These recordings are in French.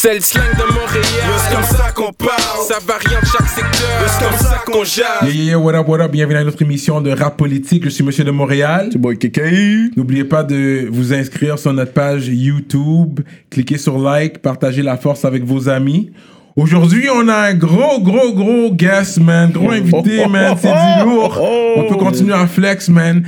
C'est le slang de Montréal. C'est comme ça qu'on parle. Ça varie en chaque secteur. C'est comme ça qu'on jase. Yeah, yeah, yeah, what up, what up, bienvenue à notre émission de rap politique. Je suis Monsieur de Montréal. C'est boy KK. N'oubliez pas de vous inscrire sur notre page YouTube, cliquez sur like, partagez la force avec vos amis. Aujourd'hui, on a un gros, gros, gros guest, man. Gros invité, man. C'est du lourd. On peut continuer à flex, man.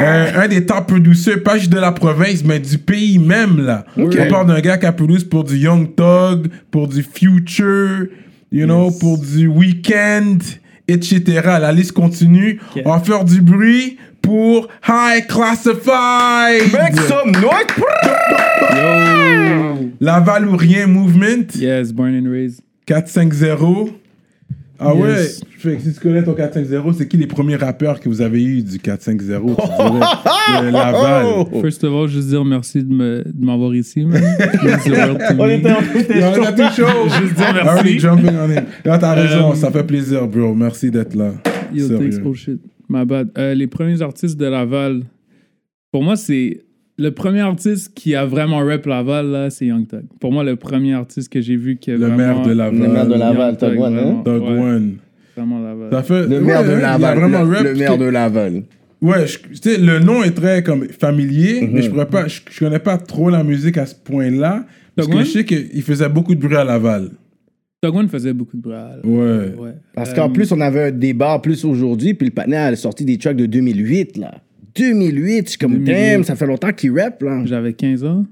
Euh, un des top producers, pas juste de la province, mais du pays même, là. On parle d'un gars qui a produit pour du Young Thug, pour du Future, you know, pour du Weekend, etc. La liste continue. On va faire du bruit pour High Classified. Make some noise. Laval ou rien Movement. Yes, born and raised. 4-5-0. Ah Yes. ouais, fait si tu connais ton 4-5-0, c'est qui les premiers rappeurs que vous avez eu du 4-5-0 tu dirais, de Laval First of all, juste dire merci de me- m'avoir ici, man. On était en train de Yo, on a tout chaud. Juste dire merci. Already jumping on it. Là, t'as raison, Euh, ça fait plaisir, bro. Merci d'être là. Yo, Sérieux. thanks, oh shit. My bad. Euh, les premiers artistes de Laval, pour moi, c'est. Le premier artiste qui a vraiment rap Laval, là, c'est Young Thug. Pour moi, le premier artiste que j'ai vu qui a Le vraiment... maire de Laval. Le maire de Laval, Young Thug Thug, One, hein? Ouais, One. Vraiment Laval. Ça fait, Le ouais, maire de ouais, Il a Laval. vraiment Le, rap. le maire de Laval. Ouais, je- tu sais, le nom est très comme familier, Mhm. mais je pourrais pas, je, je connais pas trop la musique à ce point-là. Parce que One? je sais qu'il faisait beaucoup de bruit à Laval. One faisait beaucoup de bruit. là. Ouais. Ouais. Parce Euh, qu'en plus, on avait un débat plus aujourd'hui, puis le partenaire a sorti des tracks de 2008, là. 2008, je suis comme, 2008. damn, ça fait longtemps qu'il rap, là. J'avais 15 ans.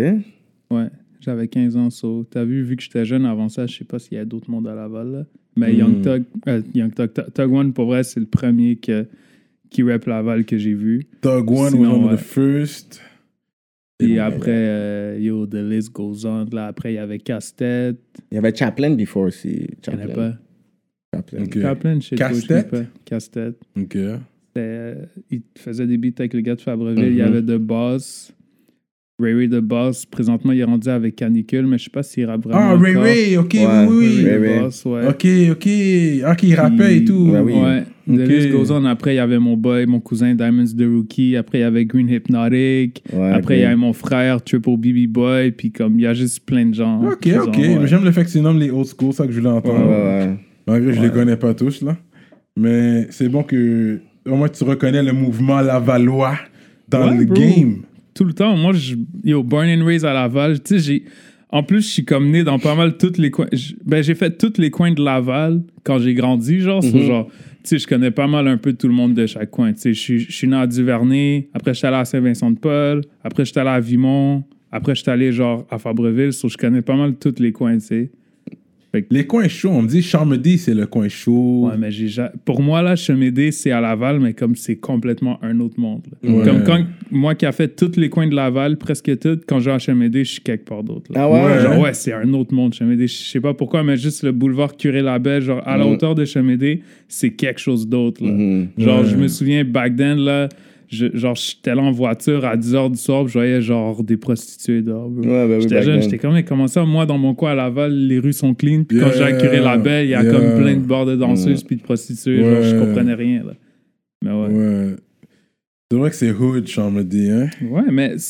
Hein? Ouais, j'avais 15 ans. So, t'as vu, vu que j'étais jeune avant ça, je sais pas s'il y a d'autres mondes à Laval. Là. Mais Hmm. Young Thug, euh, Young Thug- Thug One, pour vrai, c'est le premier que, qui rap Laval que j'ai vu. Doug One Sinon, was one of ouais. the first. Et après, euh, yo, the list goes on. Là, après, il y avait Casse-Tête. Il y avait Chaplin before aussi. Je connais Chaplin. pas. Chaplin. Ok. Chaplin, je sais pas, je connais Casse-Tête? pas. Casse-Tête. Ok. Euh, il faisait des beats avec le gars de Fabreville. Il y Mhm. avait The Boss. Ray Ray The Boss. Présentement, il est rendu avec Canicule, mais je sais pas s'il rappe vraiment. Ah, Ray encore. Ray, ok, Ouais, oui, oui. Ray The Ray. Boss, ouais. Ok, ok. Ah, qui rappait et tout. Ouais, oui. Ouais, Ok. The list goes on. Après, il y avait mon boy, mon cousin Diamonds the Rookie. Après, il y avait Green Hypnotic. Ouais, Après, il y avait mon frère Triple BB Boy. Puis, comme, il y a juste plein de gens. Ok, ok. ouais. Mais j'aime le fait que tu nommes les old school, ça que je voulais entendre. ouais, ouais. Malgré que je les connais pas tous, là. Mais c'est bon que au moins tu reconnais le mouvement Lavallois dans Ouais, le bro. game. Tout le temps. Moi, je, yo, born and raised à Laval. Tu sais, j'ai. En plus, je suis comme né dans pas mal tous les coins. je- ben, j'ai fait tous les coins de Laval quand j'ai grandi, genre. so, genre, tu sais, je connais pas mal un peu tout le monde de chaque coin. Tu sais, je suis- je suis né à Duvernay. Après, j'étais allé à Saint-Vincent-de-Paul. Après, j'étais allé à Vimont. Après, j'étais allé, genre, à Fabreville. So, je connais pas mal tous les coins, tu sais. Les coins chauds, on me dit Charmedy, c'est le coin chaud. Ouais, mais j'ai ja- pour moi, là, Chemédé, c'est à Laval, mais comme c'est complètement un autre monde. Ouais. Comme quand moi qui a fait tous les coins de Laval, presque tout, quand je vais à Chemédé, je suis quelque part d'autre. Ah ouais? Ouais. Genre, ouais, c'est un autre monde, Chemédé. Je sais pas pourquoi, mais juste le boulevard Curé-Labelle, genre, à la hauteur de Chemédé, c'est quelque chose d'autre. Mhm. Genre, Ouais. je me souviens, back then, là, je, genre, j'étais là en voiture à 10h du soir, puis je voyais, genre, des prostituées dehors. Ouais, bah oui, J'étais jeune, j'étais comme, mais comment ça, moi, dans mon coin à Laval, les rues sont clean, puis quand j'ai accuré la belle, il y a yeah. comme plein de bars de danseuses puis de prostituées, genre, je comprenais rien, là. Mais ouais. Ouais. C'est vrai que c'est hood, Charmedy, hein. Ouais, mais, tu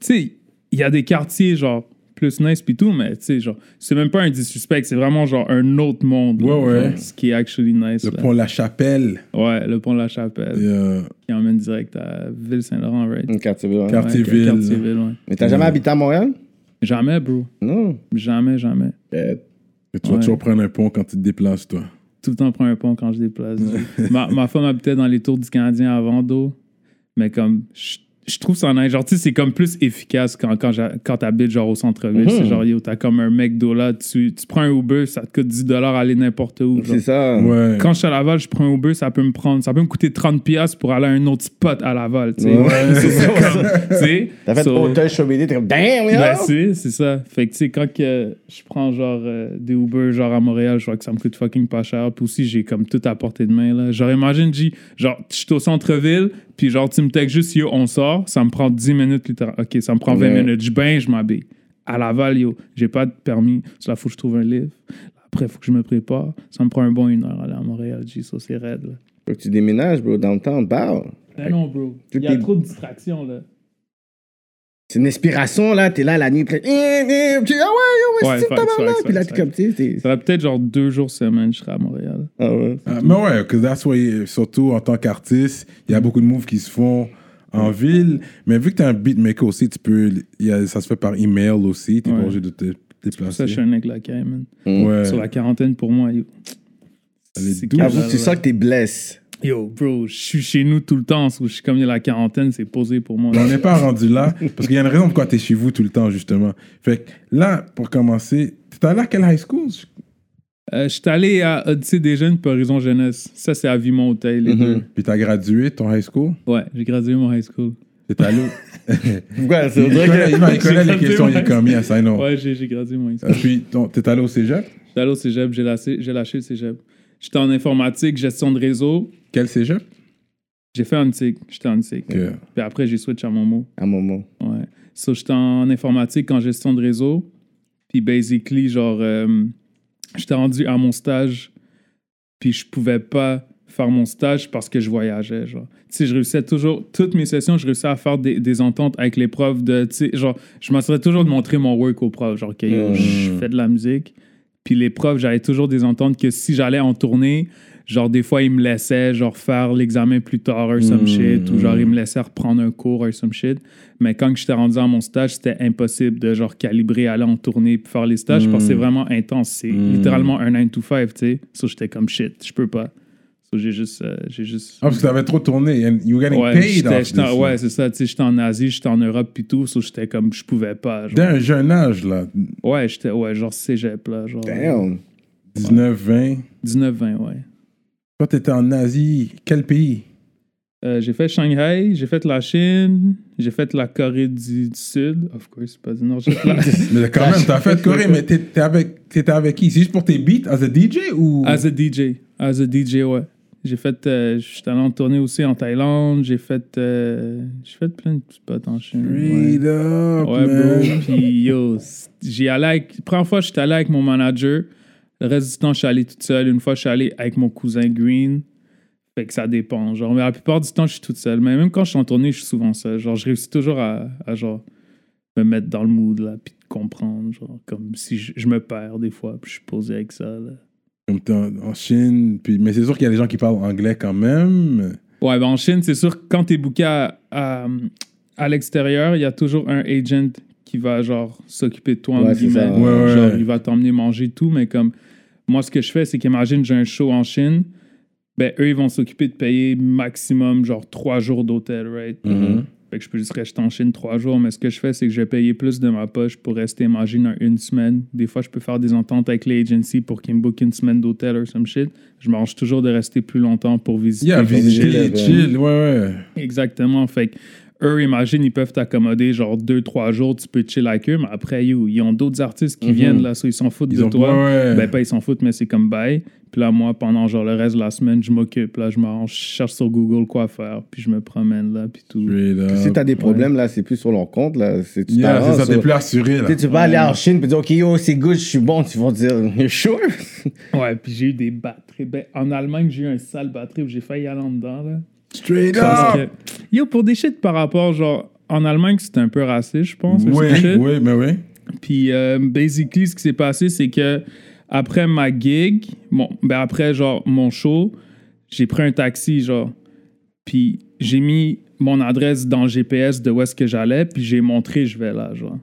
sais, il y a des quartiers, genre, plus nice puis tout, mais, tu sais, genre, c'est même pas un disrespect, c'est vraiment, genre, un autre monde. là, Ouais, ouais. genre, ce qui est actually nice, Le là. pont La Chapelle. Ouais, le pont la Chapelle, Yeah. qui emmène direct à Ville-Saint-Laurent, right? Quartier ouais. Car- Quartier-ville. Ouais, Quartier-ville, ouais. Mais t'as jamais habité à Montréal? Jamais, bro. Non. Jamais, jamais. Euh, Et tu vas toujours prendre un pont quand tu te déplaces, toi. tout le temps prendre un pont quand je déplace. ma, ma femme habitait dans les tours du Canadien avant d'eau, mais comme je, je trouve ça nice. Genre, tu sais, c'est comme plus efficace quand, quand, quand t'habites genre au centre-ville. Mhm. C'est genre, yo, t'as comme un McDo là, tu, tu prends un Uber, ça te coûte 10$ aller n'importe où. C'est ça. Ouais. Quand je suis à Laval, je prends un Uber, ça peut me prendre, ça peut me coûter 30$ pour aller à un autre spot à Laval, tu sais. Ouais. C'est ça, tu sais. T'as fait So- hôtel Chauvédé, t'es comme, damn, yo! ben, c'est, c'est ça. Fait que, tu sais, quand que je prends, genre, euh, des Uber, genre, à Montréal, je vois que ça me coûte fucking pas cher. Puis aussi, j'ai comme tout à portée de main, là. Genre, imagine, genre, je suis au centre-ville, puis genre, tu me textes juste, yo, on sort, ça me prend 10 minutes, littéralement. OK, ça me prend 20 Ouais. minutes. Je bain, je m'habille. À Laval, yo, j'ai pas de permis. Ça, faut que je trouve un livre. Après, faut que je me prépare. Ça me prend un bon une heure aller à Montréal, G, ça, c'est raide, là. Faut que tu déménages, bro, downtown, bah. Ben non, bro. Il y a trop de distractions, là. C'est une inspiration, là. T'es là la nuit, puis eh, eh, tu dis, ah ouais, ouais, Ouais, c'est tabarnak. Puis là, t'es comme, tu sais, t'es- Ça serait peut-être genre deux jours semaine, je serais à Montréal. Ah ouais. Ah, mais ouais, que that's why, surtout en tant qu'artiste, il y a beaucoup de moves qui se font en ville. Mais vu que t'es un beatmaker aussi, tu peux, il y a- ça se fait par email aussi. T'es pas Ouais. obligé de te Ça, déplacer. je suis un mec caille, man. Ouais. Sur la quarantaine, pour moi, c'est sens que t'es blessé. Yo, bro, je suis chez nous tout le temps. so Je suis comme il y a la quarantaine, c'est posé pour moi. On n'est pas rendu là, parce qu'il y a une raison pourquoi t'es chez vous tout le temps, justement. Fait que là, pour commencer, t'es allé à quelle high school? Euh, je suis allé à Odyssée des jeunes pour Horizon Jeunesse. Ça, c'est à Vimont Hôtel, les deux. Puis t'as gradué ton high school? Ouais, j'ai gradué mon high school. T'es allé où? Pourquoi? C'est Il vrai que. il connaît les questions, il est comme, yes, I know. Ouais, j'ai gradué mon high school. Euh, Puis, ton- t'es allé au cégep? J'étais allé au cégep, j'ai lâché, j'ai lâché le cégep. J'étais en informatique, gestion de réseau. Quel cégep? J'ai fait un TIC, j'étais en TIC. Puis après, j'ai switch à mon mot. Un moment. Ouais. So, j'étais en informatique, en gestion de réseau. Puis, basically, genre, euh, j'étais rendu à mon stage. Puis, je pouvais pas faire mon stage parce que je voyageais, genre. Tu sais, je réussissais toujours, toutes mes sessions, je réussissais à faire des, des ententes avec les profs de, tu sais, genre, je m'assurais toujours de montrer mon work aux profs, genre, que yo, je fais de la musique. Puis les profs, j'avais toujours des ententes que si j'allais en tournée, genre, des fois, ils me laissaient, genre, faire l'examen plus tard, or some shit, ou genre, ils me laissaient reprendre un cours, or some shit. Mais quand j'étais rendu à mon stage, c'était impossible de, genre, calibrer, aller en tournée, puis faire les stages, parce que c'est vraiment intense. C'est littéralement un 9 to 5, tu sais. So, j'étais comme shit, je peux pas. So, j'ai juste. euh, j'ai juste Ah, parce que t'avais trop tourné. And you were getting Ouais, paid off ouais, c'est ça. Tu sais, j'étais en Asie, j'étais en Europe, puis tout. So, j'étais comme, je pouvais pas. genre. Dès un jeune âge, là. Ouais, j'étais, ouais, genre cégep, là. Genre, Damn. 19, 20. 19-20, ouais. Toi, t'étais en Asie. Quel pays? Euh, j'ai fait Shanghai, j'ai fait la Chine, j'ai fait la Corée du, du Sud. Of course, c'est pas du Nord. j'ai fait la- Mais quand même, t'as fait Corée, mais t'es- t'es avec- t'étais avec qui? C'est juste pour tes beats as a DJ ou? As a DJ. As a DJ, ouais. J'ai fait. Euh, J'étais allé en tournée aussi en Thaïlande. J'ai fait. euh, j'ai fait plein de spots en Chine. ouais. Straight up, Ouais, man. bro. Puis, yo, j'y allais avec. La première fois, j'étais allé avec mon manager. Le reste du temps, je suis allé toute seule. Une fois, je suis allé avec mon cousin Green. Fait que ça dépend. Genre, mais la plupart du temps, je suis toute seule. Mais même quand je suis en tournée, je suis souvent seul. Genre, je réussis toujours à, à, genre, me mettre dans le mood, là, puis de comprendre. Genre, comme si je, je me perds des fois, puis je suis posé avec ça, là. Comme t'es en, en Chine. Puis, mais c'est sûr qu'il y a des gens qui parlent anglais quand même. Ouais, ben en Chine, c'est sûr que quand t'es booké à, à, à l'extérieur, il y a toujours un agent qui va genre s'occuper de toi, Ouais, guillemets. ouais. Ouais, Genre, ouais. il va t'emmener manger tout, mais comme moi, ce que je fais, c'est qu'imagine, j'ai un show en Chine, ben eux, ils vont s'occuper de payer maximum genre trois jours d'hôtel, right? Fait que je peux juste rester en Chine trois jours, mais ce que je fais, c'est que je vais payer plus de ma poche pour rester, imagine, un- une semaine. Des fois, je peux faire des ententes avec les agencies pour qu'ils me bookent une semaine d'hôtel ou some shit. Je m'arrange toujours de rester plus longtemps pour visiter. Yeah, visiter, chill, chill, ouais, ouais. Exactement. Fait que eux, imagine, ils peuvent t'accommoder genre deux, trois jours, tu peux chill avec eux, mais après, you, ils ont d'autres artistes qui viennent là, so ils s'en foutent Ils de toi. ouais, ouais. Ben, pas ils s'en foutent, mais c'est comme bye. Puis là, moi, pendant genre le reste de la semaine, je m'occupe. Là, je m'arrange, je cherche sur Google quoi faire, puis je me promène là, puis tout. Si t'as des problèmes, là, c'est plus sur leur compte, là. C'est tu Yeah, t'arranges c'est ça, t'es plus assuré, là. Tu sais, tu vas aller en Chine et dire, OK, yo, c'est good, je suis bon. Tu vas dire, you sure? Ouais, puis j'ai eu des batteries. Ben, en Allemagne, j'ai eu un sale batterie où j'ai failli aller en dedans, là. Straight Parce up! que, yo, pour des shit par rapport, genre, en Allemagne, c'était un peu raciste, je pense. Oui, oui, mais oui. Puis, euh, basically, ce qui s'est passé, c'est que après ma gig, bon, ben après, genre, mon show, j'ai pris un taxi, genre. Puis, j'ai mis mon adresse dans le GPS de où est-ce que j'allais, puis j'ai montré, je vais là, genre.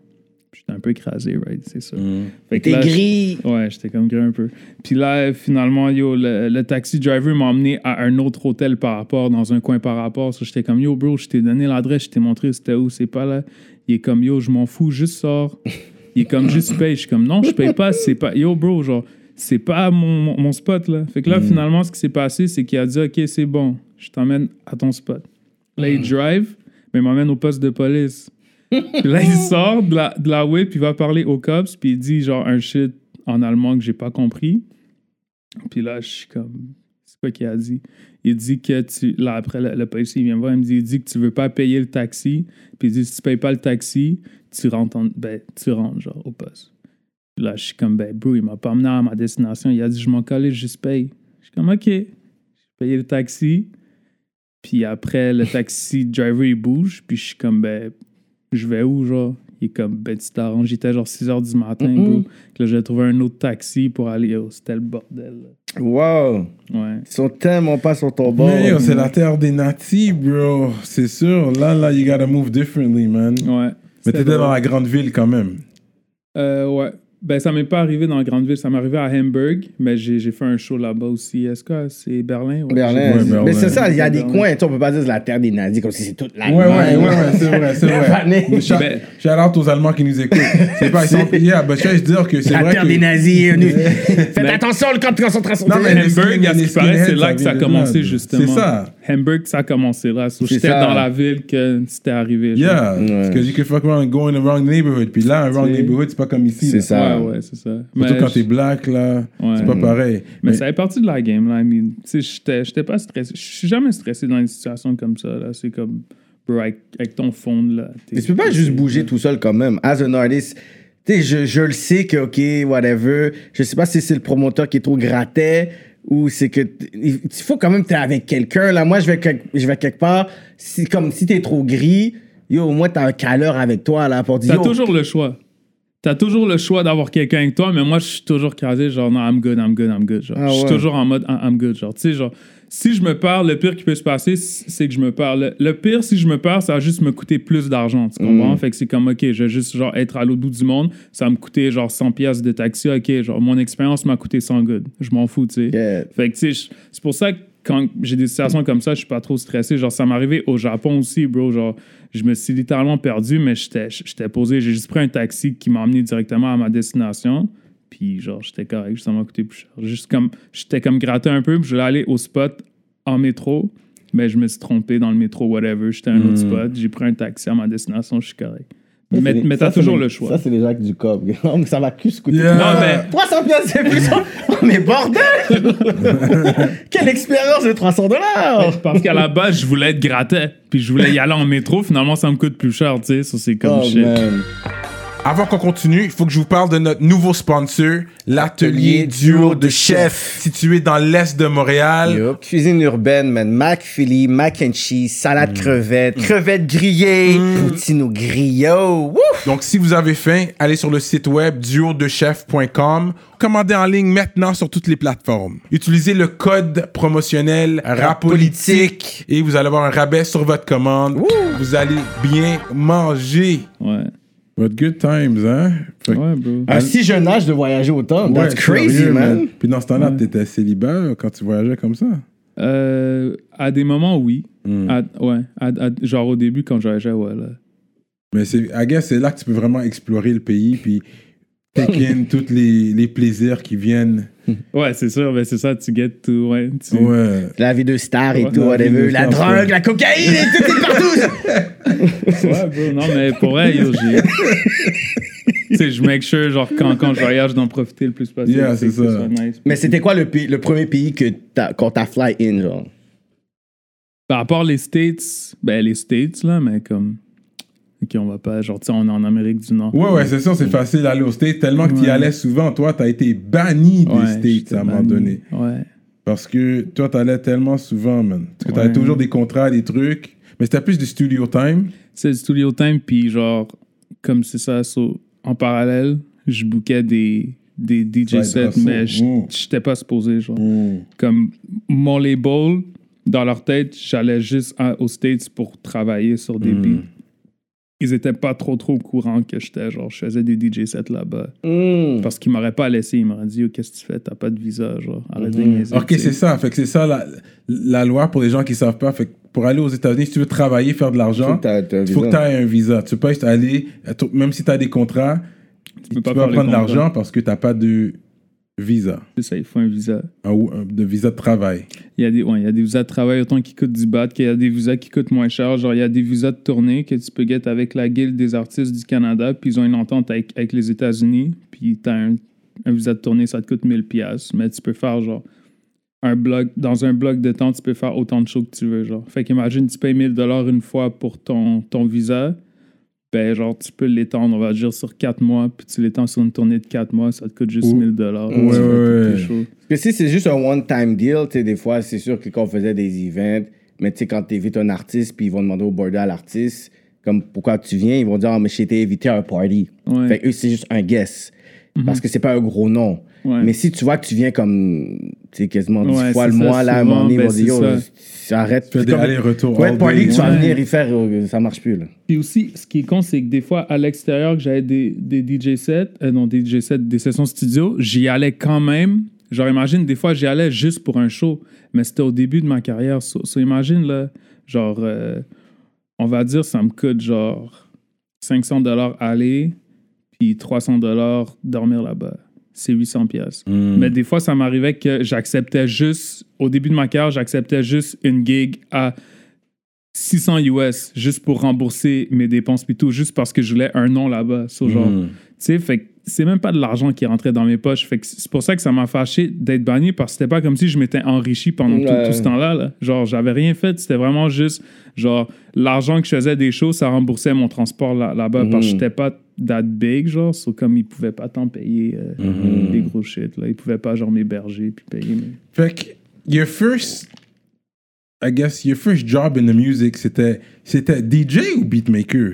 J'étais un peu écrasé, right? C'est ça. Que T'es gris. Ouais, j'étais comme gris un peu. Puis là, finalement, yo, le, le taxi driver m'a emmené à un autre hôtel par rapport, dans un coin par rapport. So, j'étais comme, yo, bro, je t'ai donné l'adresse, je t'ai montré c'était où, c'est pas là. Il est comme, yo, je m'en fous, juste sors. Il est comme, juste paye. Je suis comme, non, je paye pas, c'est pas. Yo, bro, genre, c'est pas mon, mon, mon spot, là. Fait que là, finalement, ce qui s'est passé, c'est qu'il a dit, OK, c'est bon, je t'emmène à ton spot. Là, il drive, mais il m'emmène au poste de police. Puis là, il sort de la, de la whip, il va parler aux cops, puis il dit genre un shit en allemand que j'ai pas compris. Puis là, je suis comme. C'est quoi qu'il a dit? Il dit que tu. Là, après, le, le policier il vient me voir, il me dit, il dit que tu veux pas payer le taxi. Puis il dit, si tu payes pas le taxi, tu rentres, en- ben, tu rentres, genre, au poste. Puis là, je suis comme, ben, bro, il m'a pas amené à ma destination. Il a dit, je m'en calais, je juste paye. Je suis comme, OK. J'ai payé le taxi. Puis après, le taxi driver, il bouge. Puis je suis comme, ben, je vais où, genre? Il est comme, ben, tu t'arranges. J'étais genre 6 h du matin, bro. Que là, j'ai trouvé un autre taxi pour aller. Oh, c'était le bordel. là. Wow. Ouais. Ils sont tellement pas sur ton bord. C'est la terre des natifs, bro. C'est sûr. Là, là, you gotta move differently, man. Ouais. Mais t'étais dans la grande ville quand même. Euh, ouais. Ben, ça m'est pas arrivé dans la grande ville. Ça m'est arrivé à Hamburg, mais j'ai fait un show là-bas aussi. Est-ce que c'est Berlin? Ouais. Berlin. Ouais, Berlin. Mais c'est ça, il y a des Berlin. coins, on peut pas dire que c'est la terre des nazis comme si c'est toute la Ouais, ouais, ouais, ouais, c'est vrai, c'est vrai. Berlin. Shout Ben- aux Allemands qui nous écoutent. C'est pas, ils sont, yeah, but je veux dire que c'est La vrai terre que... des nazis est venue. Faites Mais- attention, le camp de concentration. Non, mais Hamburg, à ce qui paraît, c'est là que ça a commencé, justement. C'est ça. Hamburg, ça a commencé là. So, C'est J'étais dans la ville que c'était arrivé. genre. Yeah, Ouais. parce que you can fuck around and go in the wrong neighborhood. Puis là, un wrong neighborhood, c'est pas comme ici. C'est ça. Ouais, ouais, c'est ça. Surtout Mais quand je- t'es black, là, Ouais. c'est pas pareil. Mais ça fait partie de la game, là. I mean, tu sais, j'étais- pas stressé. Je suis jamais stressé dans des situations comme ça, là. C'est comme, bro, avec, avec ton fond, là. Mais tu peux pas juste bouger tout seul quand même. As an artist, tu sais, je, je le sais que, OK, whatever. Je sais pas si c'est le promoteur qui est trop gratté ou c'est que. Il faut quand même que t'es avec quelqu'un. Là, moi, je vais, quelque- je vais quelque part. Si, comme si t'es trop gris, yo, au moins t'as un caleur avec toi, là, pour dire. T'as toujours le choix. T'as toujours le choix d'avoir quelqu'un avec toi, mais moi, je suis toujours crasé, genre, non, I'm good, I'm good, I'm good. Genre, Ah je suis ouais. toujours en mode, I'm good. Genre, tu sais, genre, si je me perds, le pire qui peut se passer, c'est que je me perds. Le, le pire, si je me perds, ça va juste me coûter plus d'argent, tu comprends? Mm. Fait que c'est comme, OK, je vais juste, genre, être à l'autre bout du monde, ça va me coûter, genre, 100 pièces de taxi, OK, genre, mon expérience m'a coûté 100 good. Je m'en fous, tu sais. Yeah. Fait que, tu sais, c'est pour ça que quand j'ai des situations comme ça, je suis pas trop stressé. Genre, ça m'est arrivé au Japon aussi, bro. Genre, je me suis littéralement perdu, mais j'étais j'étais posé. J'ai juste pris un taxi qui m'a emmené directement à ma destination. Puis, genre, j'étais correct. Ça m'a coûté plus cher. Juste comme, j'étais comme gratté un peu. Puis, je voulais aller au spot en métro. Mais je me suis trompé dans le métro, whatever. J'étais à un autre spot. J'ai pris un taxi à ma destination. Je suis correct. Ça, Mais, t'as toujours les- le choix. Ça, c'est les Jacques du Cob. Ça va que se coûter. Yeah. Non, mais 300 pièces, c'est plus. Oh, mais bordel! Quelle expérience de 300 dollars! Parce qu'à la base, je voulais être gratté. Puis je voulais y aller en métro. Finalement, ça me coûte plus cher, tu sais. Ça, c'est comme Oh, shit. man. Avant qu'on continue, il faut que je vous parle de notre nouveau sponsor, l'atelier Atelier duo de de chef, situé dans l'est de Montréal. Yup. Cuisine urbaine, man. Mac Philly, mac and cheese, salade crevette, crevettes grillées, poutine au griot. Wouh! Donc, si vous avez faim, allez sur le site web duodechef.com. Commandez en ligne maintenant sur toutes les plateformes. Utilisez le code promotionnel RAPOLITIQUE et vous allez avoir un rabais sur votre commande. Vous allez bien manger. Ouais. But good times, hein? Fait Ouais, bro. À un si jeune âge de voyager autant, Ouais, that's crazy, sérieux, man. Puis dans ce temps-là, t'étais célibataire quand tu voyageais comme ça? Euh, à des moments, oui. Hmm. À- ouais. À- à- genre au début, quand je voyageais, ouais. Là. Mais c'est, I guess, c'est là que tu peux vraiment explorer le pays puis take in tous les, les plaisirs qui viennent. Ouais, c'est sûr. Mais c'est ça, tu get to. Ouais. Tu... Ouais. La vie de star et Ouais, tout, la whatever. La star, drogue, ouais. la cocaïne et tout est partout. Ouais, bro. Non, mais pour vrai, yo, j'ai. tu sais, je make sure, genre, quand, quand je voyage, d'en profiter le plus possible. Yeah, c'est ça. nice. Mais c'était quoi le, pays- le premier pays que t'as, quand t'as fly in, genre? Par rapport les States, ben les States, là, mais comme. Ok, on va pas. Genre, tu sais, on est en Amérique du Nord. Ouais, ouais, c'est sûr, c'est facile d'aller aux States. Tellement que tu y allais souvent, toi, t'as été banni des States à un moment donné. Ouais. Parce que toi, t'allais tellement souvent, man. Parce que t'avais Ouais. toujours des contrats, des trucs. Mais c'était plus du studio time. C'est le studio time, puis genre, comme c'est ça, so, en parallèle, je bookais des, des DJ sets, mais Mm. j'étais pas supposé, genre. Comme mon label, dans leur tête, j'allais juste à- aux States pour travailler sur des Mm. beats. Ils étaient pas trop trop au courant que j'étais, genre, je faisais des DJ sets là-bas. Hmm. Parce qu'ils m'auraient pas laissé, ils m'auraient dit, Yo, qu'est-ce que tu fais, t'as pas de visa, genre, arrête de niaiser, Ok, c'est ça. Fait que c'est ça la, la loi pour les gens qui savent pas. Fait que pour aller aux États-Unis, si tu veux travailler, faire de l'argent, T'as- t'as il faut que tu aies un visa. Tu peux pas juste aller, tout- même si tu as des contrats, tu peux peux pas prendre de l'argent parce que tu n'as pas de visa, C'est ça, il faut un visa. un- ou un- de visa de travail. Il y, a des, ouais, il y a des visas de travail autant qui coûtent 10 bahts, qu'il y a des visas qui coûtent moins cher. Genre, il y a des visas de tournée que tu peux get avec la Guilde des artistes du Canada, puis ils ont une entente avec, avec les États-Unis, puis tu as un, un visa de tournée, ça te coûte 1000 pièces mais tu peux faire genre un bloc, dans un bloc de temps, tu peux faire autant de shows que tu veux, genre. Fait qu'imagine, tu payes 1000 dollars une fois pour ton, ton visa, ben genre, tu peux l'étendre, on va dire, sur 4 mois, puis tu l'étends sur une tournée de 4 mois, ça te coûte juste Ouh. 1000 dollars. Ouais, ouais, ouais. Parce que si c'est juste un one-time deal, tu sais, des fois, c'est sûr que quand on faisait des events, mais tu sais, quand t'évites un artiste, puis ils vont demander au border à l'artiste, comme pourquoi tu viens, ils vont dire, ah, mais j'ai été invité à un party. Ouais. Fait que eux, c'est juste un guess. Parce que c'est pas un gros nom. Ouais. Mais si tu vois que tu viens comme, tu sais, quasiment 10 Ouais, fois c'est le ça, mois, là, à un moment donné, ben, dire, c'est yo, arrête. Fais C'est des allers-retours Ouais, all party, day. tu vas venir y faire, ça marche plus, là. Puis aussi, ce qui est con, c'est que des fois, à l'extérieur, que j'avais des, des DJ sets, euh, non, des DJ sets, des sessions studio, j'y allais quand même. Genre, imagine, des fois, j'y allais juste pour un show, mais c'était au début de ma carrière. So, so imagine, là, genre, euh, on va dire, ça me coûte genre 500 dollars aller, puis 300 dollars dormir là-bas. C'est 800 pièces. Mm. Mais des fois, ça m'arrivait que j'acceptais juste, au début de ma carrière, j'acceptais juste une gig à 600 US juste pour rembourser mes dépenses puis tout, juste parce que je voulais un nom là-bas. So, genre, Mm. tu sais, fait que c'est même pas de l'argent qui rentrait dans mes poches. Fait que c'est pour ça que ça m'a fâché d'être banni parce que c'était pas comme si je m'étais enrichi pendant tout- Ouais. tout, ce temps-là. là. Genre, j'avais rien fait. C'était vraiment juste, genre, l'argent que je faisais des shows, ça remboursait mon transport là- là-bas parce que Mhm. j'étais pas that big, genre. So, comme ils pouvaient pas tant payer euh, Mhm. des gros shit, là. Ils pouvaient pas, genre, m'héberger puis payer. mes- Fait que, your first, I guess, your first job in the music, c'était, c'était DJ ou beatmaker?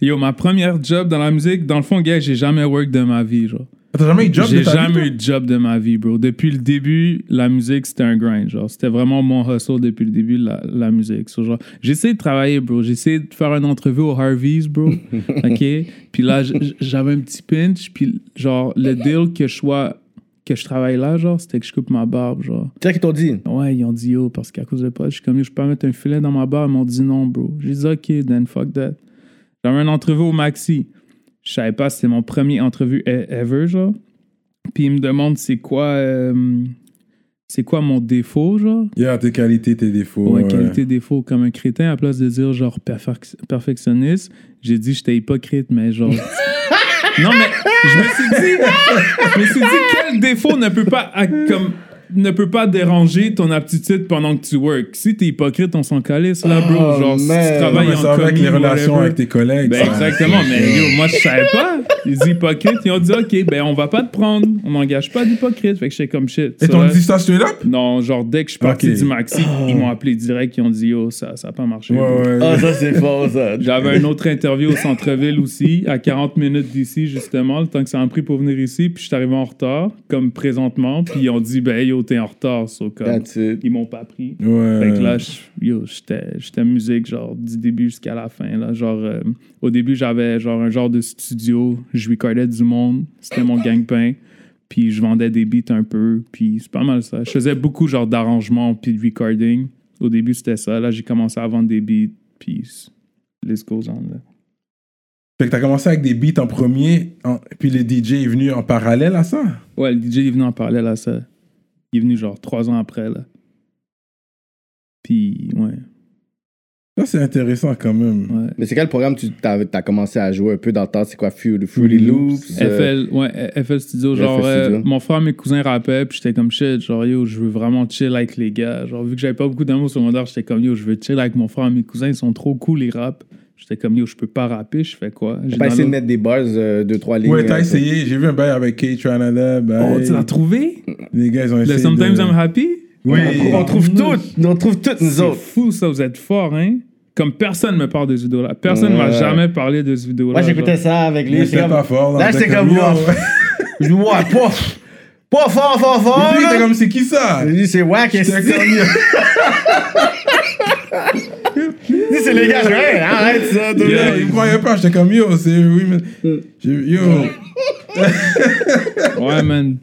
Yo, ma première job dans la musique, dans le fond, gars, j'ai jamais work de ma vie, genre. T'as jamais eu de job J'ai de ta vie, jamais eu de job de ma vie, bro. Depuis le début, la musique, c'était un grind, genre. C'était vraiment mon hustle depuis le début, la, la musique. So, genre, j'ai essayé de travailler, bro. J'ai essayé de faire une entrevue au Harvey's, bro. OK? Puis là, j'avais un petit pinch. Puis, genre, le deal que je sois... que je travaille là, genre, c'était que je coupe ma barbe, genre. C'est ça qu'ils t'ont dit? Ouais, ils ont dit yo, parce qu'à cause de pas, je suis comme je peux pas mettre un filet dans ma barbe. Ils m'ont dit non, bro. J'ai dit ok, then fuck that. J'avais une entrevue au Maxi. Je savais pas, c'était mon premier entrevue e- ever, genre. Puis ils me demandent c'est quoi, euh, c'est quoi mon défaut, genre? Yeah, tes qualités, tes défauts. Ouais, ouais. qualité défaut. Comme un crétin, à place de dire genre perfec- perfectionniste, j'ai dit j'étais hypocrite, mais genre. non, mais je me suis dit, je me suis dit quel défaut ne peut pas, comme, ne peut pas déranger ton aptitude pendant que tu work. Si t'es hypocrite, on s'en calisse là, bro. Oh, genre, si tu. Non, travailles mais en ça va avec les relations whatever. avec tes collègues. Ben ça. exactement, mais yo, moi je savais pas. Les hypocrites, ils ont dit ok, ben on va pas te prendre, on n'engage pas d'hypocrite. Fait que j'étais comme shit. Et Ça, t'ont dit ça straight up? non, genre, dès que je suis parti du maxi, ils m'ont appelé direct, ils ont dit, yo, ça n'a pas marché. Ouais, ouais. Ah, ça, c'est fort, ça. J'avais une autre interview au centre-ville aussi, à 40 minutes d'ici, justement, le temps que ça m'a pris pour venir ici. Puis je suis arrivé en retard, comme présentement. Puis ils ont dit, ben, yo, t'es en retard. So, comme, ils m'ont pas pris. Ouais. Fait que là, je- yo, j'étais j'étais musique, genre, du début jusqu'à la fin. Là. Genre, euh, au début, j'avais genre un genre de studio. Je recordais du monde. C'était mon gang-pain. Puis je vendais des beats un peu. Puis c'est pas mal ça. Je faisais beaucoup, genre, d'arrangements puis de recording. Au début, c'était ça. Là, j'ai commencé à vendre des beats. Puis let's go on, là. Fait que t'as commencé avec des beats en premier, en- puis le DJ est venu en parallèle à ça? Ouais, le DJ est venu en parallèle à ça. Il est venu, genre, trois ans après, là. Puis, ouais, Ça, c'est intéressant quand même. ouais. Mais c'est quel programme tu as, as commencé à jouer un peu dans le temps? C'est quoi, Fruity, Fruity Loops? euh, FL, ouais, FL Studio. FL Genre, euh, mon frère, mes cousins rappaient, puis j'étais comme shit. Genre, yo, je veux vraiment chill avec les gars. Genre, vu que j'avais pas beaucoup d'amour au secondaire, j'étais comme yo, je veux chill avec mon frère, mes cousins, ils sont trop cool, les rap. J'étais comme yo, je peux pas rapper, je fais quoi? J'ai pas essayé de mettre des bars, euh, deux, trois lignes? Ouais, t'as euh, essayé. J'ai vu un bail avec Kate Ranada. Oh, tu l'as trouvé? Les gars, ils ont essayé. Le Sometimes de... I'm Happy? Oui. On trouve, on trouve toutes, on trouve toutes, nous C'est autres. fou, ça, vous êtes fort, hein? Comme personne me parle de ce vidéo-là. Personne m'a Ouais. jamais parlé de ce vidéo-là. Moi, j'écoutais ça avec lui. J'étais c'était comme- pas fort. Là, j'étais comme, yo. Je dis, ouais, pas, pas fort, fort, fort. Lui, t'es comme, c'est qui ça? Dis, c'est wack, est-ce comme, c'est les gars? Je hey, arrête ça. Yo, il me croyait pas. J'étais comme, yo, c'est. Oui, mais. Yo. Ouais, man.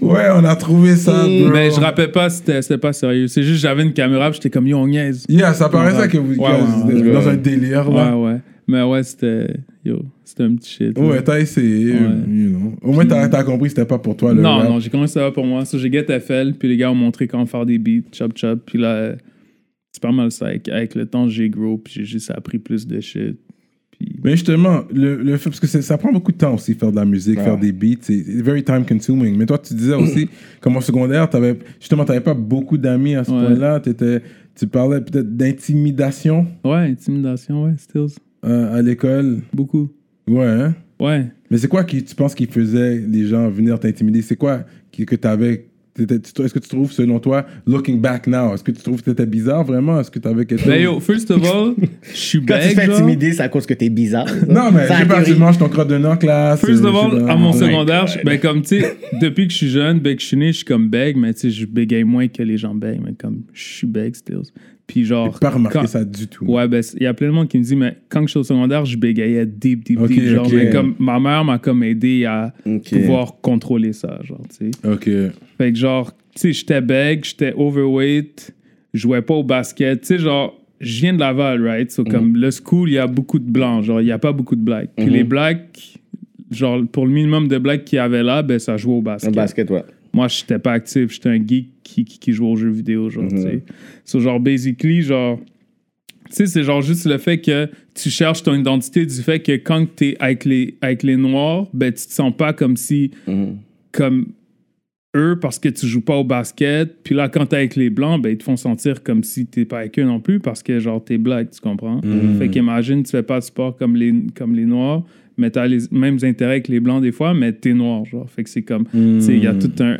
Ouais, on a trouvé ça, bro. Mais Ben, je rappelle pas, c'était c'était pas sérieux. C'est juste, j'avais une caméra, j'étais comme yo, on niaise. Yeah, ça paraissait Ouais. que vous Ouais, ouais, ouais. dans un délire, Ouais, là. ouais. Mais ouais, c'était. Yo, c'était un petit shit. Ouais, t'as essayé, Ouais. you know. Au moins, t'as t'as compris que c'était pas pour toi, le Non, rap. non, j'ai commencé ça pour moi. Ça, j'ai get FL, puis les gars ont montré comment faire des beats, chop chop. Puis là, euh, c'est pas mal ça. Avec, avec le temps, j'ai grow, puis j'ai juste appris plus de shit. Puis. Mais justement, le, le fait, parce que ça prend beaucoup de temps aussi, faire de la musique, Ouais. faire des beats, c'est very time consuming. Mais toi, tu disais aussi, comme au secondaire, avais, justement, t'avais pas beaucoup d'amis à ce Ouais. point-là. T'étais- Tu parlais peut-être d'intimidation Ouais, intimidation, ouais, stills. euh, à l'école. Beaucoup. Ouais, hein? Ouais. Mais c'est quoi qui tu penses qui faisait les gens venir t'intimider? C'est quoi qui, que t'avais, Est-ce que tu trouves, selon toi, looking back now, est-ce que tu trouves que t'étais bizarre vraiment? Est-ce que t'avais quelque chose? Ben yo, first of all, je suis Quand tu te fais intimider, c'est à cause que t'es bizarre. Non, mais je sais pas, tu manges ton crotte de en classe. First of all, pas. à mon my secondaire, ben comme tu sais, depuis que je suis jeune, ben que je suis né, je suis comme beg, mais tu sais, je bégaye moins que les gens beg, mais comme je suis beg still. Puis genre. J'ai pas remarqué quand- ça du tout. Ouais, ben, il y a plein de monde qui me dit, mais quand je suis au secondaire, je bégayais deep, deep, deep. Genre, mais comme ma mère m'a comme aidé à pouvoir contrôler ça, genre, tu sais. Ok. Fait que genre, tu sais, j'étais beg, j'étais overweight, je jouais pas au basket. Tu sais, genre, je viens de Laval, right? So, comme le school, il y a beaucoup de blancs, genre, il y a pas beaucoup de blacks. Puis les blacks, genre, pour le minimum de blacks qu'il y avait là, ben, ça jouait au basket. basket, ouais. Moi, j'étais pas actif, j'étais un geek qui, qui, qui jouait aux jeux vidéo, genre, tu sais. So, genre, basically, genre, tu sais, c'est genre juste le fait que tu cherches ton identité du fait que quand t'es avec les, avec les noirs, ben, tu te sens pas comme si, comme eux, parce que tu joues pas au basket. Puis là, quand t'es avec les blancs, ben, ils te font sentir comme si t'es pas avec eux non plus parce que, genre, t'es black, tu comprends? Fait qu'imagine, tu fais pas de sport comme les, comme les noirs, mais t'as les mêmes intérêts avec les blancs des fois, mais t'es noir, genre. Fait que c'est comme, tu sais, il y a tout un,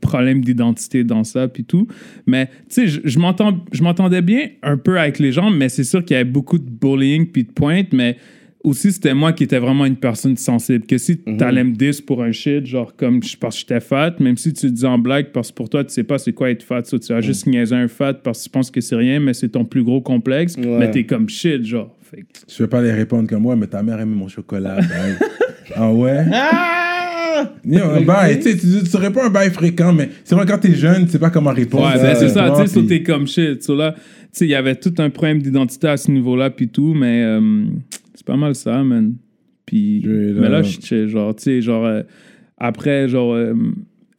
problème d'identité dans ça, puis tout. Mais, tu sais, je, m'entendais bien un peu avec les gens, mais c'est sûr qu'il y avait beaucoup de bullying puis de pointes, mais aussi, c'était moi qui étais vraiment une personne sensible. Que si t'allais me diss pour un shit, genre comme je parce que j'étais fat, même si tu dis en blague, parce que pour toi, tu sais pas c'est quoi être fat, ça, tu vas juste niaiser un fat parce que tu penses que c'est rien, mais c'est ton plus gros complexe, Ouais. mais t'es comme shit, genre. Fait que- Je vais pas les répondre comme moi, mais ta mère aimait mon chocolat. bye. ah ouais? Ah! Yo, un bail, tu sais, tu tu serais pas un bail fréquent, mais c'est vrai, quand t'es jeune, tu sais pas comment répondre. Ouais, ben c'est ça, tu sais, comme shit. So là, tu sais, il y avait tout un problème d'identité à ce niveau-là, puis tout, mais euh, c'est pas mal ça, man. Puis, là- mais là, je chill, genre, tu sais, genre, euh, après, genre, euh,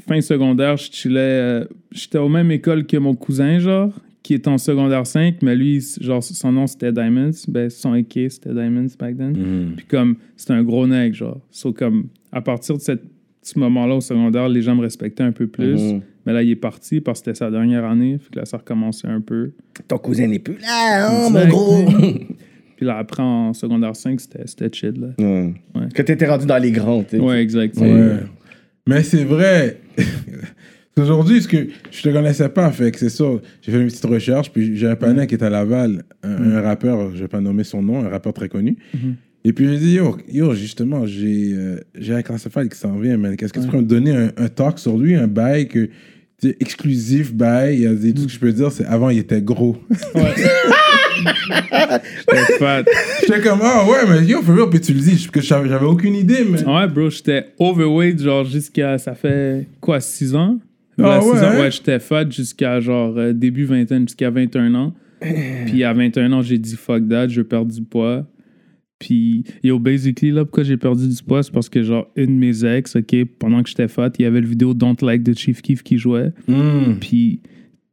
fin secondaire, je chillais, euh, j'étais au même école que mon cousin, genre, qui est en secondaire 5, mais lui, genre, son nom c'était Diamonds, ben, son AK c'était Diamonds back then. Mhm. Puis comme, c'était un gros nègre, genre. So, comme, à partir de cette, ce moment-là au secondaire, les gens me respectaient un peu plus. Mhm. Mais là, il est parti parce que c'était sa dernière année. Fait que là, ça recommençait un peu. Ton cousin n'est plus là, hein, mon gros. Puis là, après, en secondaire 5, c'était c'était chill, là. Ouais. Ouais. Que t'étais rendu dans les grands, tu sais. Ouais, exact. Ouais. Mais c'est vrai. Aujourd'hui, que je te connaissais pas, fait que c'est ça. J'ai fait une petite recherche, puis j'ai un panel qui est à Laval, un, un rappeur, je vais pas nommer son nom, un rappeur très connu. Et puis j'ai dit, yo, yo justement, j'ai euh, j'ai un qui s'en vient, man. Qu'est-ce que tu pourrais me donner un, un talk sur lui, un bail que, exclusif bail? Il y a des trucs que je peux dire, c'est avant, il était gros. J'étais fat. J'étais comme, ah ouais, mais yo, for real, puis tu le dis, parce que j'avais j'avais aucune idée, mais. Ouais, bro, j'étais overweight, genre, jusqu'à. Ça fait quoi, 6 ans? Ah ouais, hein? ouais, j'étais fat jusqu'à genre euh, début vingtaine, jusqu'à 21 ans. Puis à 21 ans, j'ai dit fuck that, je perds du poids. Puis, yo, basically, là, pourquoi j'ai perdu du poids, c'est parce que, genre, une de mes ex, OK, pendant que j'étais fat, il y avait le vidéo Don't Like de Chief Keef qui jouait. Hmm. Puis,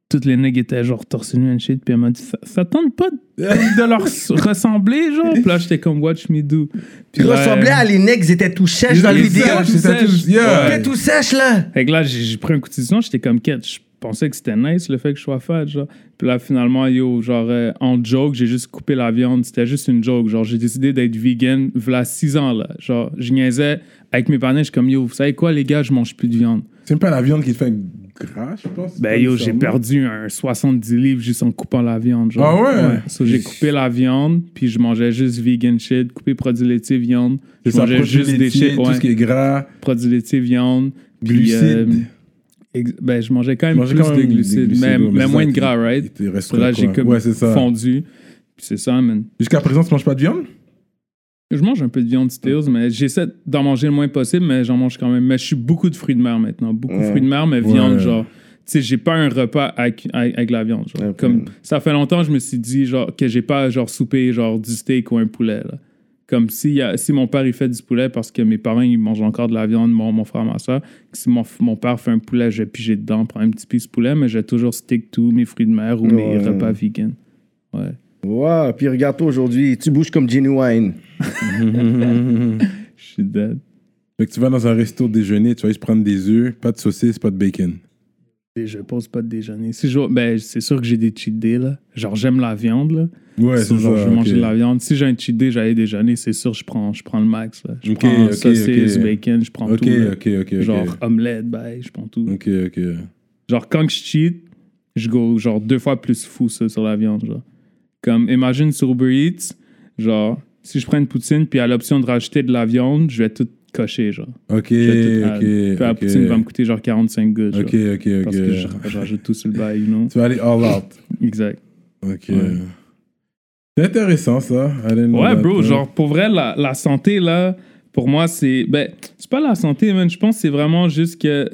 toutes les nègres étaient, genre, torse nu and shit. Puis, elle m'a dit, ça, ça tente pas de, de leur ressembler, genre? Puis là, j'étais comme, watch me do. Puis là, ressemblais à les necks, ils étaient tout sèches dans la Ils vidéo. étaient C'est ça, sèches. tout- yeah. Tout sèche, là. Fait que là, j'ai pris un coup de décision, j'étais comme quête. Je pensais que c'était nice le fait que je sois fat, genre. Puis là, finalement, yo, genre, euh, en joke, j'ai juste coupé la viande. C'était juste une joke. Genre, j'ai décidé d'être vegan, voilà six ans, là. Genre, je niaisais avec mes parents, je suis comme, yo, vous savez quoi, les gars, je mange plus de viande. C'est même pas la viande qui te fait gras, je pense. Ben, yo, j'ai perdu un 70 livres juste en coupant la viande, genre. Ah ouais? So, j'ai coupé la viande, puis je mangeais juste vegan shit, coupé produits laitiers, viande. Je ça, mangeais juste des shit, tout ouais. ce qui est gras, produits laitiers, viande. puis, glucides. euh, ex- ben, je mangeais quand même mangeais plus quand de même des glucides, glucides, mais, moins de gras, right? là, j'ai comme Ouais, fondu. Puis c'est ça, man. Jusqu'à présent, tu manges pas de viande? Je mange un peu de viande stills, mais j'essaie d'en manger le moins possible, mais j'en mange quand même. Mais je suis beaucoup de fruits de mer maintenant. Beaucoup de Ouais. fruits de mer, mais viande, Ouais. genre. Tu sais, j'ai pas un repas avec, avec, avec la viande. Genre. Comme, ça fait longtemps, je me suis dit genre, que j'ai pas genre soupé genre du steak ou un poulet. Là. Comme si, y a- si mon père il fait du poulet parce que mes parents ils mangent encore de la viande, mon, mon frère, ma soeur. Si mon, mon père fait un poulet, je vais piger dedans, prendre un petit piece de poulet, mais j'ai toujours stick to mes fruits de mer ou mes Ouais. repas vegan. Ouais. Wow, puis regarde-toi aujourd'hui, tu bouges comme Genuine. Je suis dead. Fait que tu vas dans un resto déjeuner, tu vas juste prendre des œufs, pas de saucisse, pas de bacon. je pose pas de déjeuner. Si je, ben, c'est sûr que j'ai des cheat days, là. Genre, j'aime la viande, là. Ouais, c'est genre, ça. je vais manger ok. de la viande. Si j'ai un cheat day, j'allais déjeuner, c'est sûr, je prends, je prends le max, là. Je Ok, prends ok, saucisse, ok. bacon, je prends tout. là. ok, ok, ok. Genre, omelette, bye, je prends tout. Ok, ok. Genre, quand je cheat, je go genre deux fois plus fou ça, sur la viande. Genre. Comme, imagine sur Uber Eats, genre, si je prends une poutine puis à l'option de rajouter de la viande, je vais tout cocher. Genre. Ok, Je tout ok. Puis la ok. poutine va me coûter genre 45 gouttes. genre, Ok, ok, Parce que je, ok. je rajoute tout sur le bail, you know? Tu vas aller all out. Exact. Ok. Ouais. C'est intéressant, ça. Ouais, bro, genre, pour vrai, la, la santé, là, pour moi, c'est. Ben, c'est pas la santé, man. Je pense que c'est vraiment juste que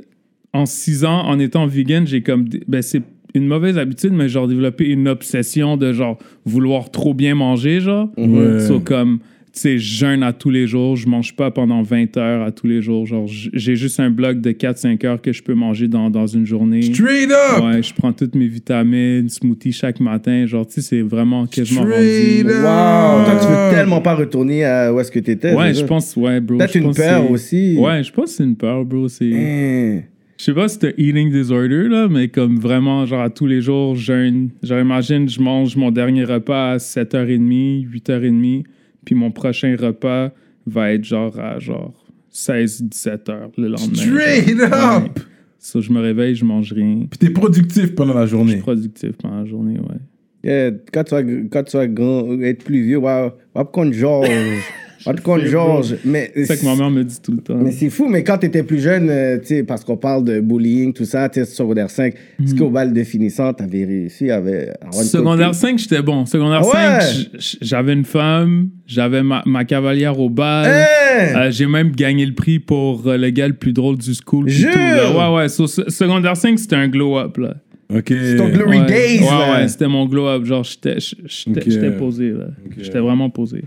en six ans, en étant vegan, j'ai comme. Ben, c'est une mauvaise habitude, mais genre, développé une obsession de genre vouloir trop bien manger, genre. Ouais. So, comme, tu sais, je jeûne à tous les jours, je mange pas pendant 20 heures à tous les jours. Genre, j'ai juste un bloc de 4-5 heures que je peux manger dans, dans une journée. Straight up! Ouais, je prends toutes mes vitamines, smoothie chaque matin. Genre, tu sais, c'est vraiment quasiment Straight rendu. Wow! Toi, tu veux tellement pas retourner à où est-ce que t'étais. Ouais, je pense, ouais, bro. Peut-être une peur aussi. Ouais, je pense que c'est une peur, bro. C'est. Hein. Je sais pas si c'est un eating disorder, là, mais comme vraiment, genre à tous les jours, je jeûne. Genre, imagine, je mange mon dernier repas à 7h30, 8h30, puis mon prochain repas va être genre à genre 16-17h le lendemain. Straight genre. up! Ouais. So, je me réveille, je mange rien. Puis t'es productif pendant la Je journée. suis productif pendant la journée, ouais. Yeah, quand, tu vas, quand tu vas grand, être plus vieux, va, va prendre Georges. va te prendre Georges. Mais C'est ça que ma mère me dit tout le temps. Mais c'est fou, mais quand tu étais plus jeune, euh, tu sais, parce qu'on parle de bullying, tout ça, tu sais, secondaire 5, est-ce qu'au bal de finissant, t'avais réussi à avoir une Secondaire copine? 5, j'étais bon. Secondaire ouais? 5, j- j- j'avais une femme, j'avais ma, ma cavalière au bal. Hein? Euh, j'ai même gagné le prix pour euh, le gars le plus drôle du school. Jure? tout, là. Ouais, ouais. So, secondaire 5, c'était un glow-up, là. Ok. C'est ton glory ouais. days, Ouais, là. ouais, c'était mon glow-up. Genre, j'étais j'étais- posé, là. J'étais vraiment posé.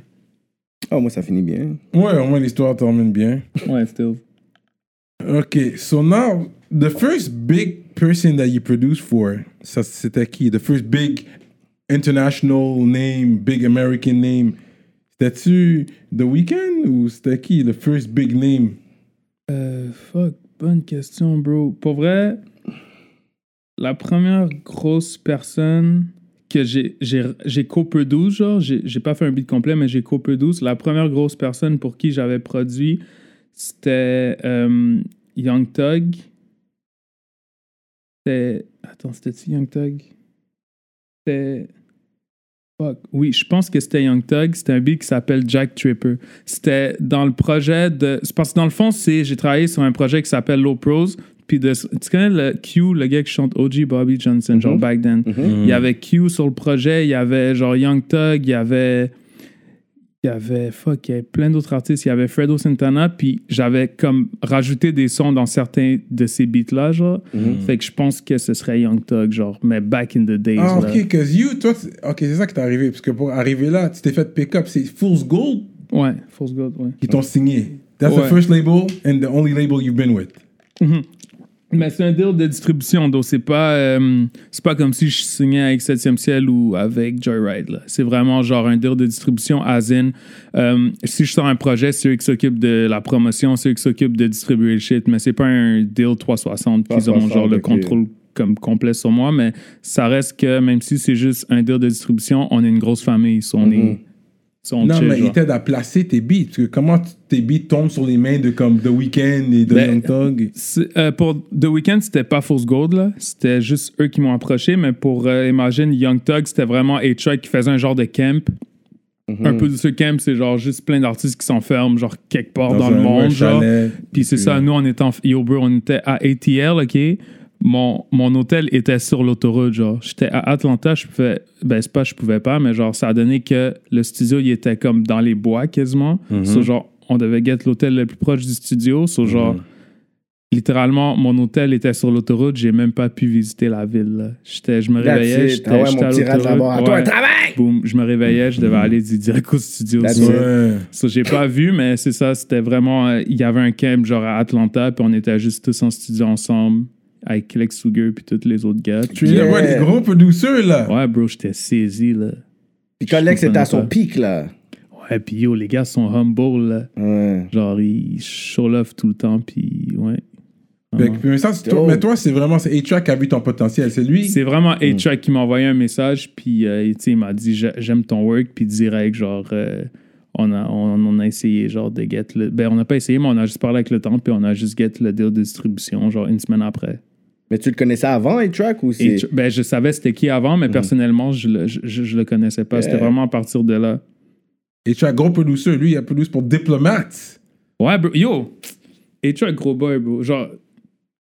Oh, moi, ça finit bien. Ouais, au moins l'histoire termine bien. Ouais, still. Ok, so now, the first big person that you produced for, ça c'était qui? The first big international name, big American name, c'était-tu The Weeknd ou c'était qui? The first big name? Euh, fuck, bonne question, bro. Pour vrai, la première grosse personne que j'ai co-produit, genre, j'ai pas fait un beat complet, mais j'ai co-produit. La première grosse personne pour qui j'avais produit, c'était euh, Young Thug. C'était. Attends, c'était-tu Young Thug? C'était. Fuck. Oui, je pense que c'était Young Thug. C'était un beat qui s'appelle Jack Tripper. C'était dans le projet de. Parce que dans le fond, j'ai travaillé sur un projet qui s'appelle Low Pros. Puis de, tu connais le Q, le gars qui chante OG Bobby Johnson, genre back then. Il y avait Q sur le projet, il y avait genre Young Thug, il y avait. Il y avait. Fuck, il y avait plein d'autres artistes. Il y avait Fredo Santana, puis j'avais comme rajouté des sons dans certains de ces beats-là, genre. Fait que je pense que ce serait Young Thug, genre, mais back in the days. Ah, ok, cause you, toi, ok, c'est ça qui t'est arrivé, parce que pour arriver là, tu t'es fait pick-up, c'est Fool's Gold? Ouais, Force God, ouais. qui t'ont signé. That's Ouais. the first label and the only label you've been with. Mais c'est un deal de distribution, donc c'est pas, euh, c'est pas comme si je signais avec 7e ciel ou avec Joyride. C'est vraiment genre un deal de distribution as in. euh, si je sors un projet, c'est eux qui s'occupent de la promotion, c'est eux qui s'occupent de distribuer le shit, mais c'est pas un deal 360 qu'ils ont 360, genre le contrôle comme complet sur moi, mais ça reste que même si c'est juste un deal de distribution, on est une grosse famille, so on est, Non, chill, mais genre. il t'aide à placer tes beats, parce que comment tes beats tombent sur les mains de comme The Weeknd et de Ben, Young Thug? Euh, pour The Weeknd, c'était pas Force Gold, là. C'était juste eux qui m'ont approché. Mais pour euh, Imagine Young Thug, c'était vraiment A-Track qui faisait un genre de camp. Un peu de ce camp, c'est genre juste plein d'artistes qui s'enferment, genre quelque part dans, le monde. genre. Puis c'est ça, nous, on était en Yo, bro, on était à ATL, OK? Mon, mon hôtel était sur l'autoroute, genre. J'étais à Atlanta, je pouvais... Ben, c'est pas je pouvais pas, mais genre, ça a donné que le studio, il était comme dans les bois, quasiment. So, genre, on devait get l'hôtel le plus proche du studio. So, genre, littéralement, mon hôtel était sur l'autoroute. J'ai même pas pu visiter la ville. J'étais... Je me réveillais, j'étais Ah ouais, mon à petit rat de l'autoroute. laboratoire, Ouais. travail! Boum, je me réveillais, je devais aller du- direct au studio. So, ça, j'ai pas vu, mais c'est ça, c'était vraiment. euh, Il y avait un camp genre à Atlanta, puis on était juste tous en studio ensemble, avec Lex Sugar, puis tous les autres gars. Tu Yeah. es ouais, des gros producers, là. Ouais, bro, j'étais saisi, là. Puis quand Lex était à son pic, là. Ouais, puis yo, les gars sont humble, là. Ouais. Genre, ils show love tout le temps, puis ouais. Fait mais, ça, c'est toi, mais toi, c'est vraiment c'est A-Track qui a vu ton potentiel. C'est lui? C'est vraiment A-Track qui m'a envoyé un message, puis euh, tu sais, il m'a dit J'a- J'aime ton work, puis direct, genre, euh, on, a, on, on a essayé, genre, de get le. Ben, on n'a pas essayé, mais on a juste parlé avec le temps, puis on a juste get le deal de distribution, genre, une semaine après. Mais tu le connaissais avant, A-Track, ou c'est. Ben, je savais c'était qui avant, mais personnellement, je le, je, je- je le connaissais pas. C'était Yeah. vraiment à partir de là. A-Track, gros producer. Lui, il a produit pour Diplomate. Ouais, bro, yo, A-Track, gros boy, bro. Genre.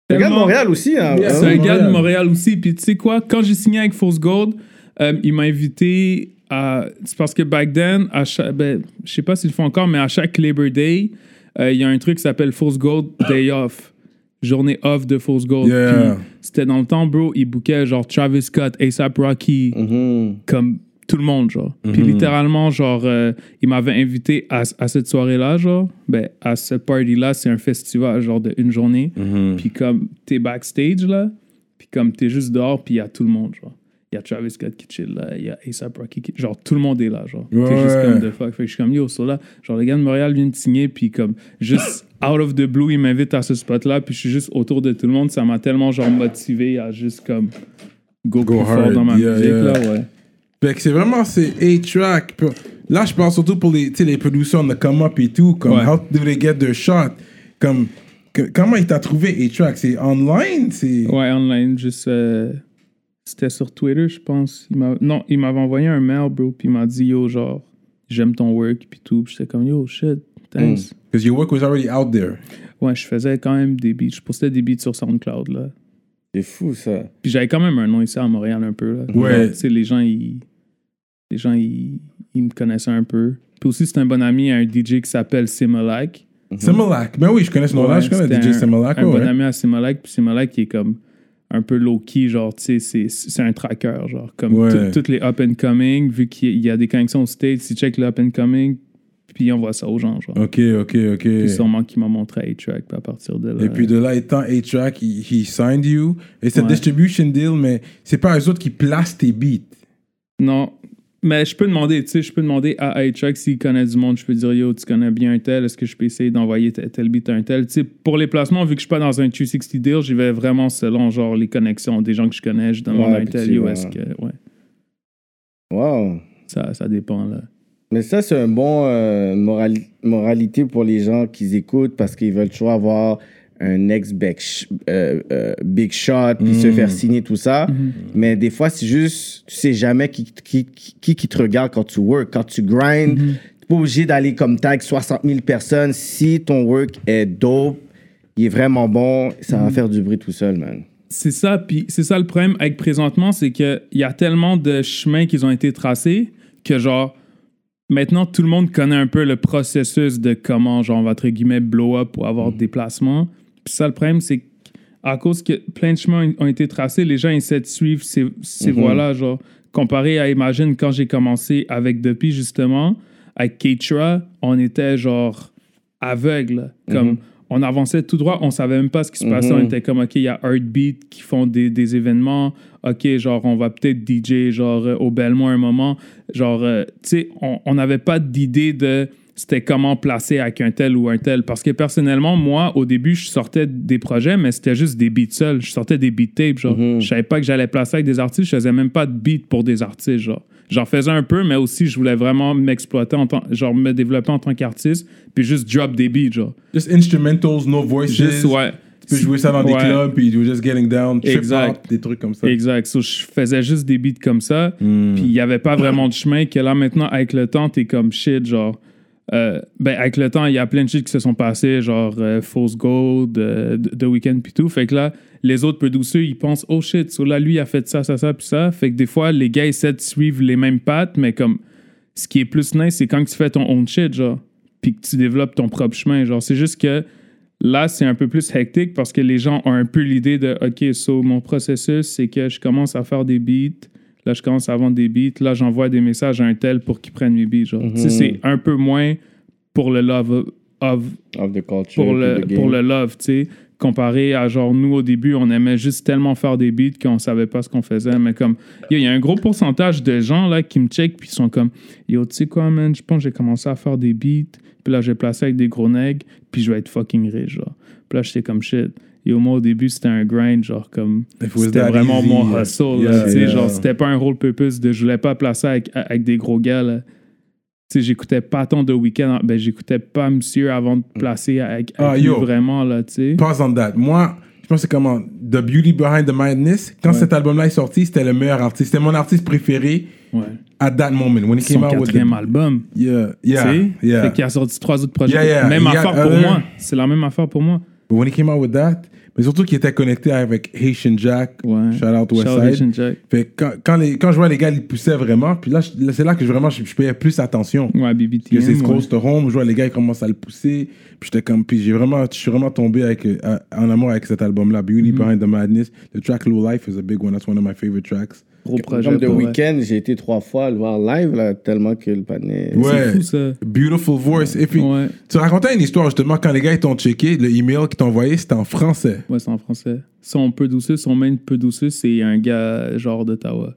Le gars de Montréal aussi, hein. Yeah? C'est un Montréal. gars de Montréal aussi. Puis tu sais quoi, quand j'ai signé avec Force Gold, euh, il m'a invité. C'est parce que back then, à chaque, ben, je sais pas s'ils le font encore, mais à chaque Labor Day, euh, il y a un truc qui s'appelle Force Gold Day Off. Journée off de Force Gold. Yeah. Puis C'était dans le temps, bro, il bookait genre Travis Scott, ASAP Rocky, Mhm. comme tout le monde, genre. Puis littéralement, genre, euh, il m'avait invité à, à cette soirée-là, genre. Ben, à ce party-là, c'est un festival, genre, de une journée. Puis comme, t'es backstage, là. Puis comme, t'es juste dehors, puis il y a tout le monde, genre. Il y a Travis Scott qui chill là, il y a A$AP Rocky qui... Genre, tout le monde est là, genre. T'es juste Ouais. comme de fuck. Fait que je suis comme, yo, so là, genre, le gars de Montréal vient de signer, puis comme, juste out of the blue, il m'invite à ce spot-là, puis je suis juste autour de tout le monde. Ça m'a tellement, genre, motivé à juste, comme, go, Go plus fort hard, dans ma yeah, musique, yeah. là, ouais. Fait que c'est vraiment c'est A-Track. Là, je parle surtout pour les, les producers on the come up et tout. Comme, Ouais. how do they get their shot? Comme, que- comment il t'a trouvé A-Track? C'est online? C'est. Ouais, online, juste. euh, C'était sur Twitter, je pense. Il m'a- non, il m'avait envoyé un mail, bro, puis il m'a dit, yo, genre, j'aime ton work, puis tout. Puis j'étais comme, yo, shit, thanks. Because your work was already out there. Ouais, je faisais quand même des beats. Je postais des beats sur SoundCloud, là. C'est fou, ça. Puis j'avais quand même un nom ici à Montréal, un peu, là. Ouais. Tu sais, les gens, ils. Les gens, ils, ils me connaissaient un peu. Puis aussi, c'est un bon ami à un DJ qui s'appelle Simulak. Similak. Ben oui, je connais ce nom-là. Ouais, je connais DJ un- Similak. Un ouais. bon ami à Simolak, puis Simolak qui est comme un peu low-key, genre, tu sais, c'est- un tracker, genre, comme Ouais. toutes les up-and-coming, vu qu'il y a des connexions aux States, il check le up-and-coming, puis il envoie ça aux gens, genre. Ok, ok, ok. Puis sûrement qu'il m'a montré A-Track, à partir de là... Et puis de là étant A-Track, he, he signed you. Et c'est Ouais. distribution deal, mais c'est pas eux autres qui placent tes beats. Non, mais je peux demander, tu sais, je peux demander à A-Track s'il connaît du monde, je peux dire, yo, tu connais bien un tel, est-ce que je peux essayer d'envoyer tel, beat à un tel? Tu sais, pour les placements, vu que je suis pas dans un 360 deal, j'y vais vraiment selon, genre, les connexions des gens que je connais, je demande Ouais, à un tel, yo, est-ce que... Ouais, Wow. ça, ça dépend, là. Mais ça, c'est un bon euh, morali- moralité pour les gens qui écoutent parce qu'ils veulent toujours avoir un next big, euh, euh, big shot, puis se faire signer tout ça. Mais des fois, c'est juste, tu sais jamais qui, qui, qui, te regarde quand tu work. Quand tu grind, t'es pas obligé d'aller comme tag 60 000 personnes. Si ton work est dope, il est vraiment bon, ça va faire du bruit tout seul, man. C'est ça, puis c'est ça le problème avec présentement, c'est qu'il y a tellement de chemins qui ont été tracés que genre maintenant tout le monde connaît un peu le processus de comment genre on va entre guillemets blow up pour avoir des placements. Puis ça le problème c'est qu'à cause que plein de chemins ont été tracés, les gens essaient de suivre ces, ces voies-là genre comparé à imagine quand j'ai commencé avec Depuis justement avec Keitra, on était genre aveugle comme on avançait tout droit, on savait même pas ce qui se passait. On était comme, OK, il y a Heartbeat qui font des, des événements. OK, genre, on va peut-être DJ, genre, au Belmont un moment. Genre, euh, tu sais, on n'avait pas d'idée de c'était comment placer avec un tel ou un tel. Parce que personnellement, moi, au début, je sortais des projets, mais c'était juste des beats seuls. Je sortais des beat tapes, genre. Je savais pas que j'allais placer avec des artistes. Je faisais même pas de beat pour des artistes, genre. J'en faisais un peu, mais aussi, je voulais vraiment m'exploiter en tant... Genre, me développer en tant qu'artiste, puis juste drop des beats, genre. Just instrumentals, no voices. Juste, ouais. Tu peux jouer ça dans des clubs, puis you're just getting down, trip Exact. hop, des trucs comme ça. Exact. So, je faisais juste des beats comme ça. Hmm. Puis il n'y avait pas vraiment de chemin que là, maintenant, avec le temps, t'es comme shit, genre. Euh, ben, avec le temps, il y a plein de shit qui se sont passés, genre euh, False Gold, euh, The Weeknd, puis tout. Fait que là, les autres producers, ils pensent, oh shit, so là, lui, il a fait ça, ça, ça, puis ça. Fait que des fois, les gars essaient de suivre les mêmes pattes, mais comme, ce qui est plus nice, c'est quand tu fais ton own shit, genre, puis que tu développes ton propre chemin. Genre, c'est juste que là, c'est un peu plus hectique parce que les gens ont un peu l'idée de, OK, so, mon processus, c'est que je commence à faire des beats. Là, je commence à vendre des beats. Là, j'envoie des messages à un tel pour qu'il prenne mes beats. Genre. C'est un peu moins pour le love of, the culture. pour, le, the pour le love, tu sais. Comparé à genre, nous, au début, on aimait juste tellement faire des beats qu'on savait pas ce qu'on faisait. Mais comme, il y a un gros pourcentage de gens là qui me check puis ils sont comme, yo, tu sais quoi, man, je pense que j'ai commencé à faire des beats. Puis là, j'ai placé avec des gros nègres, puis je vais être fucking riche, genre. Puis là, j'étais comme shit. Yo, moi, au début, c'était un grind, genre, comme. It C'était vraiment easy, mon yeah. hustle, Yeah, là, yeah. genre, c'était pas un rôle purpose de je voulais pas placer avec, avec des gros gars, là. Tu sais, j'écoutais pas tant de week-end, ben, j'écoutais pas Monsieur avant de placer avec, avec lui yo. vraiment, là, tu sais. Pause on that. Moi, je pense que c'est comment The Beauty Behind the Madness. Quand cet album-là est sorti, c'était le meilleur artiste. C'était mon artiste préféré Ouais. at that moment. When he Son came out with the... album. Yeah, yeah, yeah. Fait qu'il a sorti trois autres projets. Yeah, yeah. Même affaire pour moi. C'est la même affaire pour moi. But when he came out with that, mais surtout qu'il était connecté avec Haitian Jack. Ouais. Shout out Westside. Haitian Jack. Fait que quand, quand, les, quand je vois les gars, ils poussaient vraiment. Puis là, c'est là que je, vraiment, je, je payais plus attention. Ouais, Que BBTM. c'est ouais. close to home. Je vois les gars, ils commencent à le pousser. Puis j'étais comme, puis j'ai vraiment, je suis vraiment tombé avec, euh, en amour avec cet album-là. Beauty Mm-hmm. Behind the Madness. The track Low Life is a big one. That's one of my favorite tracks. Gros projet. Comme The. Weeknd, j'ai été trois fois le voir live, là, tellement que le panier. Ouais. fou, ça. Beautiful voice. Et puis, Ouais. tu racontais une histoire justement quand les gars ils t'ont checké, le email qu'ils t'ont envoyé, c'était en français. Ouais, c'est en français. Son peu douceux, son main peu douceux, c'est un gars genre d'Ottawa.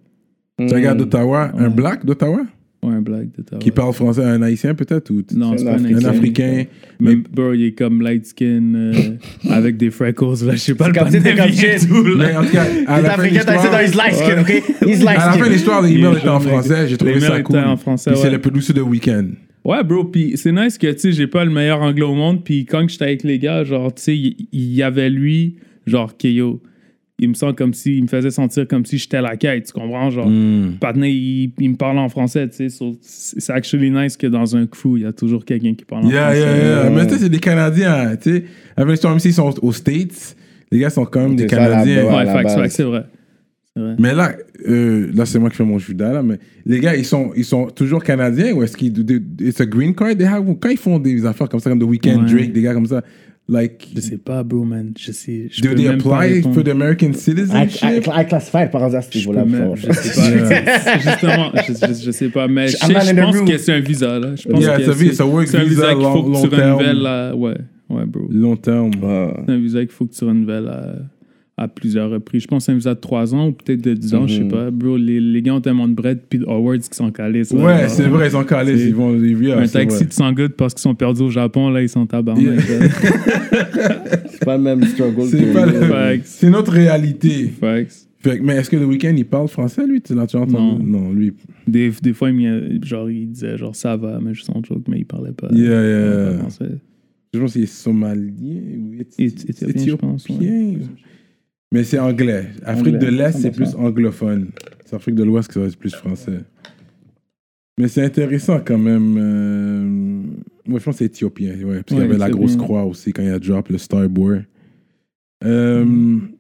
C'est un gars d'Ottawa, un black d'Ottawa, Ouais, un blague d'Ottawa. qui parle français, un haïtien peut-être ou Non, c'est pas un un un Haïtien. africain. Mais bro, il est comme light skin euh, avec des freckles, là. Je sais pas le comme si t'es pantalon comme shit. Mais en tout cas, à Il est la fin de africain, t'as essayé dans his l'histoire, light skin, ok? He's light à la fin de skin. l'histoire, l'email était en français. J'ai trouvé ça cool. en français, Puis c'est le producer de Weekend. Ouais, bro, puis c'est nice que, tu sais, j'ai pas le meilleur anglais au monde, puis quand j'étais avec les gars, genre, tu sais, il y, avait lui, genre, que yo, il me sent comme si, il me faisait sentir comme si j'étais la quête, tu comprends? Genre. Patnais, il, il me parle en français, tu sais, so, c'est actually nice que dans un crew, il y a toujours quelqu'un qui parle en Yeah, français. yeah, yeah. Mais tu sais, c'est des Canadiens, tu sais. Avec l'histoire, même s'ils sont aux States, les gars sont quand même des Canadiens. ouais. À c'est vrai. C'est vrai. Mais là, euh, là c'est moi qui fais mon judas là, mais les gars, ils sont, ils sont toujours canadiens ou est-ce qu'ils, it's a green card? They have? Quand ils font des affaires comme ça, comme The Weeknd, Ouais. Drake, des gars comme ça, like, Je sais pas, bro, man. Je sais. Je do peux they même pas apply répondre. for the American I, citizenship? I, I classified par hasard ce Je niveau-là. je sais pas. Justement, je, je, je sais pas, mais je, I'm sais- not je in the pense room. que c'est un visa, là. Je pense Yeah, que it's a visa, it's a work c'est un visa, visa qu'il faut long- que tu long term. renouvelles. Ouais, ouais, bro. Long terme. C'est un visa qu'il faut que tu renouvelles à, à plusieurs reprises. Je pense que c'est un visa de 3 ans ou peut-être de 10 ans, je sais pas. Bro, les, les gars ont tellement de bread puis de awards qui sont calés. ça, Ouais, c'est vrai, ils sont calés, C'est- ils vont, ils yeah, Un taxi de 100 gouttes parce qu'ils sont perdus au Japon, là, ils sont tabarnak. Yeah. C'est pas le même struggle. C'est que- pas le- Facts. C'est notre réalité. Facts. Fait mais est-ce que le week-end il parle français lui? Tu l'as entendu? Non, lui. Des, des fois, il, me- genre, il disait genre ça va, mais juste en joke, mais il parlait pas. Yeah, yeah. pas français. Je pense qu'il est somalien ou éthi- Éthi- éthiopien, je pense, ouais. Mais c'est anglais. Afrique Anglais, de l'Est, c'est 100%. plus anglophone. C'est Afrique de l'Ouest qui c'est plus français. Mais c'est intéressant quand même. euh, Moi, je pense que c'est éthiopien. Ouais, parce qu'il y avait la grosse croix aussi quand il a drop le Starboard. Um,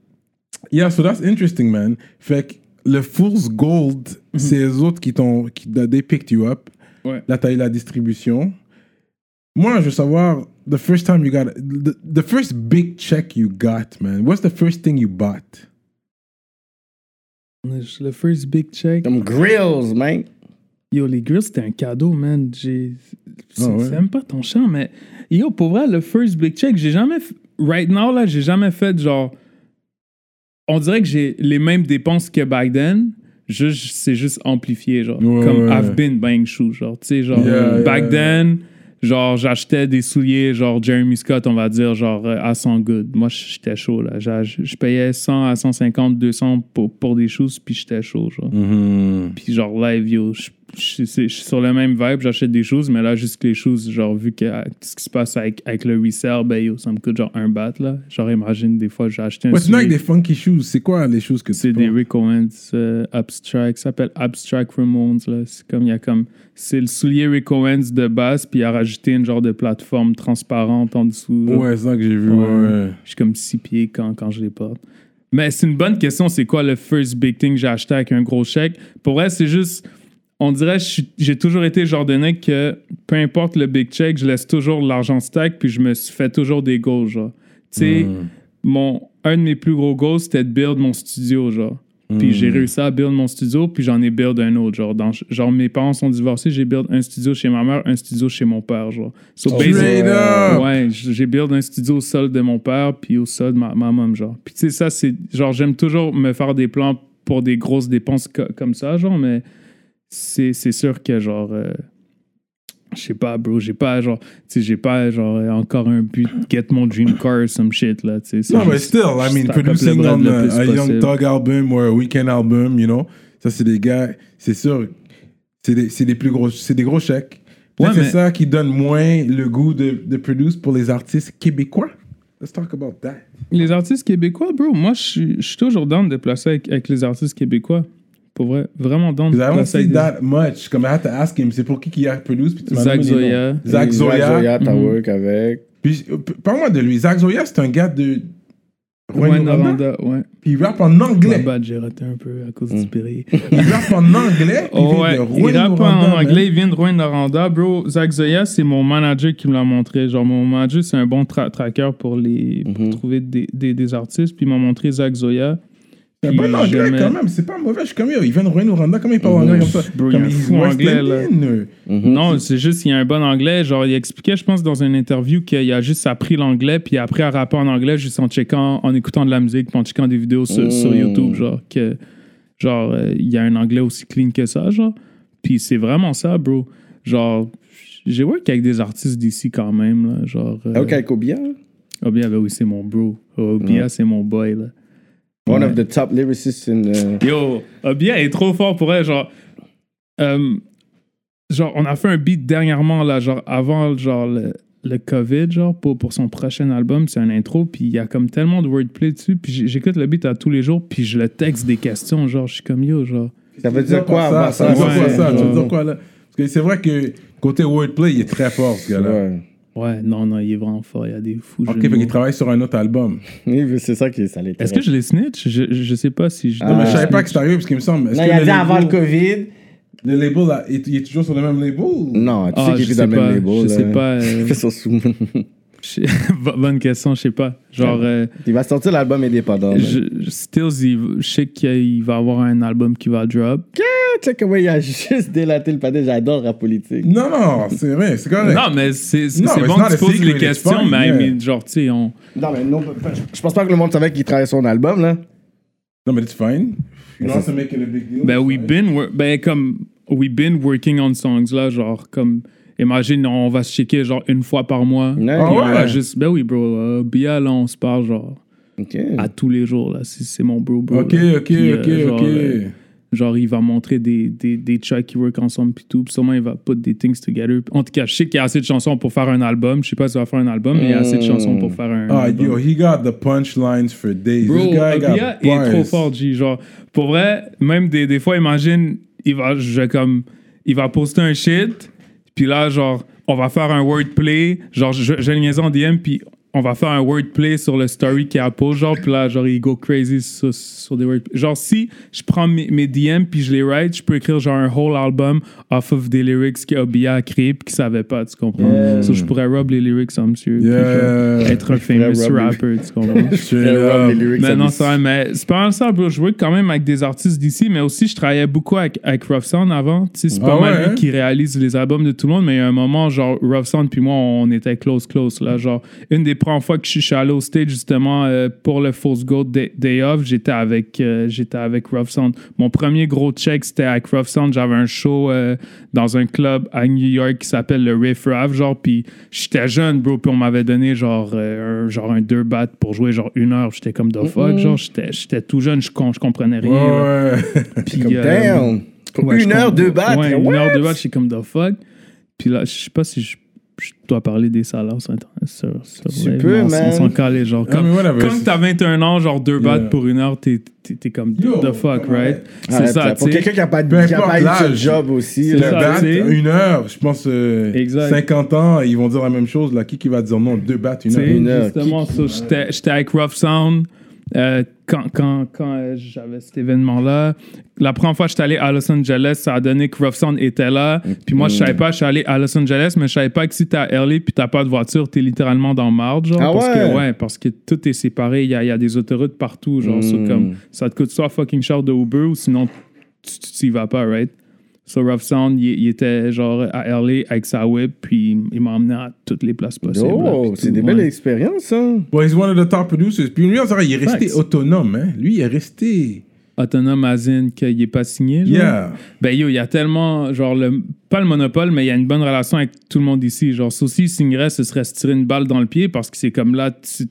yeah, so that's interesting, man. Fait que le Fool's Gold, c'est eux autres qui t'ont. qui they picked you up. Ouais. Là, t'as eu la distribution. Moi, je veux savoir, the first time you got, the, the first big check you got, man. What's the first thing you bought? Le first big check? Comme grills, man. Yo, les grills, c'était un cadeau, man. J'ai. C'est Ah ouais? c'est même pas ton champ, mais. Yo, pour vrai, le first big check, j'ai jamais. f- Right now, là, j'ai jamais fait genre. On dirait que j'ai les mêmes dépenses que back then. Juste, c'est juste amplifié, genre. Ouais, Comme ouais. I've been buying shoes, genre. Tu sais, genre. Yeah, back yeah. then, genre, j'achetais des souliers, genre Jeremy Scott, on va dire, genre euh, à 100 good. Moi, j'étais chaud, là. Je payais 100 à 150, 200 pour, pour des choses, puis j'étais chaud, genre. Mm-hmm. Puis genre live, yo, je je- suis sur le même vibe, j'achète des choses, mais là, juste les choses, genre, vu que euh, ce qui se passe avec, avec le resell, ben yo, ça me coûte genre un bat, là. Genre, imagine, des fois, j'ai acheté un Ouais, avec des funky shoes, c'est quoi les choses que tu c'est des Owens euh, Abstract, ça s'appelle Abstract Ramones, là. C'est comme, il y a comme, c'est le soulier Rick Owens de base, puis il a rajouté une genre de plateforme transparente en dessous. Ouais, c'est ça que j'ai vu. Ouais. Ouais. ouais. Je suis comme six pieds quand, quand je les porte. Mais c'est une bonne question, c'est quoi le first big thing que j'ai acheté avec un gros chèque? Pour vrai, c'est juste, on dirait, j'ai toujours été le genre de mec que peu importe le big check, je laisse toujours l'argent stack, puis je me fait toujours des goals, genre. Tu sais, mon, un de mes plus gros goals, c'était de build mon studio, genre. Puis j'ai réussi à build mon studio, puis j'en ai build un autre, genre. Dans, genre, mes parents sont divorcés, j'ai build un studio chez ma mère, un studio chez mon père, genre. So, up! Ouais, j'ai build un studio au sol de mon père, puis au sol de ma, ma mom, genre. Puis tu sais, ça, c'est. Genre, j'aime toujours me faire des plans pour des grosses dépenses co- comme ça, genre, mais c'est c'est sûr que, genre. euh, je sais pas, bro, j'ai pas, genre, tu sais, j'ai pas, genre, encore un but get mon dream car, some shit, là, tu sais. Non, mais still, I mean, producing on a, Young. Thug album ou un Weekend album, you know, ça, c'est des gars, c'est sûr, c'est des, c'est des plus gros, c'est des gros chèques. Ouais, c'est mais- ça qui donne moins le goût de, de produce pour les artistes québécois. Let's talk about that. Les artistes québécois, bro, moi, je suis- toujours down de déplacer avec, avec les artistes québécois. Pour vrai, vraiment down de Because I don't see that much. Comme I had to ask him, c'est pour qui qui a produce, puis tu Zach les noms. Zoya. Zach Zoya. t'as Mhm. work avec. Puis, parle-moi de lui. Zach Zoya, c'est un gars de Rouen Noranda. Ouais. Puis il rappe en anglais. bad, j'ai raté un peu à cause du Péril. Il rappe en anglais. il Oh vient ouais, de il rappe en man. anglais, il vient de Rouen Noranda. Bro, Zach Zoya, c'est mon manager qui me l'a montré. Genre, mon manager, c'est un bon tra- tracker pour, les, pour Mhm. trouver des, des, des artistes. Puis il m'a montré Zach Zoya. C'est un bon anglais jamais- quand même, c'est pas mauvais. Je suis comme yo, il vient de Rouen Noranda, comment il parle anglais comme ça Bro, il Comme est il fou West anglais, là. Indian. Mhm. Non, c'est juste qu'il y a un bon anglais. Genre, il expliquait, je pense, dans une interview qu'il a juste appris l'anglais, puis après à rapper en anglais juste en checkant, en écoutant de la musique, puis en checkant des vidéos sur, Mm. sur YouTube, genre, que, genre, euh, il y a un anglais aussi clean que ça, genre. Puis c'est vraiment ça, bro. Genre, j'ai work avec des artistes d'ici quand même, là. Genre. euh, Ok, avec Obia. Obia, ben oui, c'est mon bro. Obia, c'est mon boy, là. One Ouais. of the top lyricists in the... Yo, Obia est trop fort pour elle, genre. euh, genre, on a fait un beat dernièrement, là, genre, avant, genre, le, le COVID, genre, pour, pour son prochain album, c'est un intro, puis il y a comme tellement de wordplay dessus, puis j'écoute le beat à tous les jours, puis je le texte des questions, genre, je suis comme yo, genre. Ça veut dire quoi, ça, ça, veut dire quoi ça? Tu veux ouais. dire quoi là? Parce que c'est vrai que côté wordplay, il est très fort ce gars-là. Ouais. Ouais, non, non, il est vraiment fort, il y a des fous. Ok, fait qu'il travaille sur un autre album. Oui, mais c'est ça qui ça l'intéresse. Est-ce que je l'ai snitch? Je, je sais pas si je. Non, mais je Ah. savais pas que c'était arrivé parce qu'il me semble. Non, que il a dit avant le label- COVID. Le label, là, il il est toujours sur le même label? Non, tu Ah, sais qu'il est dans le même label. je là. sais pas. euh, Fait son sous- Bonne question, je sais pas. Genre. euh, Il va sortir l'album indépendant. Je, je- Stills, il- je sais qu'il va avoir un album qui va drop. Tu sais comment il a juste délaté le pâté. J'adore la politique. Non, non, c'est vrai, c'est correct. Non, mais c'est bon que tu poses les questions, mais I yeah. mean, genre, tu sais, on. Non, mais non, je pense pas que le monde savait qu'il travaillait son album, là. Non, mais it's fine. You make it a big deal. Ben, it's we fine. been, ben, comme, we been working on songs, là, genre, comme, imagine, on va se checker, genre, une fois par mois. Ouais. Ah Puis on ouais? va juste, ben oui, bro, euh, Bia, là, on se parle, genre, à tous les jours, là. C'est mon bro, bro. Ok, là. ok, Puis, ok, euh, genre, ok. euh, Genre, il va montrer des, des, des tracks qui work ensemble, puis tout. Puis sûrement, il va put des things together. En tout cas, je sais qu'il y a assez de chansons pour faire un album. Je sais pas s'il va faire un album, mais il y a assez de chansons pour faire un. Ah, album. yo, he got the punchlines for days. Bro, This guy got est trop fort, G. Genre, pour vrai, même des, des fois, imagine, il va, je, comme, il va poster un shit, puis là, genre, on va faire un wordplay. Genre, je le niaise en DM, puis on va faire un wordplay sur le story qu'il a post, genre, puis là, genre, il go crazy sur, sur des wordplays. Genre, si je prends mes, mes DM, puis je les write, je peux écrire, genre, un whole album off of des lyrics qu'Obia a créé, puis qu'il savait pas, tu comprends? Yeah. So, je pourrais rub les lyrics à monsieur, Yeah. genre, être un famous rub les- rapper, tu comprends? Up. les lyrics, Mais non, c'est vrai, mais c'est pas mal ça, bro. Je jouais quand même avec des artistes d'ici, mais aussi je travaillais beaucoup avec, avec Rough Sound avant. Tu sais, c'est pas Ah mal lui hein? qui réalise les albums de tout le monde, mais il y a un moment, genre, Rough Sound puis moi, on était close, close. Là, genre, une des premières fois que je suis allé au stage, justement, euh, pour le False Gold Day, Day Off, j'étais avec, euh, j'étais avec Rough Sound. Mon premier gros check, c'était avec Rough Sound. J'avais un show euh, dans un club à New York qui s'appelle le Riff Raff, genre, puis j'étais jeune, bro, puis on m'avait donné, genre, euh, un, genre un deux bat pour jouer, genre, une heure. J'étais comme the fuck, genre, j'étais j'étais tout jeune, je, com- je comprenais rien. Ouais. Puis, Comme, euh, damn. Pour ouais, une heure, comprends. deux battes. Ouais, une heure, deux battes, je suis comme the fuck. Puis là, je sais pas si je, je dois parler des salaires sur Internet. Sur, sur Tu live, peux, mais on, man. on s'en calait, genre. Ah, Comme, whatever, quand c'est- t'as 21 ans, genre deux Yeah. battes pour une heure, t'es t'es- t'es comme Yo, the fuck, right? ouais. C'est ça. Pour tu sais. quelqu'un qui a pas, Peu qui a pas l'âge. job aussi. C'est Le bat, une heure, je pense, euh, Exact. 50 ans, ils vont dire la même chose. Là, qui qui va dire non, deux battes, une heure. Une heure. justement, j'étais avec Rough Sound euh, quand, quand, quand euh, j'avais cet événement-là. La première fois que j'étais allé à Los Angeles, ça a donné que Rough Sound était là. Puis moi, je savais pas, je suis allé à Los Angeles, mais je savais pas que si t'es à LA puis t'as pas de voiture, t'es littéralement dans marde, genre. Ah parce ouais? que, ouais, parce que tout est séparé. Il y a, y a des autoroutes partout, genre. so Mm. comme, ça te coûte soit fucking cher de Uber ou sinon tu tu- tu y vas pas, right? So Rough Sound, il, il était genre à LA avec sa whip, puis il m'a emmené à toutes les places possibles. Oh, c'est des ouais. belles expériences, hein. Well, he's one of the top producers. Puis lui, on dirait, il est resté Facts. autonome. Hein? Lui, il est resté. autonome Azin qu'il est pas signé. genre. Yeah. Ben yo, il y a tellement, genre, le, pas le monopole, mais il y a une bonne relation avec tout le monde ici. Genre, ça aussi, signerait, ce serait se tirer une balle dans le pied parce que c'est comme là, tu,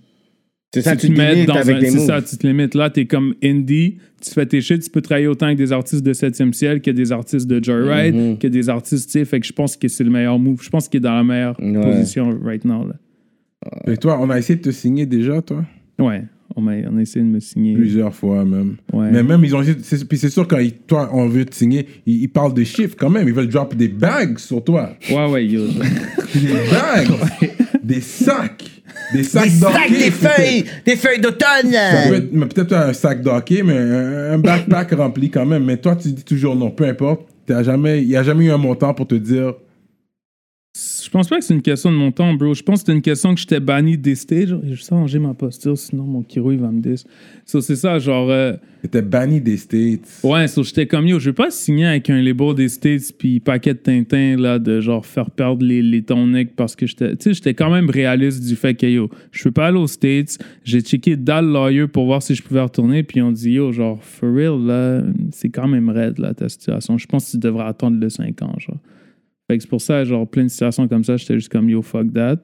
C'est ça, tu te mets limites dans avec un. moves. ça, tu te limites. Là, t'es comme indie, tu fais tes shit, tu peux travailler autant avec des artistes de 7e ciel que des artistes de Joyride, Mhm. que des artistes, tu sais. Fait que je pense que c'est le meilleur move. Je pense qu'il est dans la meilleure Ouais. position right now. Là. Et toi, on a essayé de te signer déjà, toi? Ouais, on, a essayé de me signer. Plusieurs fois même. Ouais. Mais même, ils ont essayé- c'est- Puis c'est sûr, quand ils- toi, on veut te signer, ils, ils parlent de chiffres quand même. Ils veulent drop des bags sur toi. Ouais, ouais, yo. Des bags. des sacs. Des sacs Des sacs, des feuilles, des feuilles d'automne. Ça peut être- mais peut-être pas un sac d'hockey, mais un, un backpack rempli quand même. Mais toi, tu dis toujours non, peu importe. Il n'y a jamais eu un montant pour te dire Je pense pas que c'est une question de mon temps, bro. Je pense que c'était une question que j'étais banni des stages. J'ai juste changé ma posture, sinon mon Kiro, il va me dire. So, c'est ça, genre. euh, banni des States. Ouais, so, j'étais comme yo, je vais pas signer avec un label des States puis paquet de Tintin là de genre faire perdre les, les toniques parce que j'étais tu sais j'étais quand même réaliste du fait que yo, je peux pas aller aux States, j'ai checké dans le lawyer pour voir si je pouvais retourner puis on dit yo genre for real là, c'est quand même raide là ta situation. Je pense que tu devrais attendre le 5 ans genre. Fait que c'est pour ça genre plein de situations comme ça, j'étais juste comme yo fuck that.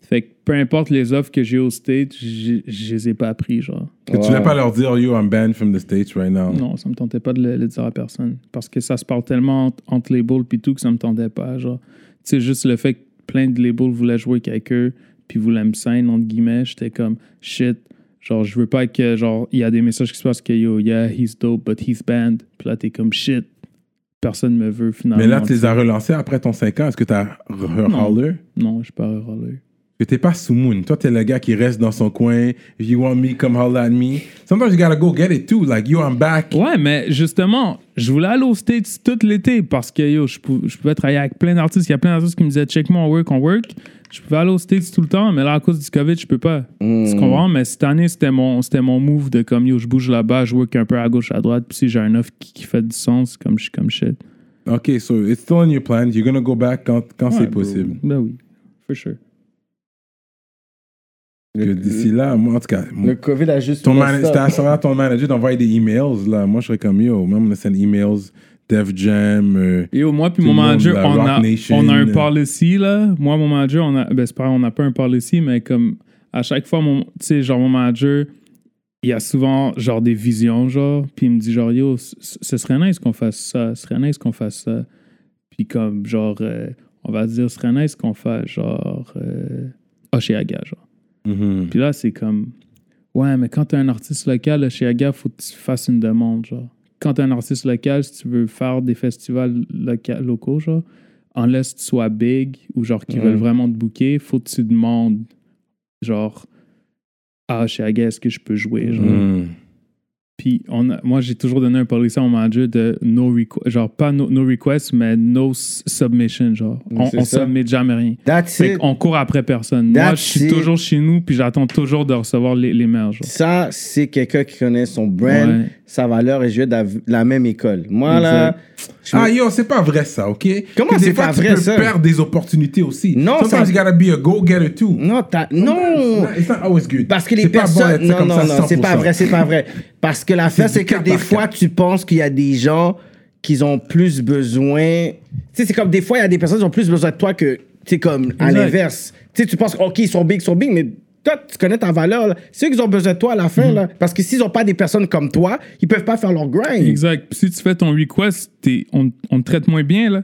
Fait que peu importe les offres que j'ai aux States, j'ai- je les ai pas pris genre. Que tu voulais pas leur dire, yo, I'm banned from the States right now. Non, ça me tentait pas de le, le dire à personne. Parce que ça se parle tellement entre, entre labels puis tout que ça me tentait pas. Genre, tu sais, juste le fait que plein de labels voulaient jouer avec eux puis voulaient me sign, entre guillemets, j'étais comme shit. Genre, je veux pas que, genre, il y a des messages qui se passent que yo, yeah, he's dope, but he's banned. Puis là, t'es comme shit. Personne me veut finalement. Mais là, tu les as relancés après ton 5 ans. Est-ce que t'as re-holler? Non, je suis pas. Que t'es pas sous moon. Toi, t'es le gars qui reste dans son coin. If you want me, come holler at me. Sometimes you gotta go get it too. Like, yo, I'm back. Ouais, mais justement, je voulais aller aux States tout l'été parce que yo, je, pou- je pouvais travailler avec plein d'artistes. Il y a plein d'artistes qui me disaient check moi, on work, on work. Je pouvais aller aux States tout le temps, mais là, à cause du COVID, je peux pas. Tu comprends? Mais cette année, c'était mon, c'était mon move de comme yo, je bouge là-bas, je work un peu à gauche, à droite. Puis si j'ai un offre qui, qui fait du sens, comme je suis comme shit. OK, so it's still in your plan. You're gonna go back quand, quand Ouais, c'est possible. Ben oui, for sure. Que D'ici là, moi, en tout cas, Le COVID a juste. ton mis man- ça. c'était à ce moment-là, ton manager d'envoyer des emails. Là. Moi, je serais comme yo. Même on a send emails, Def Jam. euh, Et au moi puis mon manager, on a, Nation. on a un policy là. Moi, mon manager, on a, ben c'est pas, on n'a pas un policy, mais comme à chaque fois, mon, tu sais, genre mon manager, il y a souvent genre des visions, genre, puis il me dit genre yo, ce serait nice qu'on fasse ça, ce serait nice qu'on fasse ça, puis comme genre, euh, on va dire, ce serait nice qu'on fasse genre euh, Oshéaga, genre. mhm. Puis là, c'est comme, ouais, mais quand t'es un artiste local, là, chez Aga, faut que tu fasses une demande, genre. Quand t'es un artiste local, si tu veux faire des festivals loca- locaux, genre, unless tu sois big ou genre qui Mhm. veulent vraiment te booker, faut que tu demandes, genre, ah, chez Aga, est-ce que je peux jouer, genre. Mhm. Puis on a- moi, j'ai toujours donné un policy à mon manager de no request, genre pas no, no request, mais no submission, genre. On, on ça. submit jamais rien. That's Fait it. qu'on court après personne. Moi, je That's suis it. toujours chez nous, puis j'attends toujours de recevoir les, les mails. Genre. Ça, c'est quelqu'un qui connaît son brand, Ouais. Sa valeur et je viens de la, même école. Moi, là. me- Ah yo, c'est pas vrai ça, ok? Comment c'est fois, pas tu vrai, peux ça? perdre des opportunités aussi. Non, Sometimes ça- you gotta be a go-getter too. Non, t'as- non! It's not always good. Parce que les bon personnes. d'être non, non, non, c'est pas 100%. vrai, c'est pas vrai. Parce que l'affaire, C'est que des fois, tu penses qu'il y a des gens qui ont plus besoin. Tu sais, c'est comme des fois, il y a des personnes qui ont plus besoin de toi que. Tu sais, comme à l'inverse. Tu sais, tu penses, OK, ils sont big, ils sont big, mais toi, tu connais ta valeur. C'est eux qui ont besoin de toi à la Mhm. fin, là. Parce que s'ils n'ont pas des personnes comme toi, ils peuvent pas faire leur grind. Exact. Puis si tu fais ton request, t'es- on, on te traite moins bien, là.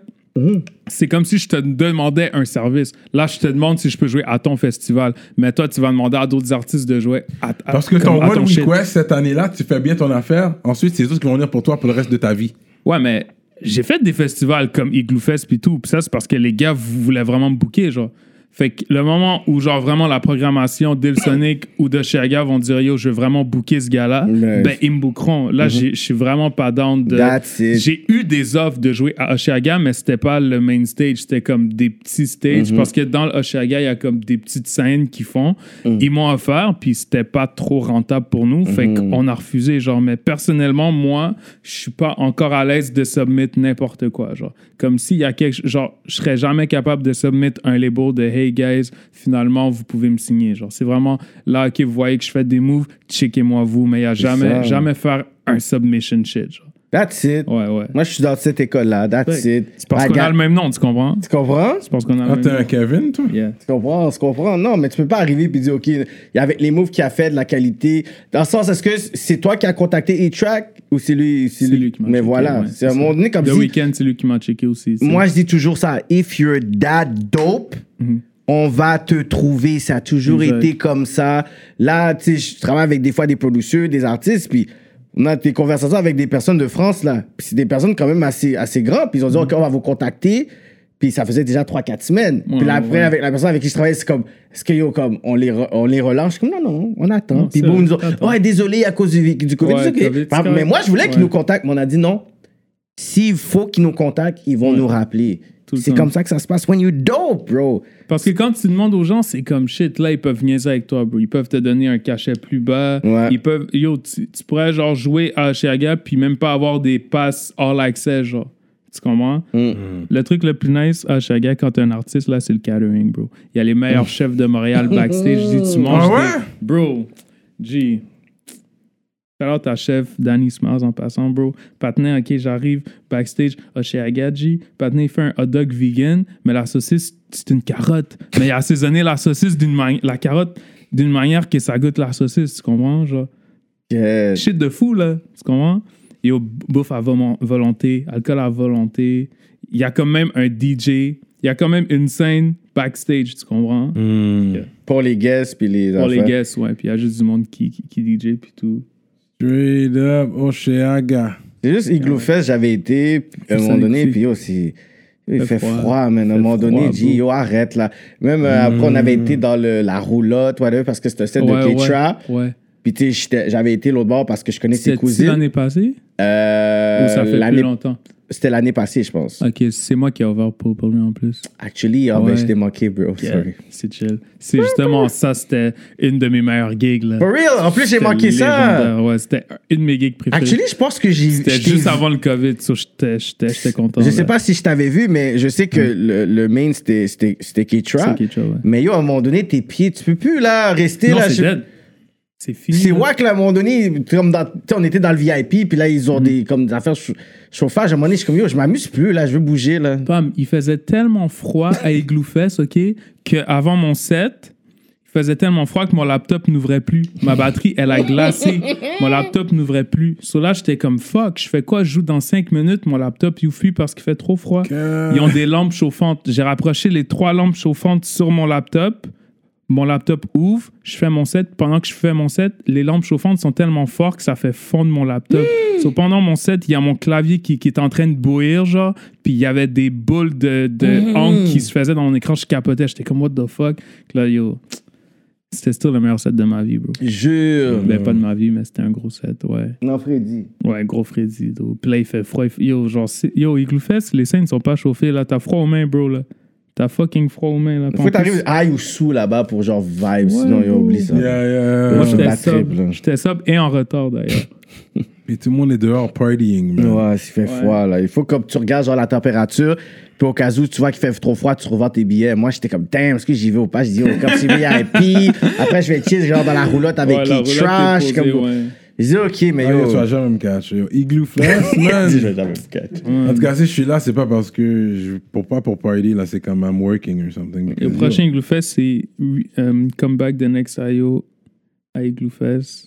C'est comme si je te demandais un service. Là, je te demande si je peux jouer à ton festival. Mais toi, tu vas demander à d'autres artistes de jouer à, à- Parce que comme ton one shit. request cette année-là, tu fais bien ton affaire. Ensuite, c'est les autres qui vont venir pour toi pour le reste de ta vie. Ouais, mais j'ai fait des festivals comme Igloo Fest puis tout. Puis ça, c'est parce que les gars voulaient vraiment me booker, genre. Fait que le moment où, genre, vraiment la programmation d'Il Sonic ou de Chiaga vont dire Yo, je veux vraiment booker ce gars-là, ben, ils me bookeront. Là, j'ai- je suis vraiment pas down de. That's it. J'ai eu des offres de jouer à Oshiaga, mais c'était pas le main stage. C'était comme des petits stages. Parce que dans le Oshiaga, il y a comme des petites scènes qui font. Ils m'ont offert, puis c'était pas trop rentable pour nous. Fait qu'on a refusé. Genre, mais personnellement, moi, je suis pas encore à l'aise de submit n'importe quoi. Genre, comme s'il y a quelque Genre, je serais jamais capable de submit un label de Hey guys, finalement, vous pouvez me signer. Genre, c'est vraiment là, OK, vous voyez que je fais des moves, checkez-moi vous. Mais il y a jamais, ça. jamais faire un submission shit. Genre. That's it. Ouais, ouais. Moi, je suis dans cette école-là. That's it. C'est parce qu'on a le même nom, tu comprends? Tu comprends? C'est parce qu'on a Ah, le t'es même un nom. Kevin, toi? Yeah. Tu comprends, tu comprends? Non, mais tu peux pas arriver et dire, OK, il y avait les moves qu'il a fait, de la qualité. Dans le sens, est-ce que c'est toi qui as contacté A-Track ou c'est lui? C'est lui? qui m'a Mais checké, voilà, ouais, c'est à un moment donné comme The si. Weeknd, c'est lui qui m'a checké aussi. Moi, je dis toujours ça. If you're that dope, on va te trouver. Ça a toujours Exact. été comme ça. Là, tu sais, je travaille avec des fois des producteurs, des artistes, puis on a des conversations avec des personnes de France, là. Puis c'est des personnes quand même assez, assez grandes. Puis ils ont dit, OK, on va vous contacter. Puis ça faisait déjà 3-4 semaines. Ouais, puis là, après, ouais. avec la personne avec qui je travaille, c'est comme, est-ce que yo, comme, on les, re- on les relance? Je suis comme, non, non, on attend. Non, puis boum, ils nous ont, ouais, désolé à cause du, du COVID. Ouais, mais moi, je voulais qu'ils nous contactent, mais on a dit non. S'il faut qu'ils nous contactent, ils vont nous rappeler. Tout le C'est comme ça que ça se passe. When you dope, bro. Parce que quand tu demandes aux gens, c'est comme shit, là, ils peuvent niaiser avec toi, bro. Ils peuvent te donner un cachet plus bas. Ouais. Ils peuvent. Yo, tu, tu pourrais, genre, jouer à Chiaga, puis même pas avoir des passes all access, genre. Tu comprends? Mm. Le truc le plus nice à Chiaga, quand t'es un artiste, là, c'est le catering, bro. Il y a les meilleurs chefs de Montréal backstage. Je dis, tu manges. Ah ouais? des- Bro, G. Alors, ta chef, Danny Smiles, en passant, bro. Patinet, OK, j'arrive backstage à chez Agadji. Patinet, il fait un hot dog vegan, mais la saucisse, c'est une carotte. Mais il a assaisonné la saucisse d'une manière, la carotte d'une manière que ça goûte la saucisse, tu comprends? Genre, Yeah. shit de fou, là, tu comprends? Yo, bouffe à vo- volonté, alcool à volonté. Il y a quand même un DJ. Il y a quand même une scène backstage, tu comprends? Hmm. Pour les guests, puis les Pour les guests, ouais. Puis il y a juste du monde qui, qui, qui DJ, puis tout. Straight up, Oshéaga. C'est juste Igloo Fest, j'avais été à un moment donné, aussi. puis yo, c'est. Il Fait froid. froid, man. À un moment donné, froid, dit, yo, arrête, là. Même euh, après, on avait été dans le, la roulotte, whatever, parce que c'était un set Ouais, de Ketra. ouais, ouais. Puis, tu sais, j'étais- j'avais été l'autre bord parce que je connais ses C'était cousines. l'année passée? Euh, ou ça fait plus longtemps? C'était l'année passée, je pense. Ok, c'est moi qui ai ouvert pour, pour lui en plus. Actually, ah, ben, Ouais. je t'ai manqué, bro. Sorry. C'est chill. C'est justement ça, c'était une de mes meilleures gigs. Là. For real, en plus, j'ai C'était manqué ça. légendaire. Ouais, c'était une de mes gigs préférées. Actually, je pense que j'ai c'était je t'ai juste vu- avant le COVID, so j'étais j'étais- j'étais content. Je là. sais pas si je t'avais vu, mais je sais que le, le main, c'était c'était- c'était. C'est ouais. Mais yo, à un moment donné, tes pieds, tu peux plus, là, rester, Non, là. c'est je- dead. C'est fini. C'est wack, là, à un moment donné, comme dans, on était dans le VIP, puis là, ils ont des, comme, des affaires chau- chauffage. À un moment donné, je suis comme, yo, je m'amuse plus, là, je veux bouger, là. Pam, il faisait tellement froid à Igloo Fest, OK, qu'avant mon set, il faisait tellement froid que mon laptop n'ouvrait plus. Ma batterie, elle a glacé. mon laptop n'ouvrait plus. So là, j'étais comme, fuck, je fais quoi? Je joue dans 5 minutes, mon laptop, il fuit parce qu'il fait trop froid. Ils ont des lampes chauffantes. J'ai rapproché les trois lampes chauffantes sur mon laptop. Mon laptop ouvre, je fais mon set. Pendant que je fais mon set, les lampes chauffantes sont tellement fortes que ça fait fondre mon laptop. So, pendant mon set, il y a mon clavier qui, qui est en train de bouillir, genre. Puis il y avait des boules de, de encre qui se faisaient dans mon écran. Je capotais. J'étais comme, what the fuck? Puis Là, yo, c'était still le meilleur set de ma vie, bro. Jure. Ben, pas de ma vie, mais c'était un gros set, ouais. Non, Freddy. Ouais, gros Freddy. though. Puis là, il fait froid. il fait- Yo, genre, yo, Igloo Fest, les scènes sont pas chauffées, là. T'as froid aux mains, bro, là. T'as fucking froid aux mains, là. Faut que t'arrives high ou sous là-bas pour genre vibe, Ouais, sinon, bro. oublie ça. Yeah, yeah. Moi, Moi, je j'étais là. J'étais sobre et en retard, d'ailleurs. Et tout le monde est dehors partying, man. Ouais, il fait froid, là. Il faut que tu regardes genre la température, puis au cas où tu vois qu'il fait trop froid, tu revends tes billets. Moi, j'étais comme, damn, est-ce que j'y vais ou pas? Je dis, oh, comme c'est VIP. Après, je vais chill genre dans la roulotte avec Ouais, qui trash. Comme... ouais. Je dis, ok, mais Ah, yo, tu vas jamais me catcher. yo. Igloo Fest, man. Je vais jamais me catch. En tout cas, si je suis là, c'est pas parce que je, pour pas pour party là, c'est comme I'm working or something. Le prochain Igloo Fest, c'est euh, Comeback the Next IO à Igloo Fest.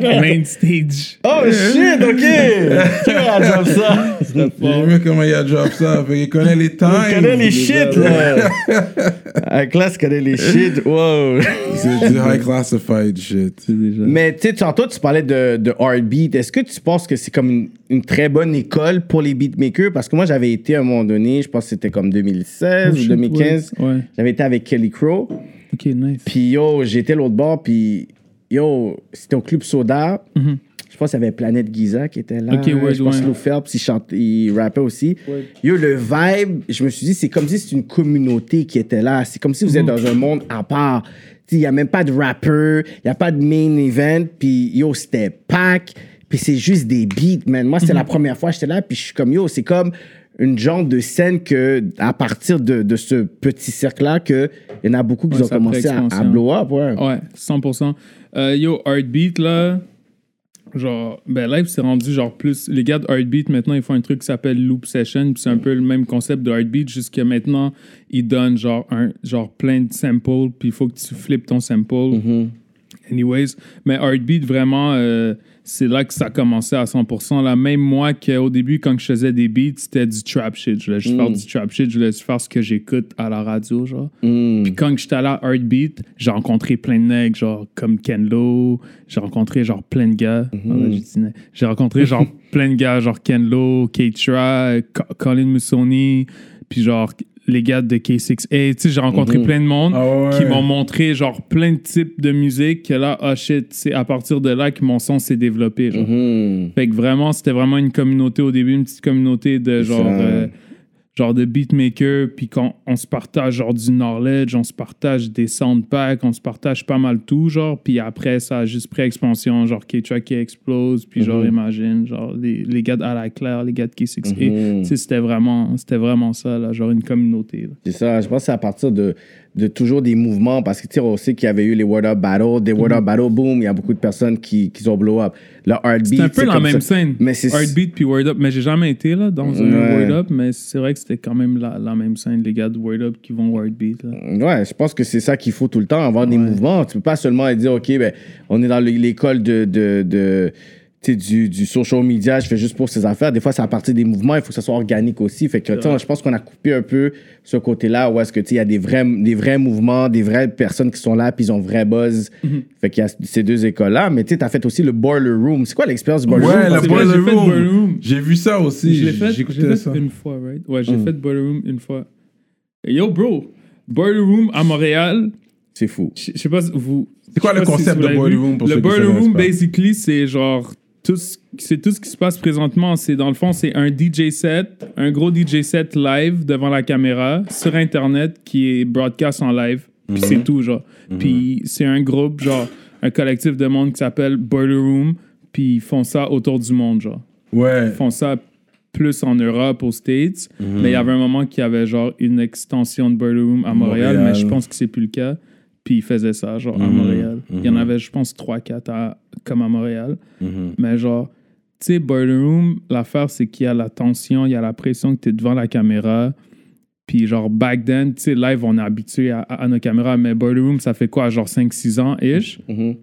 Main stage. Oh shit, ok! Qui va dire ça? J'ai aimé comment il a drop ça. Fait qu'il connaît les times. Il connaît les shit, là. La classe connaît les shit. Wow. C'est du high classified shit. C'est déjà. Mais tu sais, tantôt, tu parlais de, de R&B. Est-ce que tu penses que c'est comme une, une très bonne école pour les beatmakers? Parce que moi, j'avais été à un moment donné, je pense que c'était comme 2016 Oh, ou shit, 2015. Ouais. ouais. J'avais été avec Kelly Crow. Ok, nice. Puis yo, j'étais l'autre bord, puis yo, c'était au Club Soda. Mhm. Je pense qu'il y avait Planète Giza qui était là. Ouais, je pense ouais. Lou Phelps, il, chante, il rappait aussi. Ouais. Yo, le vibe, je me suis dit, c'est comme si c'était une communauté qui était là. C'est comme si vous êtes Mhm. dans un monde à part. Il n'y a même pas de rappeur, il n'y a pas de main event, puis yo, c'était pack, puis c'est juste des beats, man. Moi, Mhm. c'est la première fois que j'étais là, puis je suis comme, yo, c'est comme une genre de scène que, à partir de, de ce petit cercle-là, que il y en a beaucoup qui Ouais, ont commencé à, à blow up, ouais. Ouais, 100%. Euh, yo, Heartbeat, là, genre, ben live, c'est rendu genre plus. Les gars de Heartbeat, maintenant, ils font un truc qui s'appelle Loop Session, puis c'est un peu le même concept de Heartbeat, jusqu'à maintenant, ils donnent genre, un, genre plein de samples, puis il faut que tu flippes ton sample. Anyways, mais Heartbeat, vraiment, euh, c'est là que ça a commencé à 100%. Là, même moi, qu'au début, quand je faisais des beats, c'était du trap shit. Je voulais juste faire du trap shit, je voulais juste faire ce que j'écoute à la radio, genre. Puis quand j'étais allé à Heartbeat, j'ai rencontré plein de nègres, genre comme Ken Lo, j'ai rencontré genre plein de gars. Ah ouais, j'ai rencontré genre plein de gars, genre Ken Lo, Keitra, Co- Colin Musoni, puis genre les gars de K6A. Tu sais, j'ai rencontré plein de monde Ah ouais. qui m'ont montré genre plein de types de musique que là, oh shit, c'est à partir de là que mon son s'est développé. Genre. Hmm. Fait que vraiment, c'était vraiment une communauté au début, une petite communauté de genre, ça. euh, genre de beatmakers, puis quand on se partage genre du knowledge, on se partage des soundpacks, on se partage pas mal tout, genre, puis après, ça a juste pris expansion, genre K-Track qui explose, puis genre, Mhm. imagine, genre, les, les gars de À la Claire, les gars de K6A, Mhm. tu sais, c'était vraiment, c'était vraiment ça, là, genre une communauté. C'est ça, je pense que c'est à partir de, de toujours des mouvements, parce que tu sais, on sait qu'il y avait eu les Word Up Battle, des Word Up Battle, boom, il y a beaucoup de personnes qui, qui ont blow up. Le Heartbeat, C'est un peu la même ça. scène. Mais c'est- Heartbeat puis Word Up. Mais j'ai jamais été là dans un Ouais. Word Up, mais c'est vrai que c'était quand même la, la même scène, les gars de Word Up qui vont Word Beat. Là. Ouais, je pense que c'est ça qu'il faut tout le temps, avoir des mouvements. Tu peux pas seulement dire, OK, ben, on est dans le- l'école de, de, de du, du social media, je fais juste pour ces affaires. Des fois, c'est à partir des mouvements, il faut que ça soit organique aussi. Fait que, tu sais, je pense qu'on a coupé un peu ce côté-là où est-ce que, tu il y a des vrais, des vrais mouvements, des vraies personnes qui sont là, puis ils ont vrai buzz. Mhm. Fait qu'il y a ces deux écoles-là. Mais tu sais, t'as fait aussi le Boiler Room. C'est quoi l'expérience du Boiler Ouais, Room? que- vrai, Boiler j'ai fait Room. J'ai vu ça aussi. Je l'ai fait, l'ai ça. fait une fois, right? Ouais, j'ai Mm. fait Boiler Room une fois. Yo, bro, Boiler Room à Montréal, C'est fou. je sais pas si vous. C'est quoi le si concept de Boiler. Room pour Le Boiler Room, basically, c'est genre. Tout ce, c'est tout ce qui se passe présentement. C'est dans le fond, c'est un DJ set, un gros DJ set live devant la caméra sur Internet qui est broadcast en live. Puis c'est tout, genre. Puis c'est un groupe, genre, un collectif de monde qui s'appelle Boiler Room. Puis ils font ça autour du monde, genre Ouais. font ça plus en Europe, aux States. Mhm. Mais il y avait un moment qu'il y avait genre une extension de Boiler Room à Montréal, Montréal. mais je pense que c'est plus le cas. Puis ils faisaient ça, genre, à Mhm. Montréal. Il y en Mhm. avait, je pense, 3-4 à- comme à Montréal. Mhm. Mais genre, tu sais, Boiler Room, l'affaire, c'est qu'il y a la tension, il y a la pression que tu es devant la caméra. Puis genre, back then, tu sais, live, on est habitué à, à nos caméras, mais Boiler Room, ça fait quoi, genre 5-6 ans-ish? Mhm.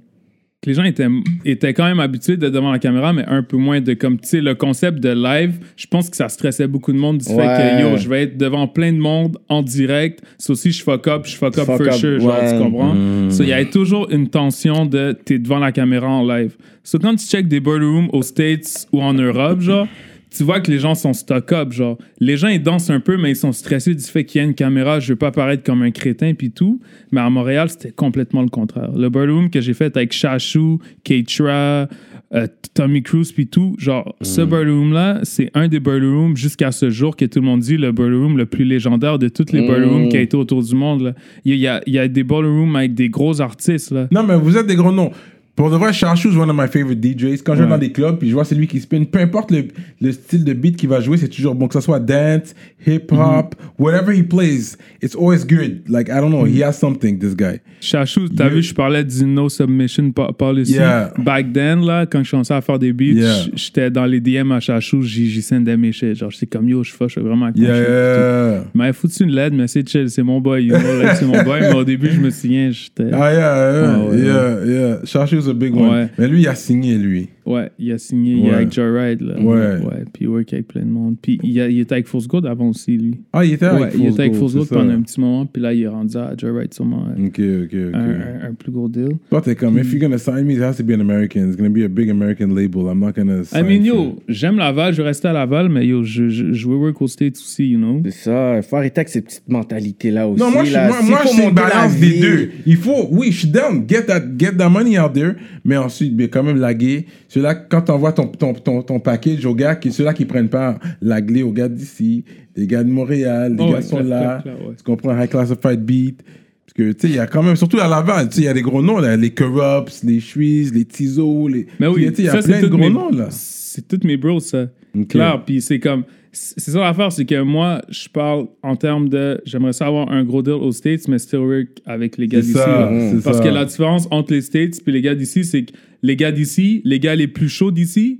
Que les gens étaient, étaient quand même habitués d'être devant la caméra, mais un peu moins de comme, tu sais, le concept de live, je pense que ça stressait beaucoup de monde du fait Ouais. que, yo, je vais être devant plein de monde en direct, so si je fuck up, je fuck up Fuck for up, sure, genre, ouais. tu comprends? Mm. So, il y avait toujours une tension de t'es devant la caméra en live. So, quand tu check des boiler rooms aux States ou en Europe, genre, tu vois que les gens sont stock up, genre. Les gens, ils dansent un peu, mais ils sont stressés du fait qu'il y a une caméra, je veux pas paraître comme un crétin, puis tout. Mais à Montréal, c'était complètement le contraire. Le boiler room que j'ai fait avec Chachou, Keitra, euh, Tommy Cruise, puis tout, genre, ce boiler room-là, c'est un des boiler rooms jusqu'à ce jour que tout le monde dit le boiler room le plus légendaire de toutes les boiler rooms qui a été autour du monde, là. Il y a, il y a des boiler rooms avec des gros artistes, là. Non, mais vous êtes des gros noms. Pour de vrai, Chachou is one of my favorite DJs. Quand je vais dans des clubs, puis je vois c'est lui qui spin, peu importe le, le style de beat qu'il va jouer, c'est toujours bon. Que ce soit dance, hip-hop, Mhm. whatever he plays, it's always good. Like, I don't know, he has something, this guy. Chachou, t'as vu, je parlais du no submission po- policy. Yeah. Back then, là, quand je commençais à faire des beats, Yeah. j- j'étais dans les DM à Chachou, j'y j'y sendais mes shit. Genre, j'étais comme yo, je fâche vraiment ton Yeah, yeah. Il m'avait foutu une LED, mais c'est chill, c'est mon boy. You know, like, c'est mon boy, mais au début, je me souviens, j'étais. Ah, yeah, yeah, Ah, ouais, yeah, yeah. Chachou's a big one. Ouais. Mais lui, il a signé, lui. Ouais, il a signé, il est Ouais. avec Joyride, là. Ouais. puis il work avec plein de monde. Puis il, a- il était avec Force Good avant aussi, lui. Ah, il était ouais, avec il était avec Force Good pendant un petit moment, puis là, il est rendu à Joyride, sûrement. euh, Ok, ok, ok. un, un- un plus gros deal. Toi, t'es comme, if you're gonna sign me, it has to be an American. It's gonna be a big American label. I'm not gonna I sign mean, for- yo, j'aime Laval, je vais rester à Laval, mais yo, je, je, je veux work aux States aussi, you know. C'est ça, il faut arrêter avec ces petites mentalités-là aussi. Non, moi, je, là. moi, moi, faut c'est une balance des deux. Il faut, oui, je suis down. Get that, get that money out there. Mais ensuite, bien, quand même, laguer. Ceux-là, quand t'envoies ton, ton, ton, ton package aux gars, qui, ceux-là qui prennent pas, laguer aux gars d'ici, les gars de Montréal, les Oh, gars ouais, sont clair, là. clair, clair, ouais. Tu comprends? High Classified Beat. Parce que, tu sais, il y a quand même, surtout à Laval, tu sais, il y a des gros noms, là. Les Corrupts, les Shrees, les Tizo, les. Mais oui, il y a plein de gros mes- noms, là. C'est toutes mes bros, ça. Ok. Clair, puis c'est comme, c'est ça l'affaire, c'est que moi, je parle en termes de. J'aimerais ça avoir un gros deal aux States, mais still work avec les gars d'ici. Parce ça. que la différence entre les States et les gars d'ici, c'est que les gars d'ici, les gars les plus chauds d'ici,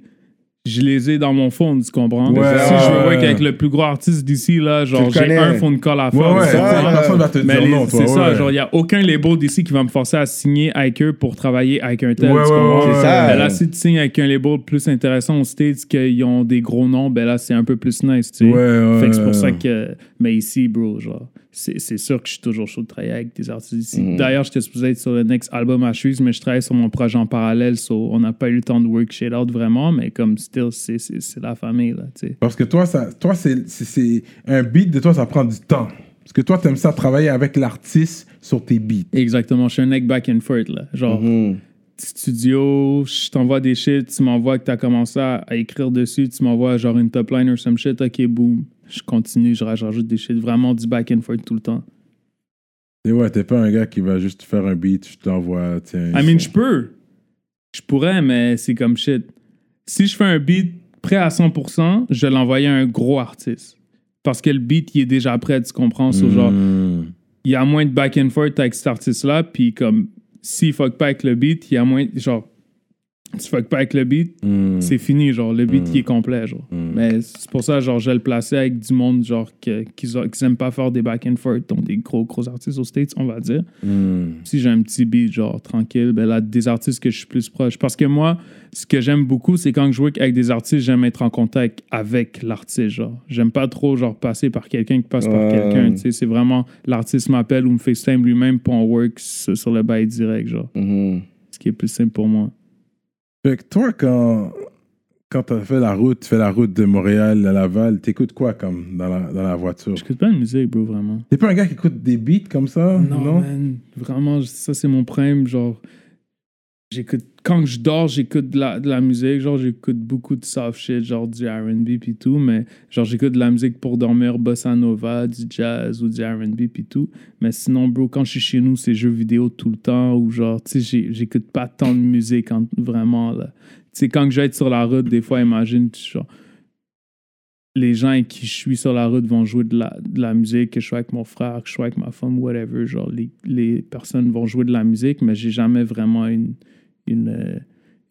je les ai dans mon phone, tu comprends? Ouais, si je veux ouais. work avec le plus gros artiste d'ici, là, genre, j'ai un phone call à Ouais, faire. ouais, va te Mais dire les- non, toi. c'est ça, ouais. genre, il n'y a aucun label d'ici qui va me forcer à signer avec eux pour travailler avec un tel. Ouais, tu ouais, comprends? ouais, C'est ça. Ben là, si tu signes avec un label plus intéressant aux States, qu'ils ont des gros noms, ben là, c'est un peu plus nice, tu sais. Ouais, ouais. Fait que c'est pour ça que. Mais ici, bro, genre, c'est sûr que je suis toujours chaud de travailler avec des artistes ici. Mm. D'ailleurs, j'étais supposé être sur le next album à Shoes, mais je travaille sur mon projet en parallèle, so on n'a pas eu le temps de work shit out vraiment, mais comme still, c'est- la famille, là, tu sais. Parce que toi, ça, toi c'est- un beat de toi, ça prend du temps. Parce que toi, t'aimes ça travailler avec l'artiste sur tes beats. Exactement, je suis un neck back and forth, là. Genre, Mhm. studio, je t'envoie des shit, tu m'envoies que t'as commencé à, à écrire dessus, tu m'envoies genre une top line or some shit, ok, boom. Je continue, je rajoute des shit, vraiment du back and forth tout le temps. Et ouais, t'es pas un gars qui va juste faire un beat, je t'envoie, tiens. I mean, je peux. Je pourrais, mais c'est comme shit. Si je fais un beat prêt à 100%, je l'envoyer à un gros artiste. Parce que le beat, il est déjà prêt, tu comprends? So, genre, Mm. il y a moins de back and forth avec cet artiste-là, puis comme, s'il fuck pas avec le beat, il y a moins, genre, tu fuck pas avec le beat, Mm. c'est fini, genre, le beat, il est complet, genre. Mais c'est pour ça, genre, je vais le placer avec du monde, genre, ont- qu'ils aiment pas faire des back and forth, donc des gros, gros artistes aux States, on va dire. Mm. Si j'ai un petit beat, genre, tranquille, ben là, des artistes que je suis plus proche. Parce que moi, ce que j'aime beaucoup, c'est quand je joue avec des artistes, j'aime être en contact avec l'artiste, genre. J'aime pas trop, genre, passer par quelqu'un qui passe par quelqu'un, tu sais. C'est vraiment, l'artiste m'appelle ou me FaceTime lui-même pour on work sur, le bail direct, genre. Ce qui est plus simple pour moi. Fait que toi, quand, quand t'as fait la route, tu fais la route de Montréal à Laval, t'écoutes quoi comme dans la, dans la voiture? J'écoute pas de musique, bro, vraiment. T'es pas un gars qui écoute des beats comme ça? Non, man. Vraiment, ça, c'est mon problème. Genre, j'écoute. Quand je dors, j'écoute de la, musique. Genre, j'écoute beaucoup de soft shit, genre du RB puis tout. Mais, genre, j'écoute de la musique pour dormir, bossa nova, du jazz ou du RB puis tout. Mais sinon, bro, quand je suis chez nous, c'est jeux vidéo tout le temps. Ou genre, tu sais, j'écoute pas tant de musique en- vraiment, là. Tu sais, quand je vais être sur la route, des fois, imagine, genre, les gens avec qui je suis sur la route vont jouer de la, de la musique, que je sois avec mon frère, que je sois avec ma femme, whatever. Genre, les, les personnes vont jouer de la musique, mais j'ai jamais vraiment une, une, euh,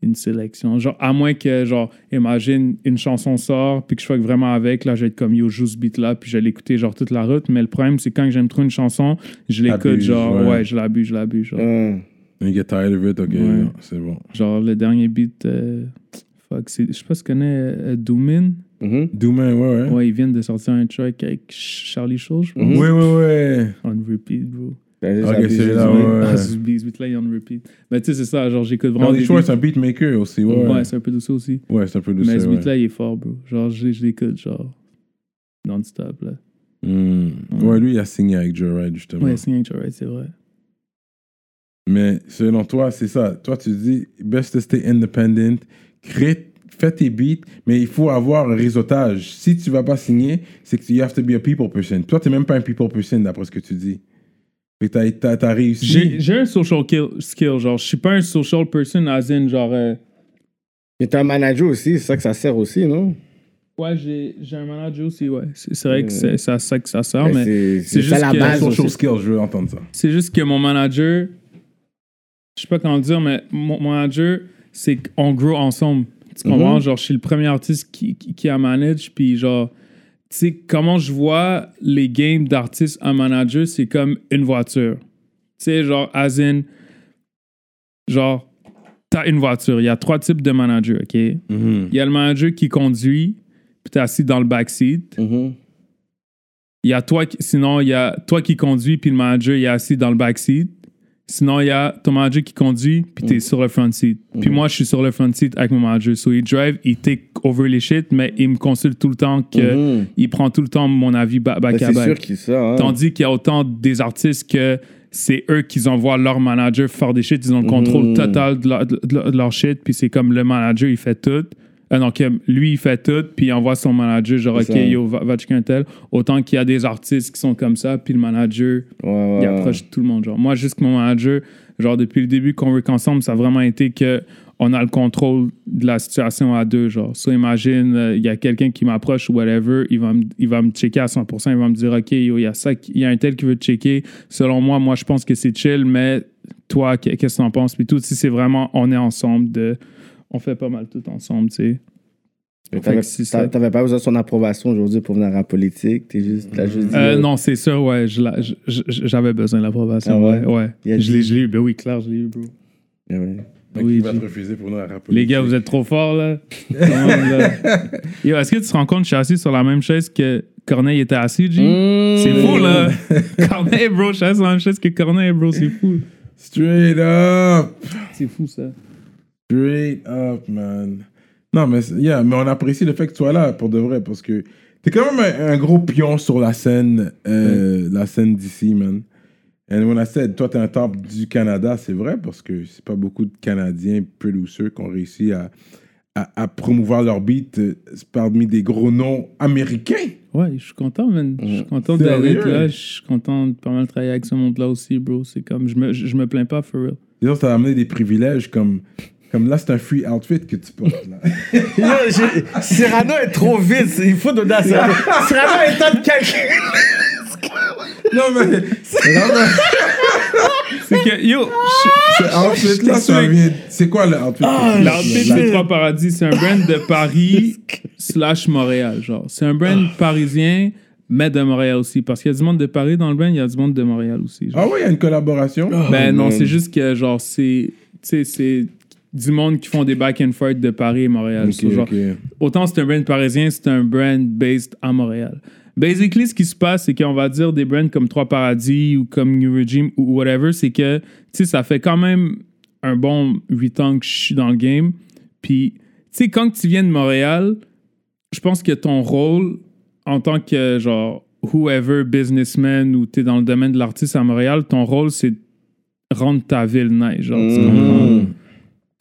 une sélection. Genre, à moins que, genre, imagine, une chanson sort, puis que je sois vraiment avec, là, je vais être comme, yo, joue ce beat-là, puis je vais l'écouter, genre, toute la route. Mais le problème, c'est quand j'aime trop une chanson, je l'écoute, genre, ouais. ouais. je l'abuse, je l'abuse, genre. Mhm. You get tired of it, ok, Ouais. c'est bon. Genre, le dernier beat, euh, fuck, c'est- je sais pas si tu connais euh, Doomin. Mhm. Dooman, ouais, ouais. Ouais, ils viennent de sortir un track avec Charlie Shaw, je pense. Mhm. Ouais, ouais, ouais. On repeat, bro. Juste Ok, abusé c'est du là, beat. ouais. Ah, ce ce beat-là, il repeat. Mais tu sais, c'est ça, genre, j'écoute vraiment. Des c'est un beatmaker aussi, ouais. Ouais, Ouais, c'est un peu de ça aussi. c'est un peu de Mais ça, ce ouais. beat-là, il est fort, bro. Genre, je, je l'écoute, genre, non-stop, là. Mm. Ouais, lui, il a signé avec Joe Ride, justement. Ouais, c'est un right, c'est vrai. Mais selon toi, c'est ça. Toi, tu dis, best to stay independent, crée, fais tes beats, mais il faut avoir un réseautage. Si tu vas pas signer, c'est que you have to be a people person. Toi, t'es même pas un people person, d'après ce que tu dis. Fait que t'as, t'as, t'as réussi. J'ai j'ai un social kill- skill, genre, je suis pas un social person, as in, genre, euh, Et t'es un manager aussi, c'est ça que ça sert aussi, non? ouais, j'ai j'ai un manager aussi, ouais. C'est c'est vrai que c'est c'est à ça que ça sert, mais c'est c'est c'est ça juste la que- base social aussi. skills, je veux entendre ça. c'est juste que mon manager, je sais pas comment le dire, mais mon mon manager, c'est qu'on grow ensemble. Tu comprends? Mhm. Genre, je suis le premier artiste qui, qui, qui a manage, puis genre, sais, comment je vois les games d'artistes en manager, c'est comme une voiture. Tu sais, genre, as in, genre, t'as une voiture. Il y a trois types de managers, OK? Il Mhm. y a le manager qui conduit, puis t'es assis dans le backseat. Mhm. Il y a toi, qui- sinon, il y a toi qui conduis, puis le manager, il est assis dans le backseat. Sinon, il y a ton manager qui conduit, puis t'es sur le front seat. Puis moi, je suis sur le front seat avec mon manager. So, il drive, il take over les shit, mais il me consulte tout le temps que Mhm. il prend tout le temps mon avis ba- back Ben, à c'est sûr back. qu'il ça. Hein. Tandis qu'il y a autant des artistes que c'est eux qui envoient leur manager faire des shit. Ils ont le contrôle Mhm. total de leur, de leur shit. Puis c'est comme le manager, il fait tout. Euh, euh, lui, il fait tout, puis il envoie son manager, genre, OK, yo, va, va checker un tel. Autant qu'il y a des artistes qui sont comme ça, puis le manager, Ouais, ouais. il approche tout le monde. Genre. Moi, juste mon manager, genre, depuis le début qu'on work ensemble, ça a vraiment été que on a le contrôle de la situation à deux, genre. So, imagine, euh, il y a quelqu'un qui m'approche ou whatever, il va, me, il va me checker à 100%, il va me dire, OK, yo, il y a ça, il y a un tel qui veut te checker. Selon moi, moi, je pense que c'est chill, mais toi, qu'est- qu'est-ce que t'en penses? Puis tout, si c'est vraiment, on est ensemble, de, on fait pas mal tout ensemble, tu sais. Fait T'avais ça. t'avais pas besoin de son approbation aujourd'hui pour venir à la politique. T'es juste, t'as juste dit, Euh, euh, non, c'est sûr, ouais. J'avais besoin de l'approbation. Ah ouais? ouais. A Je l'ai dit- je l'ai eu. Ben oui, clair, je l'ai eu, bro. ah ouais. Donc, Oui, il va te refuser pour nous à rappeler. Les gars, vous êtes trop forts, là. Comment, là? Yo, est-ce que tu te rends compte que je suis assis sur la même chaise que Corneille était assis, G? Mmh. C'est fou, là. Corneille, bro, je suis assis sur la même chaise que Corneille, bro. C'est fou. Straight up! C'est fou, ça. Straight up, man. Non, mais, yeah, mais on apprécie le fait que tu sois là pour de vrai parce que t'es quand même un, un gros pion sur la scène, euh, la scène d'ici, man. And when I said, toi, t'es un top du Canada, c'est vrai parce que c'est pas beaucoup de Canadiens producers qui ont réussi à, à, à promouvoir leur beat euh, parmi des gros noms américains. Ouais, je suis content, man. Je suis content d'être là. Je suis content de pas mal travailler avec ce monde-là aussi, bro. C'est comme, je me, je, je me plains pas, for real. Disons, ça a amené des privilèges comme, comme là, c'est un free outfit que tu portes. Là. Cyrano est trop vite. Il faut donner à Cyrano. Cyrano est temps de quelqu'un. non, mais. C'est que, yo, ce outfit-là. C'est quoi le outfit? Ah, L'outfit des Trois Paradis, c'est un brand de Paris slash Montréal, genre. C'est un brand parisien, mais de Montréal aussi. Parce qu'il y a du monde de Paris dans le brand, il y a du monde de Montréal aussi. genre. Ah ouais, il y a une collaboration? ben non, c'est juste que, genre, c'est... Tu sais, c'est du monde qui font des back and forth de Paris et Montréal. Genre, autant c'est un brand parisien, c'est un brand based à Montréal. Basically, ce qui se passe, c'est qu'on va dire des brands comme Trois Paradis ou comme New Regime ou whatever, c'est que, tu sais, ça fait quand même un bon 8 ans que je suis dans le game. Puis, tu sais, quand tu viens de Montréal, je pense que ton rôle en tant que, genre, whoever businessman ou tu es dans le domaine de l'artiste à Montréal, ton rôle, c'est rendre ta ville nice, genre, tu comprends?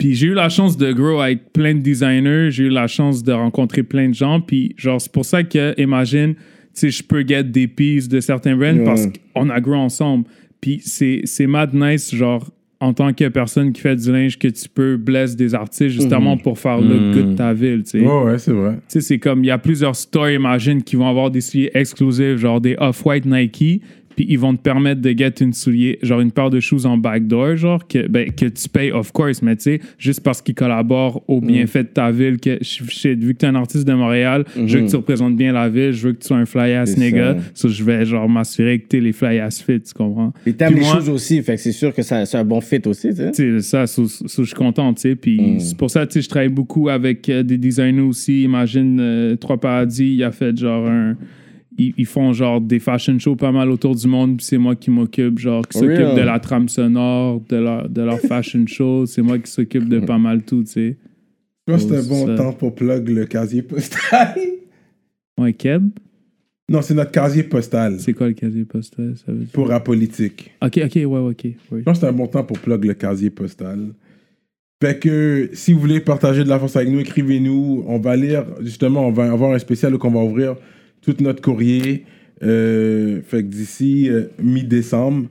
Puis j'ai eu la chance de grow avec plein de designers, j'ai eu la chance de rencontrer plein de gens, puis genre c'est pour ça que imagine, tu sais je peux get des pieces de certains brands parce qu'on a grow ensemble. Puis c'est c'est mad nice genre en tant que personne qui fait du linge que tu peux bless des artistes justement pour faire le good de ta ville, tu sais. Ouais, ouais, c'est vrai. Tu sais, c'est comme, il y a plusieurs stores, imagine, qui vont avoir des souliers exclusifs, genre des Off-White Nike, puis ils vont te permettre de get une soulier, genre une paire de shoes en backdoor, genre, que, ben, que tu payes, of course, mais tu sais, juste parce qu'ils collaborent au bienfait de ta ville, que, vu que tu es un artiste de Montréal, je veux que tu représentes bien la ville, je veux que tu sois un fly-ass nigga, so, je vais, genre, m'assurer que tu les fly-ass fit, tu comprends? Il t'aime Puis les moi- choses aussi. Fait que c'est sûr que c'est un bon fit aussi, tu sais. tu sais, ça, so- so je suis content, tu sais. Puis c'est pour ça, tu sais, je travaille beaucoup avec euh, des designers aussi. Imagine, euh, Trois Paradis, il a fait genre un. Ils, ils font genre des fashion shows pas mal autour du monde, puis c'est moi qui m'occupe, genre, qui s'occupe Real. de la trame sonore, de leur, de leur fashion show. C'est moi qui s'occupe de pas mal tout, tu sais. Je pense que c'est un Oh, bon ça. temps pour plug le casier postal. Ouais, Keb, non, c'est notre casier postal c'est quoi le casier postal? Ça veut dire? pour la politique. Ok, ok, ouais, ok. ouais. Je pense que c'est un bon temps pour plug le casier postal. Fait que si vous voulez partager de la force avec nous, écrivez-nous. On va lire, justement, on va avoir un spécial où on va ouvrir tout notre courrier. Euh, fait que d'ici euh, mi-décembre.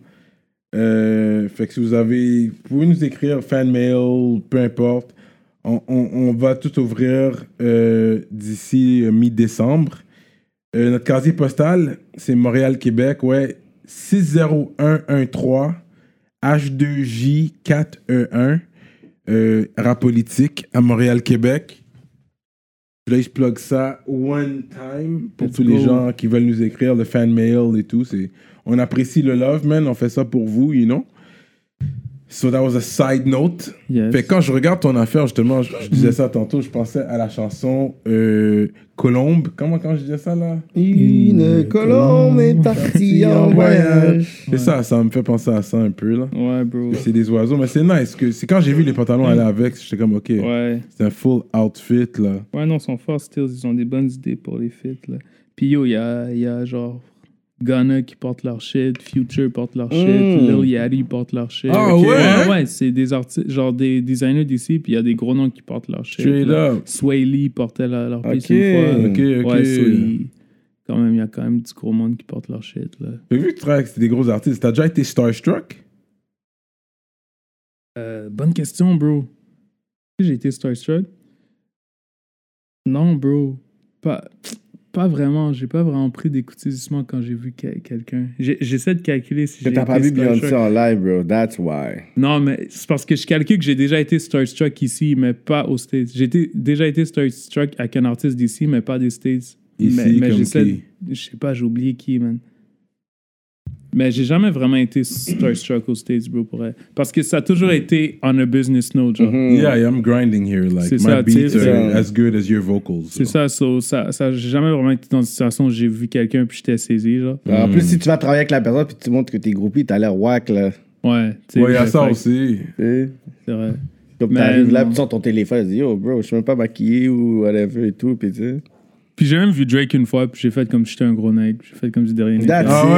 Euh, fait que si vous avez. Vous pouvez nous écrire fan mail, peu importe. On, on- va tout ouvrir d'ici mi-décembre. Notre casier postal, c'est Montréal-Québec, ouais. 60113 H2J4E1 euh, rap politique à Montréal-Québec. Là, je plug ça one time pour Let's tous les go. gens qui veulent nous écrire, le fan mail et tout. On apprécie le love, man. On fait ça pour vous, you know? So that was a side note. Yes. Fait que quand je regarde ton affaire, justement, je, je disais ça tantôt, je pensais à la chanson euh, Colombe. Comment quand je disais ça là? Une colombe est partie en voyage. C'est ça, ça me fait penser à ça un peu là. Ouais, bro. C'est des oiseaux, mais c'est nice. Que c'est quand j'ai vu les pantalons aller avec, j'étais comme ok, Ouais. c'est un full outfit là. Ouais, non, ils sont forts, Stills. Ils ont des bonnes idées pour les fits, là. Puis yo, il y a, il y a genre Ghana qui porte leur shit, Future porte leur shit, Mm. Lil Yachty porte leur shit. Ah ouais? Ouais, ouais, c'est des artistes, genre des designers d'ici, puis il y a des gros noms qui portent leur shit. Sway Lee portait leur, leur piece une fois. Ok, ok. Ouais, il- quand même, il y a quand même du gros monde qui porte leur shit, là. J'ai vu que tu travailles avec des gros artistes. T'as déjà été starstruck? Euh, bonne question, bro. J'ai été starstruck? Non, bro. Pas, pas vraiment. J'ai pas vraiment pris d'écoutissement quand j'ai vu que- quelqu'un. J'essaie de calculer si j'ai t'as pas vu Beyoncé en live, bro. That's why. Non, mais c'est parce que je calcule que j'ai déjà été starstruck ici, mais pas aux States. J'ai déjà été starstruck avec un artiste d'ici, mais pas des States. Ici, mais, j'essaie. Je sais pas, j'ai oublié qui, man. Mais j'ai jamais vraiment été starstruck aux States, bro, pour vrai. Parce que ça a toujours été on a business note, genre. Mm-hmm. Yeah, yeah, I'm grinding here. Like, C'est my ça, beats are c'est- as good as your vocals. C'est ça, so, ça, ça j'ai jamais vraiment été dans une situation où j'ai vu quelqu'un puis j'étais saisi, genre. En plus, si tu vas travailler avec la personne puis tu montres que t'es groupie, t'as l'air whack, là. Ouais, tu sais, Ouais, il y a ça aussi. Tu sais? C'est vrai. Comme t'arrives là, tu sors ton téléphone, tu dis yo, bro, je suis même pas maquillé ou whatever et tout, puis tu sais. Puis j'ai même vu Drake une fois, puis j'ai fait comme si j'étais un gros nègre. J'ai fait comme si de rien n'était. That's Ah it.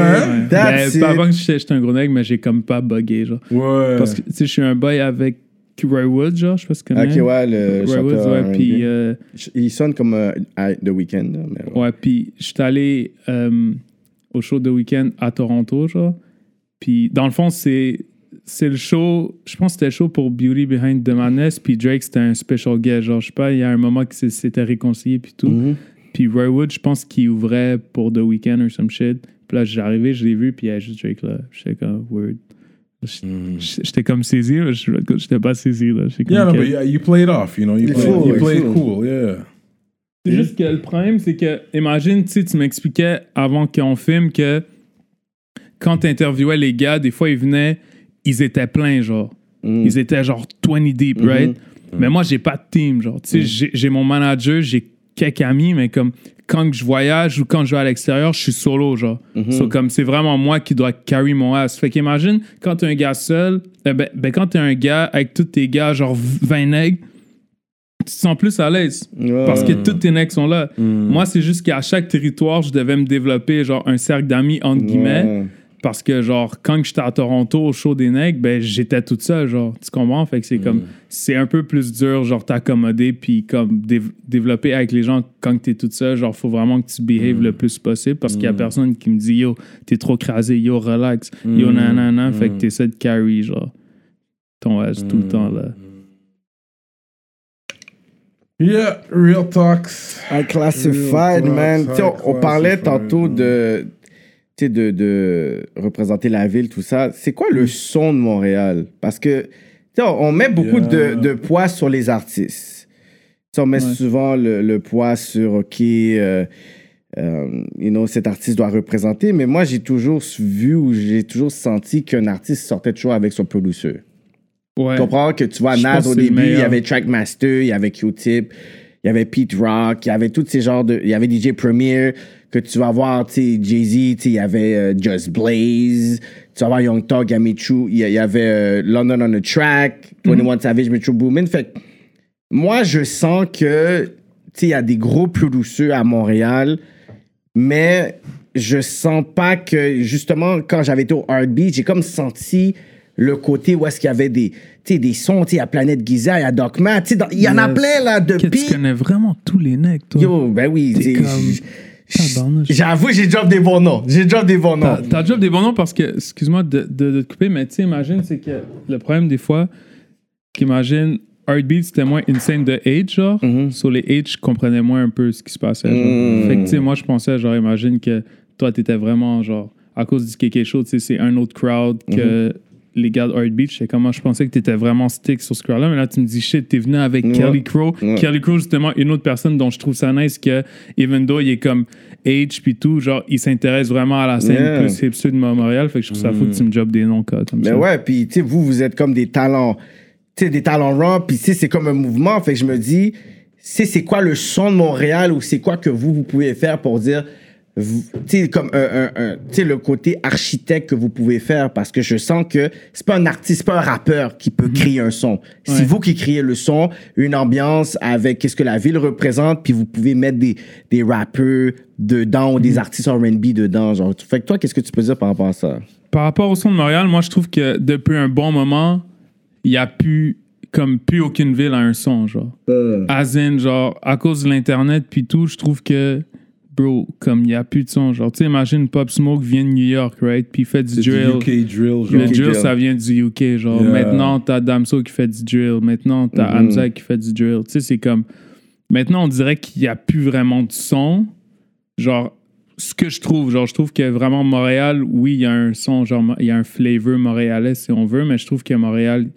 ouais? That's Ben, pas avant que j'étais j'étais un gros nègre, mais j'ai comme pas bugué, genre. Ouais. Parce que, tu sais, je suis un boy avec Roy Wood, genre, je sais pas si tu connais. Ok, ouais, le Roy Woods, chanteur. ouais, puis... euh, Il sonne comme euh, The Weeknd, mais ouais. Ouais, puis je suis allé euh, au show de week-end à Toronto, genre. Puis dans le fond, c'est c'est le show, je pense que c'était le show pour Beauty Behind the Madness, puis Drake, c'était un special guest. Genre, je sais pas, il y a un moment qui s'était réconcilié, puis tout. Mhm. Puis Roy Wood, je pense qu'il ouvrait pour The Weeknd or some shit. Puis là, j'ai arrivé, je l'ai vu, puis il y a juste Drake là. J'étais comme, word. J'étais comme saisi, mais je- j'étais pas saisi, là. Comme, Yeah, no, but you, you played off, you know. You played, played faut. cool, yeah. C'est juste que le problème, c'est que, imagine, tu sais, tu m'expliquais avant qu'on filme que quand tu interviewais les gars, des fois, ils venaient, ils étaient pleins, genre. Mm. Ils étaient genre 20 deep, Mm-hmm. right? Mais moi, j'ai pas de team, genre. Tu sais, Mm. j'ai- j'ai mon manager, j'ai quelques amis, mais comme quand je voyage ou quand je vais à l'extérieur, je suis solo, genre. So, comme c'est vraiment moi qui dois carry mon ass. Fait qu'imagine, quand t'es un gars seul, eh ben, ben, quand t'es un gars avec tous tes gars, genre 20 nègres, tu te sens plus à l'aise. Ouais. Parce que tous tes necks sont là. Moi, c'est juste qu'à chaque territoire, je devais me développer genre un cercle d'amis, entre guillemets. Ouais. Parce que, genre, quand j'étais à Toronto au show des necks, ben, j'étais toute seule, genre. Tu comprends? Fait que c'est comme. C'est un peu plus dur, genre, t'accommoder, puis comme dév- développer avec les gens quand t'es toute seule. Genre, faut vraiment que tu behaves le plus possible parce qu'il y a personne qui me dit, yo, t'es trop crasé, yo, relax, yo, nanana. Fait que t'essaies de carry, genre, ton ass tout le temps, là. Yeah, real talks. Unclassified, Real man. talk, Tu sais, on, on parlait tantôt de, de, de représenter la ville, tout ça. C'est quoi le son de Montréal? Parce que, on on met beaucoup Yeah. de, de poids sur les artistes. On met Ouais. souvent le, le poids sur, OK, euh, euh, you know, cet artiste doit représenter. Mais moi, j'ai toujours vu ou j'ai toujours senti qu'un artiste sortait toujours avec son producer. Ouais. Tu comprends que tu vois Nas au début, il y avait Trackmaster, il y avait Q-Tip, il y avait Pete Rock, il y avait tous ces genres de. Il y avait DJ Premier, que tu vas voir, tu sais, Jay-Z, tu il y avait euh, Just Blaze, tu vas voir Young Thug, il y avait euh, London on the Track, 21 Savage, Metro Boomin. Fait que moi, je sens que, tu sais, il y a des gros producers à Montréal, mais je sens pas que, justement, quand j'avais été au R&B, j'ai comme senti le côté où est-ce qu'il y avait des, des sons, il y a Planète Giza, il y a dans- il y en a plein, là, Que tu depuis. connais vraiment tous les necks, toi. Yo, ben oui, T'es comme-. J'avoue, j'ai drop des bons noms. J'ai drop des bons noms. T'as job des bons noms parce que, excuse-moi de, de, de te couper, mais tu sais, imagine, c'est que le problème des fois, qu'imagine, Heartbeat, c'était moins insane de H, genre. Sur les H, je comprenais moins un peu ce qui se passait. Genre. Mhm. Fait que, tu sais, moi, je pensais, genre, imagine que toi, t'étais vraiment, genre, à cause du quelque chose, tu sais, c'est un autre crowd que les gars de Heartbeat. J'étais comment, je pensais que t'étais vraiment stick sur ce crowd-là, mais là, tu me dis, shit, t'es venu avec Ouais. Kelly Crow. Ouais. Kelly Crow, justement, une autre personne dont je trouve ça nice que, even though il est comme H puis tout, genre, il s'intéresse vraiment à la scène Yeah. plus hipster de Montréal. Fait que je trouve ça fou que tu me jobs des noms comme Mais ça. ouais, puis tu sais, vous, vous êtes comme des talents, tu sais, des talents rap, puis tu sais, c'est comme un mouvement. Fait que je me dis, c'est c'est quoi le son de Montréal ou c'est quoi que vous, vous pouvez faire pour dire, tu sais, comme un, un- un- tu sais, le côté architecte que vous pouvez faire parce que je sens que c'est pas un artiste, c'est pas un rappeur qui peut créer un son. C'est Ouais. vous qui créez le son, une ambiance avec qu'est-ce que la ville représente, puis vous pouvez mettre des, des rappeurs dedans ou des artistes R&B dedans. Genre. Fait que toi, qu'est-ce que tu peux dire par rapport à ça? Par rapport au son de Montréal, moi, je trouve que depuis un bon moment, il n'y a plus, comme, plus aucune ville a un son, genre. As in, genre, à cause de l'Internet puis tout, je trouve que bro, comme il n'y a plus de son. Genre, tu sais, imagine Pop Smoke vient de New York, right? Puis il fait du C'est du drill. UK drill, genre. Le drill, drill. ça vient du UK. Genre, Yeah. maintenant, t'as Damso qui fait du drill. Maintenant, t'as Mhm. Hamza qui fait du drill. Tu sais, c'est comme. Maintenant, on dirait qu'il n'y a plus vraiment de son. Genre, ce que je trouve, genre, je trouve que vraiment Montréal, oui, il y a un son, genre, il y a un flavor montréalais si on veut, mais je trouve que Montréal.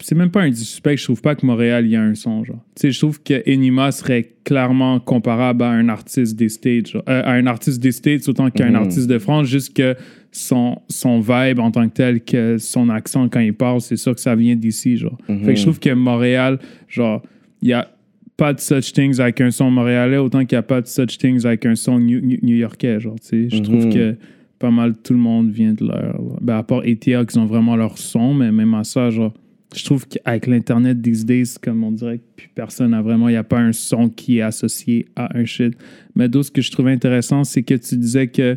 C'est même pas un disrespect, je trouve pas que Montréal, y a un son, genre. Tu sais, je trouve que Enima serait clairement comparable à un artiste des States, genre, euh, à un artiste des States autant qu'à un Mhm. artiste de France, juste que son, son vibe en tant que tel, que son accent quand il parle, c'est sûr que ça vient d'ici, genre. Fait que je trouve que Montréal, genre, il y a pas de such things avec un son montréalais autant qu'il n'y a pas de such things avec un son new- new- new-yorkais, genre, tu sais. Je trouve Mhm. que pas mal tout le monde vient de leur... Ben, à part ATL, qui ont vraiment leur son, mais même à ça, genre, je trouve qu'avec l'Internet these days, comme on dirait plus personne n'a vraiment... Il n'y a pas un son qui est associé à un shit. Mais d'autres, ce que je trouvais intéressant, c'est que tu disais que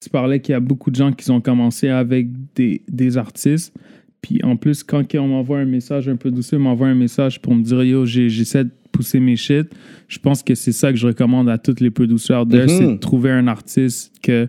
tu parlais qu'il y a beaucoup de gens qui ont commencé avec des, des artistes. Puis en plus, quand on m'envoie un message un peu douceur, m'envoie un message pour me dire Yo, j'essaie de pousser mes shit. Je pense que c'est ça que je recommande à toutes les producers there, Mhm. c'est de trouver un artiste que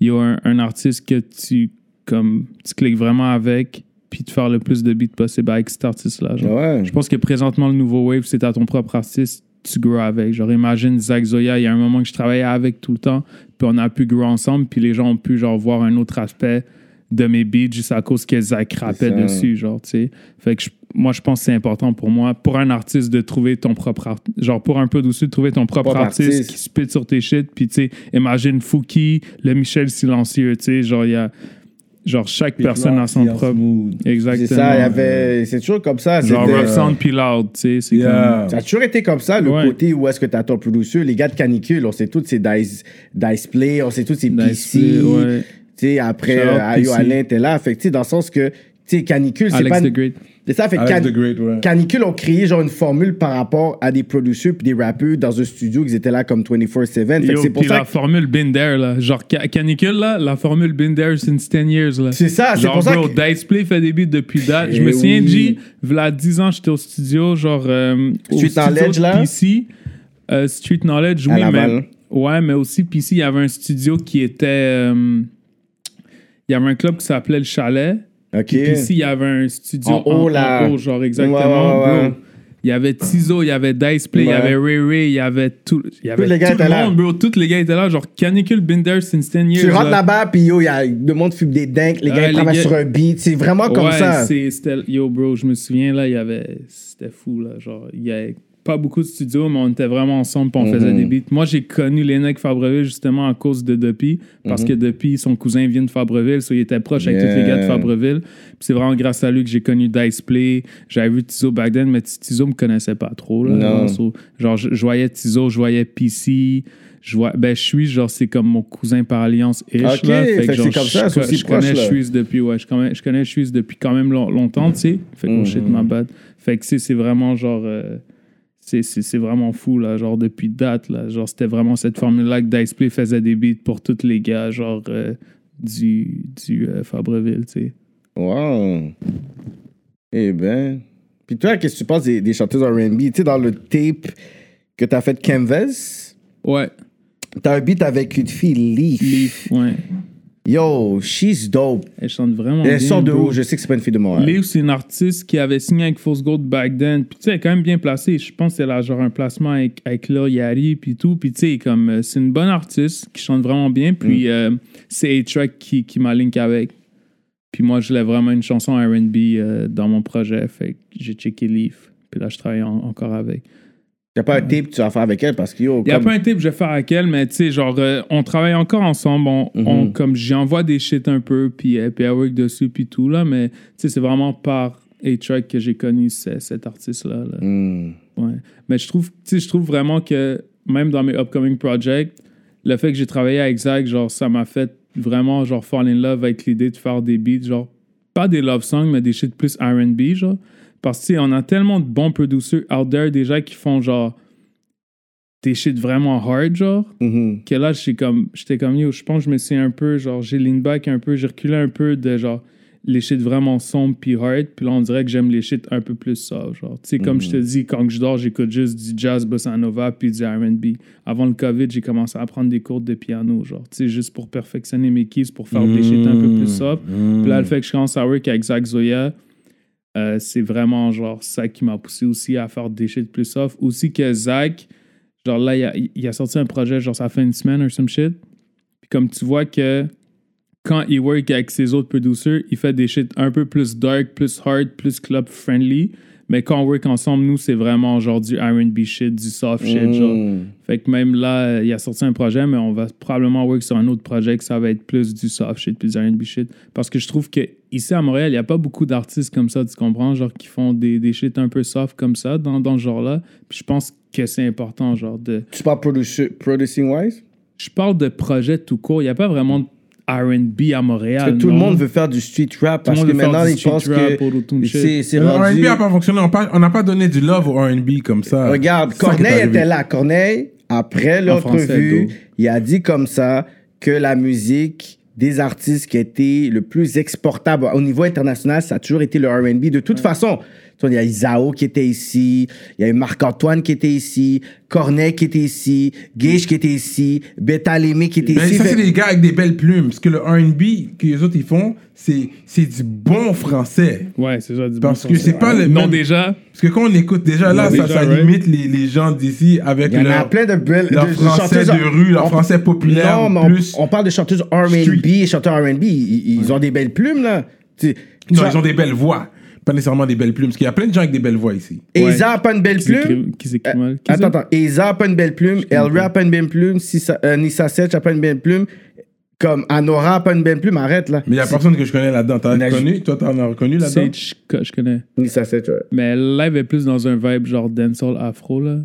y a un, un artiste que tu comme tu cliques vraiment avec, puis de faire le plus de beats possible avec cet artiste-là. Ouais. Je pense que présentement, le nouveau wave, c'est à ton propre artiste, tu grow avec. Genre, imagine Zach Zoya, il y a un moment que je travaillais avec tout le temps, puis on a pu grow ensemble, puis les gens ont pu, genre, voir un autre aspect de mes beats juste à cause que Zach rappait dessus, genre, tu sais. Fait que je- moi, je pense que c'est important pour moi, pour un artiste, de trouver ton propre art- genre, pour un peu dessus, de trouver ton propre Propre artiste, artiste. qui spit sur tes shit, puis, tu sais, imagine Fouki, le Michel Silencieux, tu sais, genre, il y a, genre, chaque personne a son propre. smooth. Exactement. C'est ça, il y avait. C'est toujours comme ça. Genre, c'était- Rough Sound puis Loud, tu sais, c'est Yeah. Ça a toujours été comme ça, le Ouais. côté où est-ce que t'as ton producer. Les gars de Canicule, on sait tous ces Dice, Dice Play, on sait tous ces comme. PC. Ouais. Tu sais, après, Shout out euh, Ayo PC. Alain était là. Fait que, tu sais, dans le sens que, tu sais, Canicule, c'est Alex pas. the Great. C'est ça, fait Can- Great, ouais. Canicule ont créé genre une formule par rapport à des producers puis des rappeurs dans un studio qu'ils étaient là comme 24-7. Fait que Yo, c'est pour puis ça la que. formule Binder, là. Genre, ca- canicule, là, la formule Binder since 10 years, là. C'est ça, c'est Genre, pour ça bro, que- Dice Play fait des beats depuis date. Je Eh me souviens. G, v'là 10 ans, j'étais au studio, genre. euh, au Street studio Knowledge, là? PC. Euh, Street Knowledge, oui, mais. Ouais, mais aussi, PC, il y avait un studio qui était. euh, il y avait un club qui s'appelait Le Chalet. Ok. Puis ici, il y avait un studio En haut, là. haut, genre exactement. Ouais, ouais, ouais. bro. Il y avait Tizo, il y avait Dice Play, il y avait Ray Ray, il y avait tout. Il y avait Tous les gars tout là. bro. Tous les gars étaient là. Genre Canicule Binder since 10 years. Tu rentres là. là-bas, puis yo, y a le monde fume des dingues, les gars ils travaillent gars- sur un beat. C'est vraiment comme ouais, ça. Yo, bro, je me souviens, là, il y avait. C'était fou, là. Genre, il y avait pas beaucoup de studios, mais on était vraiment ensemble, puis on faisait Mhm. des beats. Moi, j'ai connu Lénec Fabreville justement à cause de Duppy, parce que Duppy, son cousin vient de Fabreville, so il était proche avec tous les gars de Mhm. Fabreville. Puis c'est vraiment grâce à lui que j'ai connu Dice Play. J'avais vu Tizo back then, mais Tizo me connaissait pas trop, là. Non. Genre, so- genre, je, voyais Tizo, je voyais PC. Je vois, ben, je suis, genre, c'est comme mon cousin par alliance ish. Ok, là. fait que genre, c'est comme ça, je, c'est aussi je proche, connais. Suisse depuis, ouais, je connais, je connais Suisse depuis quand même long- longtemps, tu sais. Fait que, shit, Mhm. my bad. Fait que, c'est c'est vraiment genre. euh, c'est- vraiment fou, là. Genre, depuis date, là. Genre, c'était vraiment cette formule-là que Dice Play faisait des beats pour tous les gars, genre, euh, du, du euh, Fabreville, tu sais. Wow. Eh ben. Puis toi, qu'est-ce que tu penses des, des chanteuses R&B? Tu sais, dans le tape que t'as fait de Canvas, Ouais, t'as un beat avec une fille, Leaf. Leaf, ouais. Yo, she's dope. Elle chante vraiment Elle bien. sort de où? Je sais que c'est pas une fille de Montréal. Leaf, c'est une artiste qui avait signé avec Force Gold back then. Puis, tu sais, elle est quand même bien placée. Je pense qu'elle a genre un placement avec, avec Lil Yachty, puis tout. Puis, tu sais, comme, euh, c'est une bonne artiste qui chante vraiment bien. Puis, Mm. euh, c'est A-Track qui, qui m'a link avec. Puis, moi, je voulais vraiment une chanson RB euh, dans mon projet. Fait que j'ai checké Leaf. Puis là, je travaille en- encore avec. Y'a pas un tape que tu vas faire avec elle parce que yo, Il n'y a comme- pas un type que je vais faire avec elle, mais tu sais, genre, euh, on travaille encore ensemble. On, Mhm. on- comme j'envoie des shit un peu, puis, euh, puis elle work dessus, puis tout, là. Mais tu sais, c'est vraiment par A-Track que j'ai connu ce- cet artiste-là. là. Hmm. Ouais. Mais je trouve, tu sais, je trouve vraiment que même dans mes upcoming projects, le fait que j'ai travaillé avec Zach, genre, ça m'a fait vraiment, genre, fall in love avec l'idée de faire des beats, genre, pas des love songs, mais des shit plus RB, genre. Parce que, on a tellement de bons producers out there déjà qui font, genre, des shit vraiment hard, genre, Mhm. que là, j'étais comme, comme, yo, je pense que je me suis un peu, genre, j'ai lean back un peu, j'ai reculé un peu de, genre, les shit vraiment sombres puis hard. Puis là, on dirait que j'aime les shit un peu plus soft. Genre, tu sais, comme je te dis, quand je dors, j'écoute juste du jazz, bossa nova puis du R&B. Avant le COVID, j'ai commencé à prendre des cours de piano, genre, tu sais, juste pour perfectionner mes keys, pour faire des shit un peu plus soft. Puis là, le fait que je commence à work avec Zach Zoya, euh, c'est vraiment genre ça qui m'a poussé aussi à faire des shit plus soft. Aussi que Zach, genre là, il a, sorti un projet, genre ça fait une semaine ou some shit. Puis comme tu vois que quand il work avec ses autres producers, il fait des shit un peu plus dark, plus hard, plus club friendly. Mais quand on work ensemble, nous, c'est vraiment genre du R&B shit, du soft shit, genre. Fait que même là, euh, il a sorti un projet, mais on va probablement work sur un autre projet que ça va être plus du soft shit, plus du R&B shit. Parce que je trouve que ici à Montréal, il n'y a pas beaucoup d'artistes comme ça, tu comprends? Genre, qui font des, des shit un peu soft comme ça, dans, dans ce genre-là. Puis je pense que c'est important, genre, de... Tu parles produce- producing wise? Je parle de projet tout court. Il n'y a pas vraiment de R&B à Montréal. Parce que tout le monde veut faire du street rap Tout parce que maintenant ils pensent que c'est Le R&B rendu. a pas fonctionné. On n'a pas, donné du love au R&B comme ça. Regarde, Corneille était là. Corneille, après l'entrevue, il a dit comme ça que la musique des artistes qui était le plus exportable au niveau international, ça a toujours été le R&B. De toute façon, il y a Isao qui était ici, il y a eu Marc-Antoine qui était ici, Corneille qui était ici, Gage qui était ici, Beta Lémé qui était Mais ici. ça, c'est Fait- des gars avec des belles plumes. Parce que le R&B que les autres, ils font, c'est c'est du bon français. Ouais, c'est ça. du Parce bon que c'est pas le Non, même- déjà, Parce que quand on écoute déjà là, ça, déjà, ça right. limite les, les gens d'ici avec Il y en a leur, plein de belles leur de- français chanteuses- de rue, leur on- français populaire. Non, mais on, plus... on parle de chanteuses R&B et chanteurs R&B. Ils, ils ont des belles plumes, là. Tu- tu Non, vois, ils ont des belles voix. Pas nécessairement des belles plumes. Parce qu'il y a plein de gens avec des belles voix ici. Eza a pas une belle qui plume? qui s'écrit Euh, mal? Qui attends, attends. Eza a pas une belle plume? Elra a pas une belle plume? Euh, Nissa Setch a pas une belle plume? Comme Anora a pas une belle plume? Arrête, là. Mais il y a personne que je connais là-dedans. Je- reconnu Toi, t'en as reconnu là-dedans? Sage, que je connais. Nissa Setch, ouais. Mais live est plus dans un vibe genre dancehall afro, là.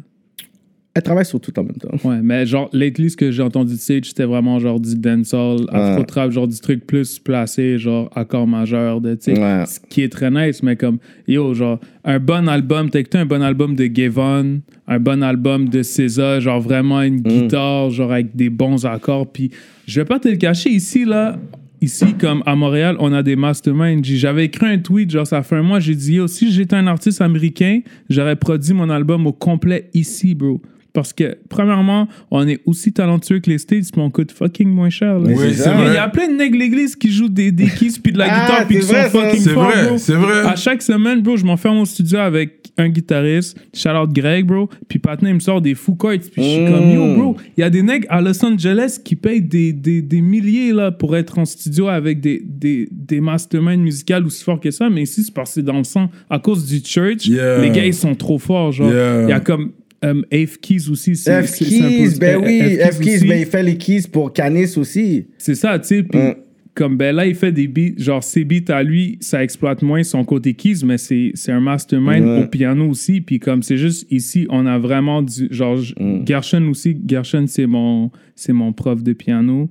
Elle travaille sur tout en même temps. Ouais, mais genre, lately, ce que j'ai entendu de Sage, c'était vraiment genre du dancehall, afro-trap, genre du truc plus placé, genre accord majeur, de, tu sais, Ouais. ce qui est très nice, mais comme, yo, genre, un bon album, t'as écouté un bon album de Gavon, un bon album de César, genre vraiment une guitare, genre avec des bons accords, puis je vais pas te le cacher, ici, là, ici, comme à Montréal, on a des masterminds. J'avais écrit un tweet, genre, ça fait un mois, j'ai dit, yo, si j'étais un artiste américain, j'aurais produit mon album au complet ici, bro. Parce que, premièrement, on est aussi talentueux que les States, mais on coûte fucking moins cher. là. Oui, c'est vrai. Il y a plein de nègres de l'église qui jouent des, des keys puis de la Ah, guitare puis qui sont fucking C'est vrai, bro. c'est vrai. À chaque semaine, bro, je m'enferme au studio avec un guitariste, shout out Greg, bro, puis Patna, il me sort des fous cards, puis je suis comme, yo, bro, il y a des nègres à Los Angeles qui payent des, des, des milliers, là, pour être en studio avec des, des, des masterminds musicales aussi forts que ça, mais ici, c'est parce que c'est dans le sang. À cause du church, Yeah. les gars, ils sont trop forts, genre. Il Yeah. y a comme um, F Keys aussi. c'est- F Keys, ben oui. F Keys, ben il fait les keys pour Canis aussi. C'est ça, tu sais. Puis, Mm. comme ben là, il fait des beats, genre ses beats à lui, ça exploite moins son côté keys, mais c'est c'est un mastermind Ouais. au piano aussi. Puis, comme c'est juste ici, on a vraiment du. Genre, Mm. Gershon aussi. Gershon, c'est mon, c'est mon prof de piano.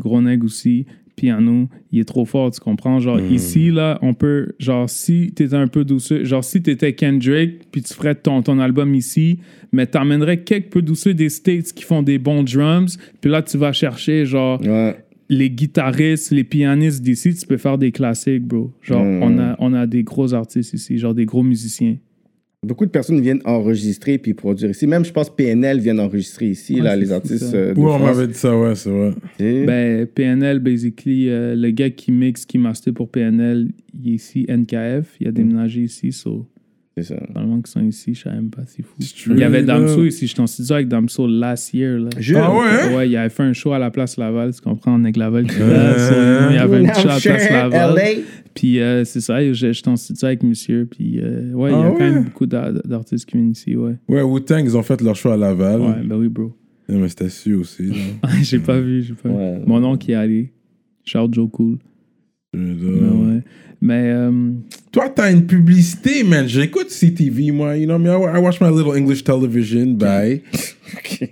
Groneg aussi. Piano, il est trop fort, tu comprends? Genre, Mm. ici, là, on peut. Genre, si t'étais un peu douceux, genre, si t'étais Kendrick, puis tu ferais ton, ton album ici, mais t'emmènerais quelques peu douceux des States qui font des bons drums, puis là, tu vas chercher, genre, Ouais. les guitaristes, les pianistes d'ici, tu peux faire des classiques, bro. Genre, Mm. on, a, on a des gros artistes ici, genre des gros musiciens. Beaucoup de personnes viennent enregistrer puis produire ici. Même, je pense, PNL vient enregistrer ici, Ouais, là, les artistes ça. euh, de on m'avait dit ça, ouais, c'est vrai. Ben, PNL, basically, euh, le gars qui mixe, qui master pour PNL, il est ici, NKF, il a déménagé ici, so, c'est ça. probablement qu'ils sont ici, je sais même pas, c'est fou. Il y avait. Damso ici, j'étais en studio avec Damso last year, là. Ah ouais? Ouais, il avait fait un show à la place Laval, tu comprends, on est que Laval qui là, so, il y avait un petit show à la place Laval. LA. Puis euh, c'est ça, j'étais en studio avec monsieur. Puis euh, ouais, il y Ah a quand ouais? même beaucoup d'ar- d'artistes qui viennent ici, ouais. Ouais, Wu-Tang, ils ont fait leur choix à Laval. Ouais, ben oui, bro. Ouais, mais c'était sûr aussi. j'ai pas vu, j'ai pas Ouais. vu. Mon oncle y est allé. Shout Joe Cool. Ouais. Mais euh, Toi, t'as une publicité, man. J'écoute CTV, moi. You know, me, I, I watch my little English television, bye.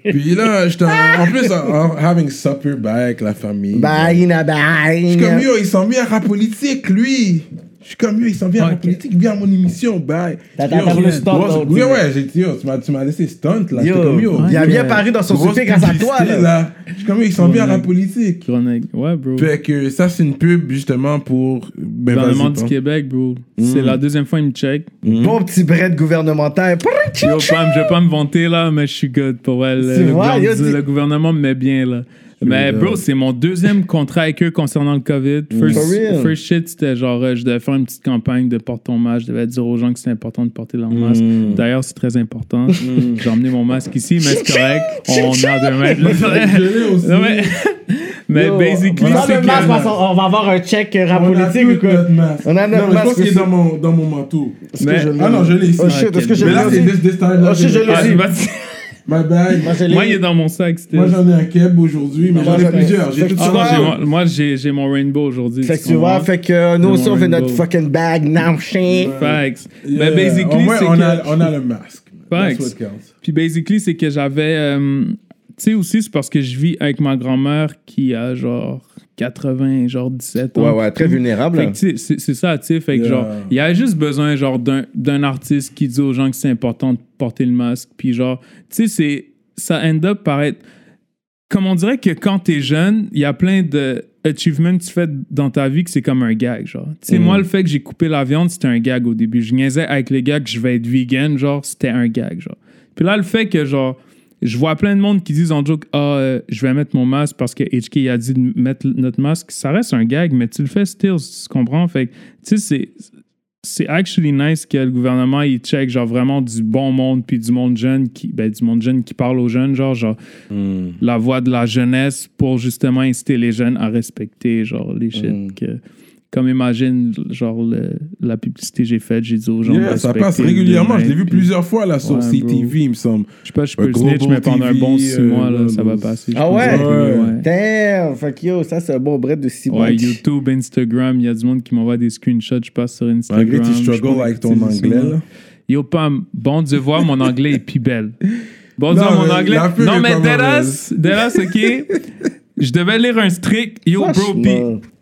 Puis là, j'étais en, plus en, en having supper, bye, avec la famille. Bye, na Je suis comme, bye. yo, ils sont mis à rap politique, lui. Je suis comme, yo, il s'en vient à la Ok. politique, viens à mon émission, bye. T'as- voulu stunt, Oui, ouais, j'ai dit, yo, tu m'as- tu m'as laissé stunt, là. Yo, comme, yo. il a bien paru dans son succès grâce à toi, là. Je suis comme, yo, il s'en vient à la politique. Chronique. Ouais, bro. Fait que ça, c'est une pub, justement, pour. Ben, Gouvernement du. Québec, bro. C'est la deuxième fois qu'il me check. Bon petit bread gouvernemental. Yo, Pam, je vais pas me vanter là, mais je suis good pour elle. Tu Le, vois, gouvernement- yo, tu- le gouvernement me met bien là. Mais bro, c'est mon deuxième contrat avec eux concernant le COVID. First, For real? first shit, c'était genre, euh, je devais faire une petite campagne de porte ton masque. Je devais dire aux gens que c'est important de porter leur masque. D'ailleurs, c'est très important. J'ai emmené mon masque ici, mais c'est correct. On est à deux mètres. Je l'ai aussi. Non, mais, mais Yo, basically, on a le masque que. on va avoir un check tout ou quoi? notre masque. On a notre Non, mais je masque pense qu'il est dans mon, dans mon manteau. Est-ce que Mais- je l'ai? Ah non, je l'ai ici. Oh shit, est-ce que je Mais l'ai là, c'est. Oh shit, je l'ai parti. My bag. Moi, il est dans mon sac. c'était- Moi, j'en ai un keb aujourd'hui, mais Moi, j'en ai plusieurs. J'ai tout Ah non, mon- moi, j'ai mon rainbow aujourd'hui. Fait que tu vois, fait que euh, nous aussi on fait notre fucking bag, now shit. Facts. Yeah. Mais basically, Au moins, c'est on, que... a, on a le masque. Facts. Puis basically, c'est que j'avais... euh, tu sais aussi, c'est parce que je vis avec ma grand-mère qui a genre 80, genre 17 ans. Ouais, ouais, très vulnérable. Sais, c'est ça, tu sais. Fait que, Yeah. genre, il y a juste besoin, genre, d'un artiste qui dit aux gens que c'est important de porter le masque. Puis, genre, tu sais, c'est- ça end up par être. Comme on dirait que quand t'es jeune, il y a plein de achievements que tu fais dans ta vie que c'est comme un gag, genre. Tu sais, moi, le fait que j'ai coupé la viande, c'était un gag au début. Je niaisais avec les gars que je vais être vegan, genre, c'était un gag, genre. Puis là, le fait que, genre, je vois plein de monde qui disent en joke, ah, euh, je vais mettre mon masque parce que HK a dit de mettre notre masque. Ça reste un gag, mais tu le fais still, tu comprends? Fait tu sais, c'est. C'est actually nice que le gouvernement il check genre vraiment du bon monde puis du monde jeune qui ben du monde jeune qui parle aux jeunes genre genre la voix de la jeunesse pour justement inciter les jeunes à respecter genre les shit Mm. que comme imagine genre le- la publicité que j'ai faite j'ai dit aux gens de Yeah, ça passe régulièrement. Je l'ai vu puis- plusieurs fois là sur Ouais, CTV, il me semble. je sais pas je peux le snitch mais pendant un bon six euh, mois là, ouais, ça va passer Ah ouais? Ouais. Damn, fuck yo, ça c'est un bon bread de 6 mois. Ouais, YouTube, Instagram, il y a du monde qui m'envoie des screenshots, je passe sur Instagram. Malgré tu je struggles avec ton anglais là. Yo, Pam, bon Dieu voir, mon anglais est plus belle. Bon Non, Dieu, mon anglais. Non, mais Deras, Deras, ok? Je devais lire un strict. Yo, bro, pis.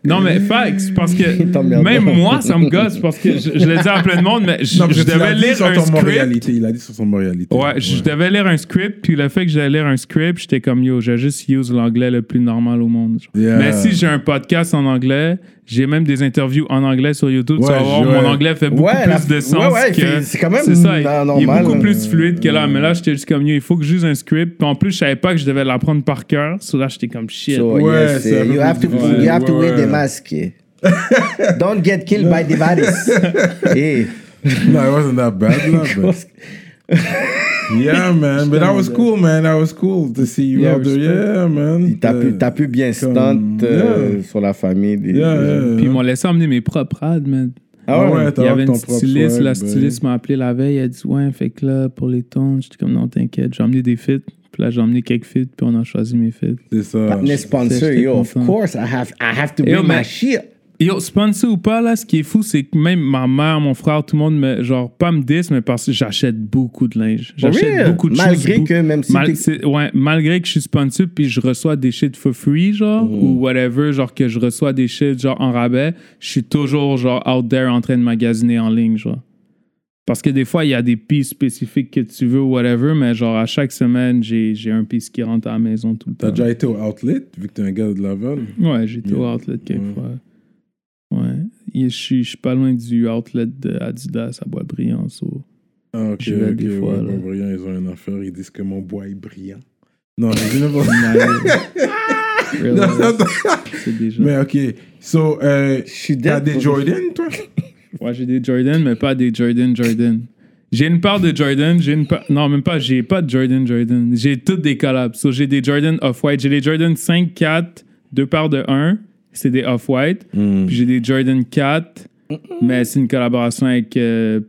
Non, mais facts, parce que même moi, ça me gosse, parce que je, je le dis à plein de monde, mais je, Non, tu devais lire sur un ton script. Montréalité. Il a dit sur son Montréalité. Ouais, je devais lire un script, puis le fait que j'allais lire un script, j'étais comme yo, j'ai juste use l'anglais le plus normal au monde. Yeah. Mais si j'ai un podcast en anglais, j'ai même des interviews en anglais sur YouTube, tu Ouais, vas voir, mon anglais fait beaucoup Ouais, plus la- de sens ouais, ouais, que. c'est quand même C'est ça, il, est beaucoup là. plus fluide que là. Mais là, j'étais juste comme yo, il faut que j'use un script. Puis en plus, je savais pas que je devais l'apprendre par cœur. So là, j'étais comme shit. So, Ouais, yes, you have to, you have mask. Don't get killed by the virus. hey. No, it wasn't that bad, but yeah, man. But that was cool, man. That was cool to see you Yeah, out there. Yeah, man. T'as pu, pu bien stunt comme- euh, Yeah. sur la famille. Des, Yeah, yeah. Puis ils m'ont laissé emmener mes propres ads, man. Ah ouais? ouais, Il y avait une styliste, swag, la ben. styliste m'a appelé la veille, elle a dit ouais, fait que là, pour les tons, j'étais comme non, t'inquiète, j'ai emmené des fits, puis là, j'ai emmené quelques fits, puis on a choisi mes fits. C'est ça. Partner sponsor, J'étais yo, of course, I have, I have to Yo, bring my shit. Yo, sponsor ou pas, là, ce qui est fou, c'est que même ma mère, mon frère, tout le monde me, genre, pas me dis, mais parce que j'achète beaucoup de linge. J'achète beaucoup de Malgré choses. que même si Mal- ouais, malgré que je suis sponsor, puis je reçois des shit for free, genre, Mm. ou whatever, genre, que je reçois des shit, genre, en rabais, je suis toujours, genre, out there en train de magasiner en ligne, genre. Parce que des fois, il y a des pistes spécifiques que tu veux ou whatever, mais genre, à chaque semaine, j'ai j'ai un piece qui rentre à la maison tout le T'as temps. déjà été au outlet, vu que t'es un gars de Laval? Ouais, j'ai été au outlet quelques Ouais. fois. Ouais. Je suis, je suis pas loin du outlet de Adidas à Bois-Brillant. so. Ah, ok, Je vais ok. des fois, ouais, ils ont une affaire. Ils disent que mon bois est brillant. Non, j'ai n'importe quoi. Mais ok. So, euh, t'as des Jordan, toi? Ouais, j'ai des Jordan, mais pas des Jordan Jordan. J'ai une paire de Jordan, j'ai une paire... Non, même pas, j'ai pas de Jordan Jordan. J'ai toutes des collabs. So, j'ai des Jordan Off-White. J'ai des Jordan 5, 4, deux paires de 1. C'est des Off-White. Hmm. Puis j'ai des Jordan 4, mais c'est une collaboration avec euh,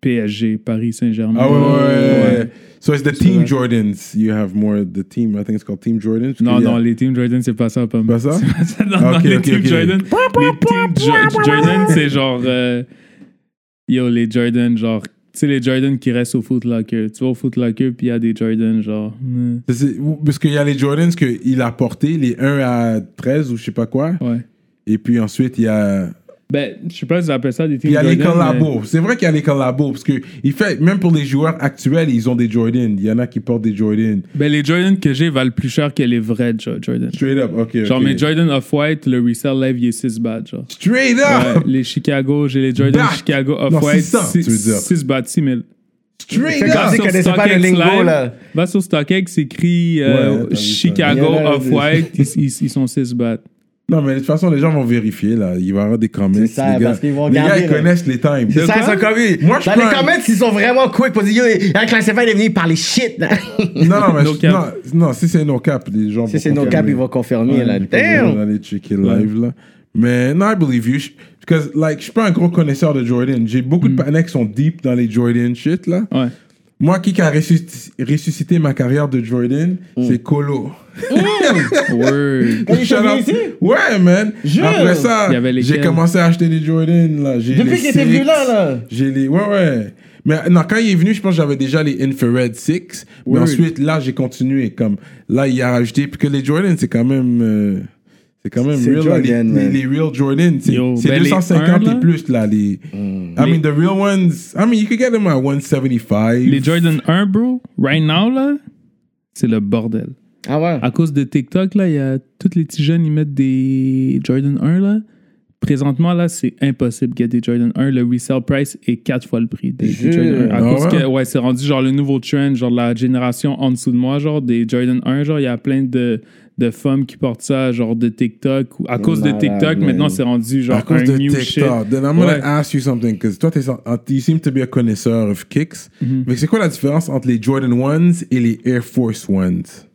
PSG, Paris Saint-Germain. Ah ouais, ouais, ouais. Ouais. So it's the team Jordans. You have more the team. I think it's called Team Jordans? Non, non, les Team Jordan, c'est pas ça, pas Pas ça? C'est pas ça. Non, non, les Team ok. Jordan. Les Team Jo- Jordan, c'est genre. euh, yo, les Jordan, genre. Tu sais, les Jordan qui restent au Foot Locker. Tu vas au Foot Locker, puis il y a des Jordan, genre. hmm, Parce qu'il y a les Jordans qu'il a portés, les 1 à 13 ou je sais pas quoi. Ouais. Et puis ensuite, il y a Ben, je sais pas si j'appelle ça des Puis Team il y a les Jordan, mais- collabos. C'est vrai qu'il y a les collabos. Parce que il fait, même pour les joueurs actuels, ils ont des Jordan. Il y en a qui portent des Jordan. Ben, les Jordan que j'ai valent plus cher que les vrais Jo- Jordan. Straight up, ok. Genre, mes Jordan Off-White, le resell live, il est 6 bahts, genre. Straight Ouais, up! les Chicago, j'ai les Jordan Back. Chicago Off-White, 600, tu veux dire. 6 bahts, 6 000. Straight up! sur connaissais pas le StockX lingo, Live, là. Va sur StockX, c'est écrit euh, Ouais. Chicago Off-White, ils, ils- ils sont 6 bahts. Non, mais de toute façon, les gens vont vérifier, là. Il va y avoir des comments. C'est ça, les gars, parce qu'ils vont les gars, regarder, ils là. connaissent les times. C'est ça, quoi? ils sont comme eux. Moi, je Dans prends les un- comments, ils sont vraiment quick pour dire Yo, un classified est venu parler shit. là. Non, non, mais No je- cap. non, non, si c'est no cap, les gens Si vont c'est nos confirmer. caps, ils vont confirmer. là. On va Damn! aller checker live, là. Mais, non, I believe you. Je- Because, like, je suis pas un gros connaisseur de Jordan. J'ai beaucoup de partenaires qui sont deep dans les Jordan shit, là. Ouais. Moi, qui a ressuscité, ma carrière de Jordan, c'est Colo. Word. Quand il ici? Ouais, man. Après ça, j'ai commencé à acheter des Jordan, là. Depuis qu'il était venu là, là. J'ai les. Ouais, ouais. Mais non, quand il est venu, je pense que j'avais déjà les Infrared 6. Mais ensuite, là, j'ai continué. Comme, là, il a rajouté. Puis que les Jordan, c'est quand même. euh, c'est quand même real, là, les, Jordan, les, real Jordan. C'est ben, les 250 un, là. et plus, là. Les, I mean, the real ones. I mean, you could get them at 175. Les Jordan 1, bro, right now, là, c'est le bordel. Ah ouais? À cause de TikTok, là, il y a tous les petits jeunes, ils mettent des Jordan 1, là. Présentement, là, c'est impossible de get des Jordan 1. Le resale price est quatre fois le prix des, des. Jordan 1. À Ah cause ouais? que, ouais, c'est rendu genre le nouveau trend, genre la génération en dessous de moi, genre des Jordan 1, genre, il y a plein de, de femmes qui portent ça, genre de TikTok. ou- À cause de TikTok, maintenant, c'est rendu genre à cause un de new TikTok. shit. Then I'm gonna Ouais. ask you something, because toi, uh, you seem to be a connaisseur of kicks. Mm-hmm. Mais c'est quoi la différence entre les Jordan 1s et les Air Force 1s?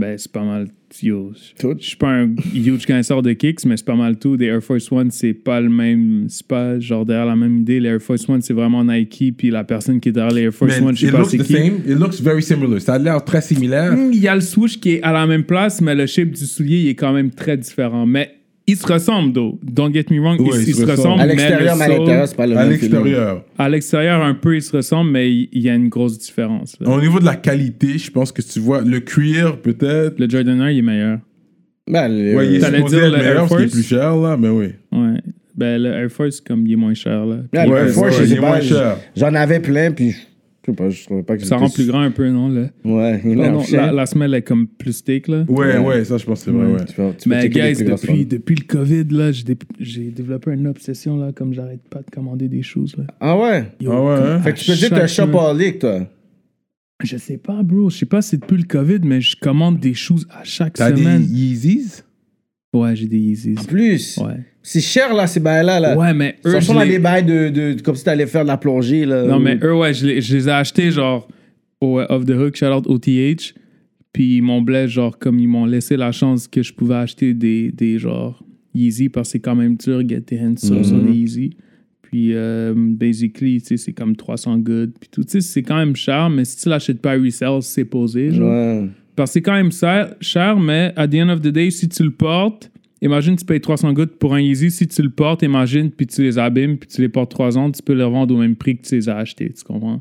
Ben, c'est pas mal. Yo, Tout? je suis pas un huge connaisseur de kicks, mais c'est pas mal tout. Des Air Force One, c'est pas le même. C'est pas genre derrière la même idée. Les Air Force One, c'est vraiment Nike, puis la personne qui est derrière les Air Force Man, One, je sais it pas looks c'est the qui. same. It looks very similar. Ça a l'air très similaire. Hmm, Il y a le swoosh qui est à la même place, mais le shape du soulier, il est quand même très différent. Mais ils se ressemblent, though. Don't get me wrong, Ouais, ils, ils ils se se ressemblent. À l'extérieur, le mais à l'intérieur, c'est pas le À même. feeling. l'extérieur. À l'extérieur, un peu, ils se ressemblent, mais il y a une grosse différence. là. Au niveau de la qualité, je pense que tu vois le cuir, peut-être. Le Jordan 1, il est meilleur. Ben, le- Ouais, il est dire être le meilleur Air parce qu'il est plus cher, là, mais oui. Ouais. Ben, le Air Force, comme il est moins cher, là. Puis, le Ouais, Air Force, ouais, je il est pas, moins cher. J'en avais plein, puis sais pas, je trouvais pas que Ça rend plus grand un peu, non? Là? Ouais, il Non, la, la semelle est comme plus thick, là. Ouais, Ouais. ouais, ça, je pense que c'est vrai, ouais. Tu peux- tu peux Mais checker les guys, plus grosses depuis, depuis le COVID, là, j'ai, dé- j'ai développé une obsession, là, comme j'arrête pas de commander des choses, là. Ah ouais? Yo, Ah ouais, comme hein? à Fait que tu peux dire que t'es un chaque shopaholic, toi. Je sais pas, bro. Je sais pas si c'est depuis le COVID, mais je commande des choses à chaque T'as des semaine. Yeezys? Ouais, j'ai des Yeezys. En plus? Ouais. C'est cher, là, ces bails-là. Là. Ouais, mais eux, à les- des bails de, de, de- Comme si t'allais faire de la plongée, là. Non, ou- mais eux, ouais, je les, je les ai achetés, genre, au euh, Off the Hook, shout out OTH. Puis ils m'ont blessé, genre, comme ils m'ont laissé la chance que je pouvais acheter des, des genre, Yeezy, parce que c'est quand même dur, get tes hands sur, sur des Yeezy. Puis, euh, basically, tu sais, c'est comme 300 good. Puis tout, tu sais, c'est quand même cher, mais si tu l'achètes pas à resale, c'est posé, genre. Ouais. Parce que c'est quand même cher, cher, mais at the end of the day, si tu le portes, imagine tu payes 300 gouttes pour un Yeezy. Si tu le portes, imagine, puis tu les abîmes, puis tu les portes 3 ans, tu peux les revendre au même prix que tu les as achetés. Tu comprends?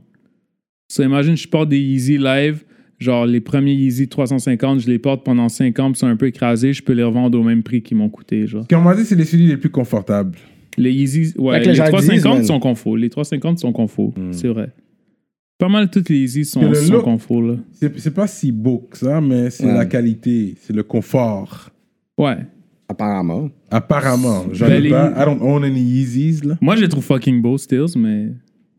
So, imagine, je porte des Yeezy live, genre les premiers Yeezy 350, je les porte pendant 5 ans, puis ils sont un peu écrasés, je peux les revendre au même prix qu'ils m'ont coûté. Genre. Quand on m'a dit, c'est les souliers les plus confortables. Les Yeezy, ouais, les les Jardis, 350 man. sont confort. Les 350 sont confort, c'est vrai. Pas mal toutes les Yeezy sont, le sont look- confort, là. C'est c'est pas si beau que ça, mais c'est Ouais. la qualité, c'est le confort. Ouais. Apparemment. Apparemment. J'en Ben, ai les- pas. I don't own any Yeezys, là. Moi, je les trouve fucking beaux, Stills, mais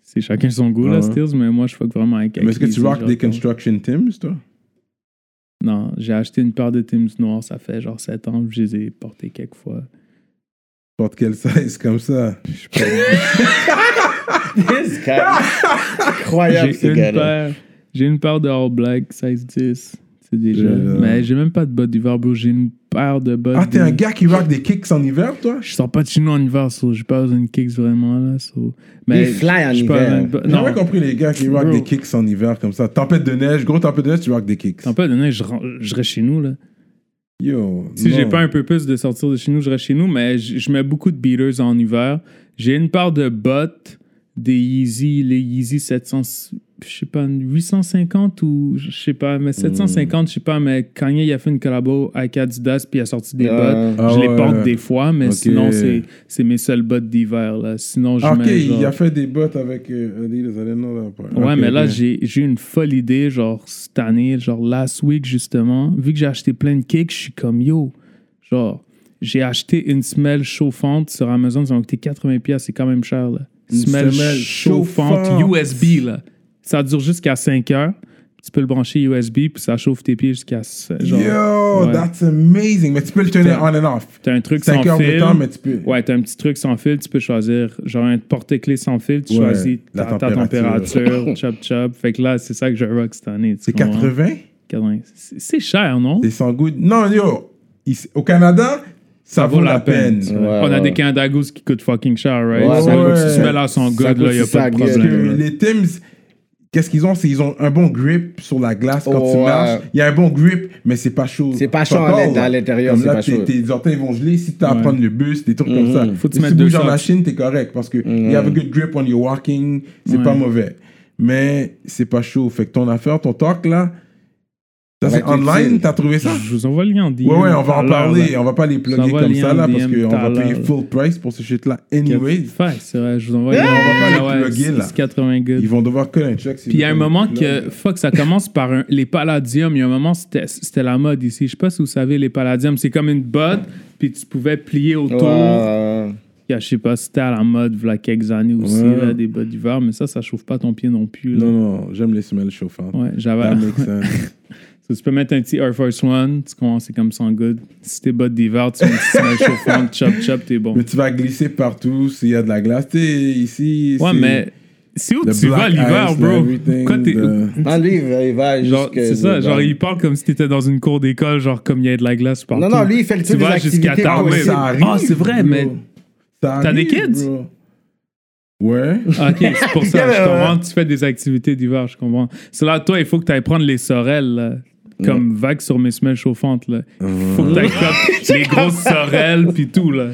c'est chacun son goût, là. Stills, mais moi, je fuck vraiment avec Mais est-ce que tu rock des Construction Tims, toi? Non, j'ai acheté une paire de Tims noirs, ça fait genre 7 ans, je les ai portés quelques fois. Porte quel size comme ça? This guy. Incroyable, J'ai ce une gars-là. paire, j'ai une paire de All Black, size 10, c'est déjà. Euh, Mais j'ai même pas de bottes d'hiver, bro, j'ai une paire de bottes. Ah, t'es de- un gars qui rock des kicks en hiver, toi? Je sors pas de chez nous en hiver, so j'ai pas besoin de kicks vraiment, là, so... Mais Il fly en pas hiver. de- J'ai Non, jamais compris les gars qui rock Bro. des kicks en hiver comme ça. Tempête de neige, gros tempête de neige, tu rock des kicks. T'en peux donner, je, je reste chez nous, là. Yo. Si j'ai pas un peu plus de sortir de chez nous, je reste chez nous, mais je, je mets beaucoup de beaters en hiver. J'ai une paire de bottes, des Yeezy, les Yeezy 700, je sais pas, 850 ou je sais pas, mais 750, je sais pas, mais Kanye il a fait une collabo avec Adidas puis il a sorti des Ah. bottes. Ah je les ouais. porte des fois, mais sinon c'est c'est mes seules bottes d'hiver là. Sinon je Ah, ok, genre- il a fait des bottes avec euh, Adidas, I didn't know that part. Ouais, mais là, ok. j'ai j'ai eu une folle idée, genre, cette année, genre, last week, justement. Vu que j'ai acheté plein de cakes, je suis comme, yo, genre, j'ai acheté une semelle chauffante sur Amazon, ça m'a coûté 80$, piastres, c'est quand même cher, là. Une semelle, semelle chauffante, chauffante. USB, là. Ça dure jusqu'à 5 heures. Tu peux le brancher USB, puis ça chauffe tes pieds jusqu'à. Genre, Yo, ouais. that's amazing. Mais tu peux le tenir on and off. T'as un truc sans 5 heures de temps, mais tu peux. Ouais, t'as un petit truc sans fil, tu peux choisir, genre un porte-clés sans fil, tu Ouais, choisis la ta, ta température. chop chop. Fait que là, c'est ça que je rock cette année. C'est comprends? 80? 80. C'est c'est cher, non? C'est sans goût. Non, yo, ici- au Canada, ça, vaut la peine. Ouais, On a ouais. des Canada Goose qui coûtent fucking cher, right? Ouais, Ça, ouais. Si tu mets là son Ça good, là, coûte y a pas de gueule. Parce que problème. les Tims, qu'est-ce qu'ils ont? C'est ils ont un bon grip sur la glace quand tu Ouais. marches. Il y a un bon grip, mais c'est pas chaud. C'est pas chaud à l'intérieur, Comme c'est là, pas tes, chaud. tes orteils vont geler. Si tu as à prendre le bus, des trucs comme Mhm. ça. Faut que tu si tu bouges en machine, t'es correct. Parce que Mhm. you have a good grip when you're walking. C'est Ouais. pas mauvais. Mais c'est pas chaud. Fait que ton affaire, ton talk, là, ça c'est online, t'as trouvé ça? Je vous envoie le lien en DM. Ouais, ouais, on va en parler. là. On va pas les plugger comme le ça, lien là, parce qu'on va payer full price pour ce shit-là. Anyway, c'est vrai, je vous envoie on va pas les plugger, là. c'est 80 good. ils vont devoir connaître check. Puis il y a un moment que, fuck, ça commence par un- les palladiums. Il y a un moment, c'était c'était la mode ici. Je sais pas si vous savez, les palladiums, c'est comme une botte, puis tu pouvais plier autour. Ouais. Je sais pas, c'était à la mode, il y a quelques années aussi, Ouais. là, des bottes d'hiver, mais ça, ça chauffe pas ton pied non plus. là. Non, non, j'aime les semelles chauffantes. Ouais, j'avais. So, tu peux mettre un petit Air Force One, tu commences, c'est comme sans good. Si t'es bottes d'hiver, tu mets semelle chauffante, chop chop, t'es bon. Mais tu vas glisser partout s'il y a de la glace. Tu sais, ici. Ouais, mais c'est où the tu vas l'hiver, bro? Quand t'es- the- Non, lui, il va, il va Genre, jusque- c'est ça, genre, il parle comme si t'étais dans une cour d'école, genre, comme il y a de la glace partout. Non, non, lui, il fait le Tu truc des vas jusqu'à activités ta Ah, mais. Ah, c'est vrai, bro. mais T'as des kids? bro. Ouais. Ah, Ok, c'est pour ça, je comprends. Tu fais des activités d'hiver, je comprends. C'est là, toi, il faut que tu ailles prendre les sorelles, là, comme vague sur mes semelles chauffantes. Là. Il faut que tu ailles comme les grosses sorelles, puis tout. Là.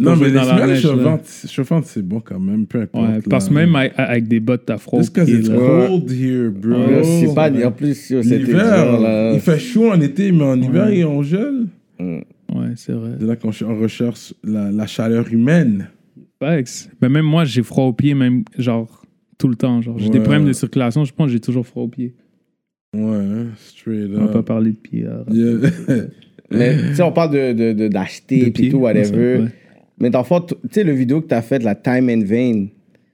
Non, mais les dans la semelles chauffantes, chauffantes, c'est bon quand même, peu importe. Ouais, parce que là. même avec, avec des bottes, t'as froid. au Just 'cause it's cold here, bro. C'est pas, en plus, c'était là. il fait chaud en été, mais en hiver, il- on gèle. Ouais, c'est vrai. C'est là qu'on ch- on recherche la, la chaleur humaine. Facts. Mais même moi, j'ai froid aux pieds, même genre tout le temps. Genre, j'ai des problèmes de circulation, je pense que j'ai toujours froid aux pieds. Ouais, hein, straight On va pas up. parler de là. Yeah. Mais, tu sais, on parle de, de, d'acheter De et tout, whatever. ouais. Mais dans le fond, tu sais, le vidéo que t'as fait, la Time and Vain,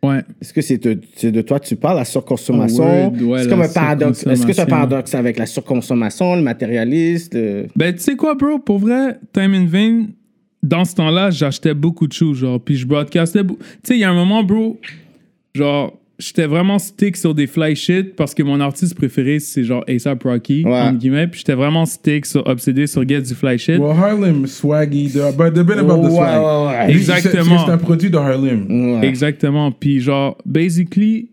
Ouais. est-ce que c'est de, c'est de toi que tu parles, la surconsommation? Ah, word, ouais, c'est la comme un paradoxe. Est-ce que c'est un paradoxe avec la surconsommation, le matérialiste? le- Ben, tu sais quoi, bro? Pour vrai, Time in Vain, dans ce temps-là, j'achetais beaucoup de choses, genre, puis je broadcastais. Tu sais, il y a un moment, bro, genre, j'étais vraiment stick sur des fly shit parce que mon artiste préféré, c'est genre A$AP Rocky, Ouais. entre guillemets, puis j'étais vraiment stick sur, obsédé sur Get du fly shit. well, Harlem, Swaggy, the, but the bit about the swag. ouais, ouais. Exactement. C'est c'est un produit de Harlem. Ouais. Exactement. Puis genre, basically,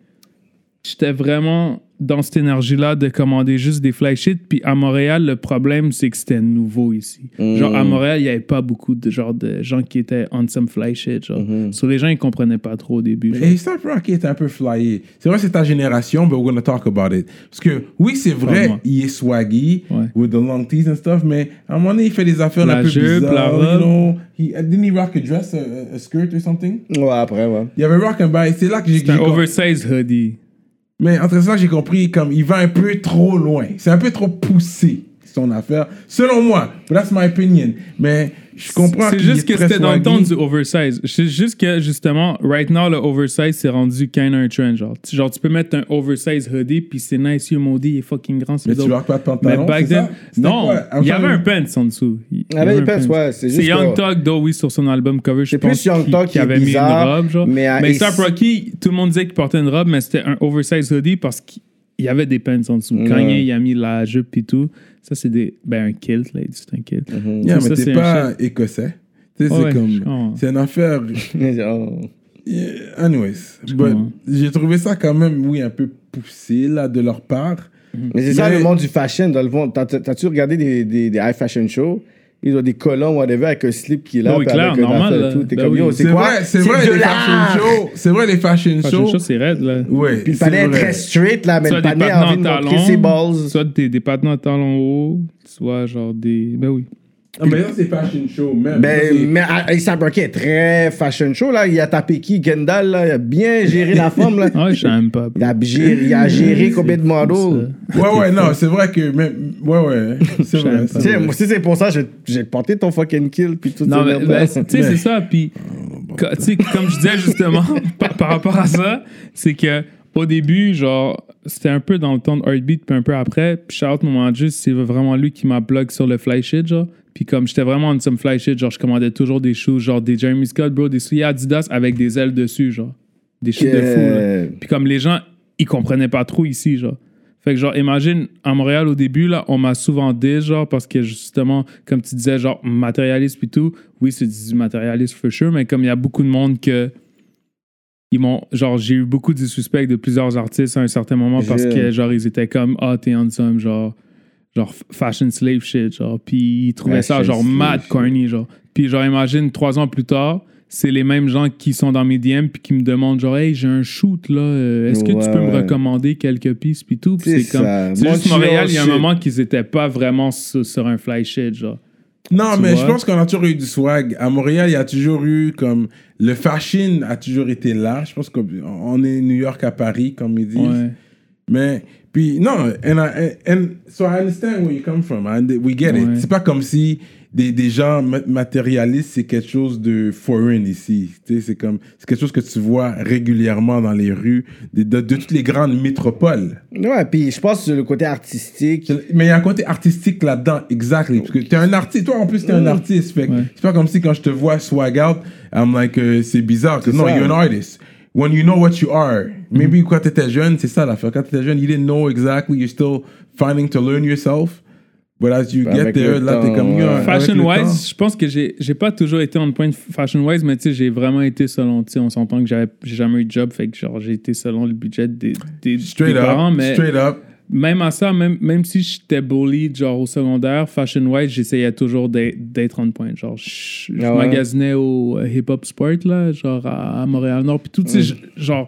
j'étais vraiment dans cette énergie-là de commander juste des fly shit. Puis à Montréal, le problème, c'est que c'était nouveau ici. Genre, à Montréal, il n'y avait pas beaucoup de, genre, de gens qui étaient on some fly shit. Genre. So, les gens, ils comprenaient pas trop au début. Et A$AP Rocky est un peu flyé. C'est vrai, c'est ta génération, but we're gonna talk about it. Parce que, oui, c'est vrai, Vraiment. il est swaggy, Ouais. with the long tees and stuff, mais à un moment donné, il fait des affaires La un peu jupe, bizarres. la you robe. know. He, uh, didn't he rock a dress, a, a skirt or something? Ouais, après, ouais. Il y avait rock and buy. C'est là que j'ai C'est un oversized hoodie. Mais entre ça, j'ai compris, comme, il va un peu trop loin. C'est un peu trop poussé, son affaire. Selon moi. That's my opinion. Mais je comprends C'est juste que c'était dans le temps du oversize. C'est juste que, justement, right now, le oversize, c'est rendu kind of un trend. Genre, Tu- genre, tu peux mettre un oversize hoodie, puis c'est nice, you maudit, il est fucking grand. c'est Mais tu rock pas de Mais pantalon, back c'est then, non, il y avait un pants en dessous. Il y avait un des pants, ouais, c'est C'est juste Young though, oui, sur son album cover, je C'est pense. plus Young qui- Talk qui avait bizarre, mis une robe, genre. mais Mais Star Rocky, tout le monde disait qu'il portait une robe, mais c'était un oversize hoodie parce qu'il y avait des pants en dessous. Kanye, il a mis la jupe et tout. Ça, c'est des. Ben, un kilt, là, c'est un kilt. Yeah, Ça, mais c'est t'es un pas écossais. Tu sais, Ouais, c'est ouais, comme. C'est une affaire. Oh. Yeah, Anyways. J'ai trouvé ça quand même, oui, un peu poussé, là, de leur part. Mais c'est ça le monde du fashion. Dans le fond, T'as- t'as- t'as-tu regardé des, des, des high fashion shows? Ils ont des colons, whatever, avec un slip qui est là. Ah oui, clair, avec un normal, là. tout. T'es Ben comme, oui. yo, C'est quoi? vrai, c'est vrai, les fashion shows. C'est vrai, les fashion Fashion shows. show, c'est raide, là. Ouais, Puis le panais est très straight, là, mais Soit le des panais a envie de montrer ses balls. talons, soit des, des en talons hauts, soit genre des... Ben oui. Ah, mais là, c'est fashion show, même. Ben, mais A$AP Rocky est très fashion show, là. Il a tapé qui? Kendall, là. Il a bien géré la forme, là. Ah, je sais même pas. Il a géré, il a géré combien de models? Ouais, ouais, non, c'est vrai que. Même, ouais, ouais. C'est vrai. J'aime c'est pas. Tu sais, vrai. moi, si c'est pour ça, te porter ton fucking kill, puis tout Non, mais, ben, tu sais, c'est ça. Puis, tu sais, comme je disais justement, par, par rapport à ça, c'est que au début, genre, c'était un peu dans le temps de Heartbeat, puis un peu après. Puis, Shout Moment Juste, c'est vraiment lui qui m'a blog sur le fly shit, genre. Puis, comme j'étais vraiment en some fly shit, genre, je commandais toujours des shoes, genre des Jeremy Scott, bro, des souliers Adidas avec des ailes dessus, genre. Des shit de fou, là. Puis comme les gens, ils comprenaient pas trop ici, genre. Fait que genre, imagine, à Montréal, au début, là, on m'a souvent dit, genre, parce que justement, comme tu disais, genre, matérialiste puis tout, oui, c'est du matérialiste for sure, mais comme il y a beaucoup de monde que... Ils m'ont... Genre, j'ai eu beaucoup de suspects de plusieurs artistes à un certain moment parce Je- que, genre, ils étaient comme, ah, t'es on some, genre... Genre, fashion slave shit, genre. Puis ils trouvaient ça, genre, mad corny, genre. Puis genre, imagine, trois ans plus tard, c'est les mêmes gens qui sont dans mes DM puis qui me demandent genre, hey, j'ai un shoot là, euh, est-ce que tu Ouais, peux me recommander quelques pistes puis tout? C'est comme, c'est juste Montréal, il y a un shit. moment qu'ils étaient pas vraiment sur, sur un fly shit, genre. Non, Tu mais je pense qu'on a toujours eu du swag. À Montréal, il y a toujours eu comme. Le fashion a toujours été là. Je pense qu'on est New York à Paris, comme ils disent. Ouais. Mais, puis, non, and, I, and so I understand where you come from. and we get it. Ouais. C'est pas comme si des, des gens ma- matérialistes, c'est quelque chose de foreign ici. Tu sais, c'est comme, c'est quelque chose que tu vois régulièrement dans les rues de, de- de toutes les grandes métropoles. Ouais, puis je pense que le côté artistique. Mais il y a un côté artistique là-dedans, exactly. Parce que t'es un artiste, toi en plus t'es un artiste. Fait que Ouais. c'est pas comme si quand je te vois swag out, I'm like, euh, c'est bizarre. Que non, you're an artist. When you know what you are. Maybe quand t'étais jeune, c'est ça l'affaire. Quand t'étais jeune, you didn't know exactly, you're still finding to learn yourself. But as you get there, là t'es comme, ouais. yo, avec Fashion le temps. wise, je pense que j'ai pas toujours été on point fashion wise, mais tu sais, j'ai vraiment été selon, tu sais, on s'entend que j'ai jamais eu de job, fait que genre j'ai été selon le budget des, des, Straight des up, parents, mais straight up. Même à ça, même, même si j'étais bully, genre au secondaire, fashion wise, j'essayais toujours d'être on point. Genre, je, je Ah ouais? magasinais au euh, Hip Hop Sport, là, genre à, à Montréal-Nord. Puis tout, tu sais, je- genre,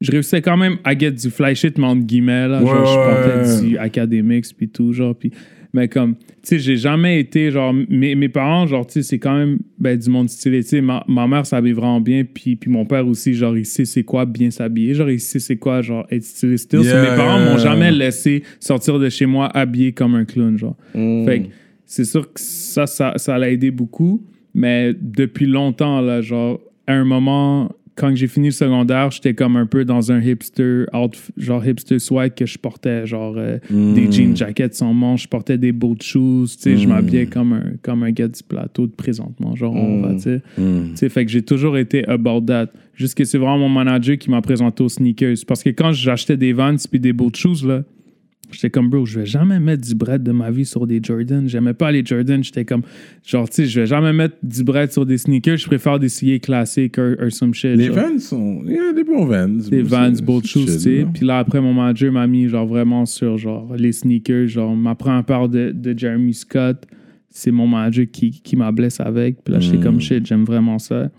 je réussissais quand même à get du fly shit, mais entre guillemets, là. genre, je portais du academics, puis tout, genre. Puis, mais comme, tu sais, j'ai jamais été, genre, mes, mes parents, genre, tu sais, c'est quand même ben, du monde stylé. Tu sais, ma, ma mère s'habille vraiment bien, puis, puis mon père aussi, genre, il sait c'est quoi bien s'habiller. Genre, il sait c'est quoi, genre, être stylé. So, Yeah, mes parents yeah, m'ont jamais laissé sortir de chez moi habillé comme un clown, genre. Mm. Fait que c'est sûr que ça, ça, ça l'a aidé beaucoup. Mais depuis longtemps, là, genre, à un moment, quand j'ai fini le secondaire, j'étais comme un peu dans un hipster, outf- genre hipster swag que je portais, genre euh, des jean jackets sans manches, je portais des boat shoes, tu sais, je m'habillais comme un, comme un gars du plateau de présentement, genre, on va, tu sais. Tu sais, fait que j'ai toujours été about that. Juste que c'est vraiment mon manager qui m'a présenté aux sneakers. Parce que quand j'achetais des Vans puis des boat shoes, là, j'étais comme, bro, je vais jamais mettre du bread de ma vie sur des Jordan. J'aimais pas les Jordan. J'étais comme, genre, tu sais, je vais jamais mettre du bread sur des sneakers. Je préfère des souliers classiques or, or some shit. Les genre. Vans sont. Il y a des bons Vans. Des Vans, c'est shoes, tu sais. Puis là, après, mon manager m'a mis, genre, vraiment sur, genre, les sneakers. Genre, ma première paire de, de Jeremy Scott, c'est mon manager qui, qui m'a blessé avec. Puis là, j'étais Mm. comme, shit, j'aime vraiment ça.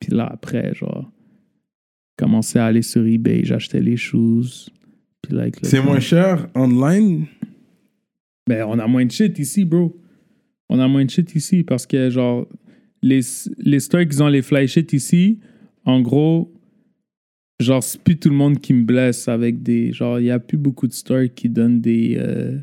Puis là, après, genre, commençais à aller sur eBay, j'achetais les shoes. C'est moins cher online? Ben, on a moins de shit ici, bro. On a moins de shit ici parce que, genre, les, les stores qui ont les fly shit ici, en gros, genre, c'est plus tout le monde qui me blesse avec des. Genre, il n'y a plus beaucoup de stores qui donnent des. euh,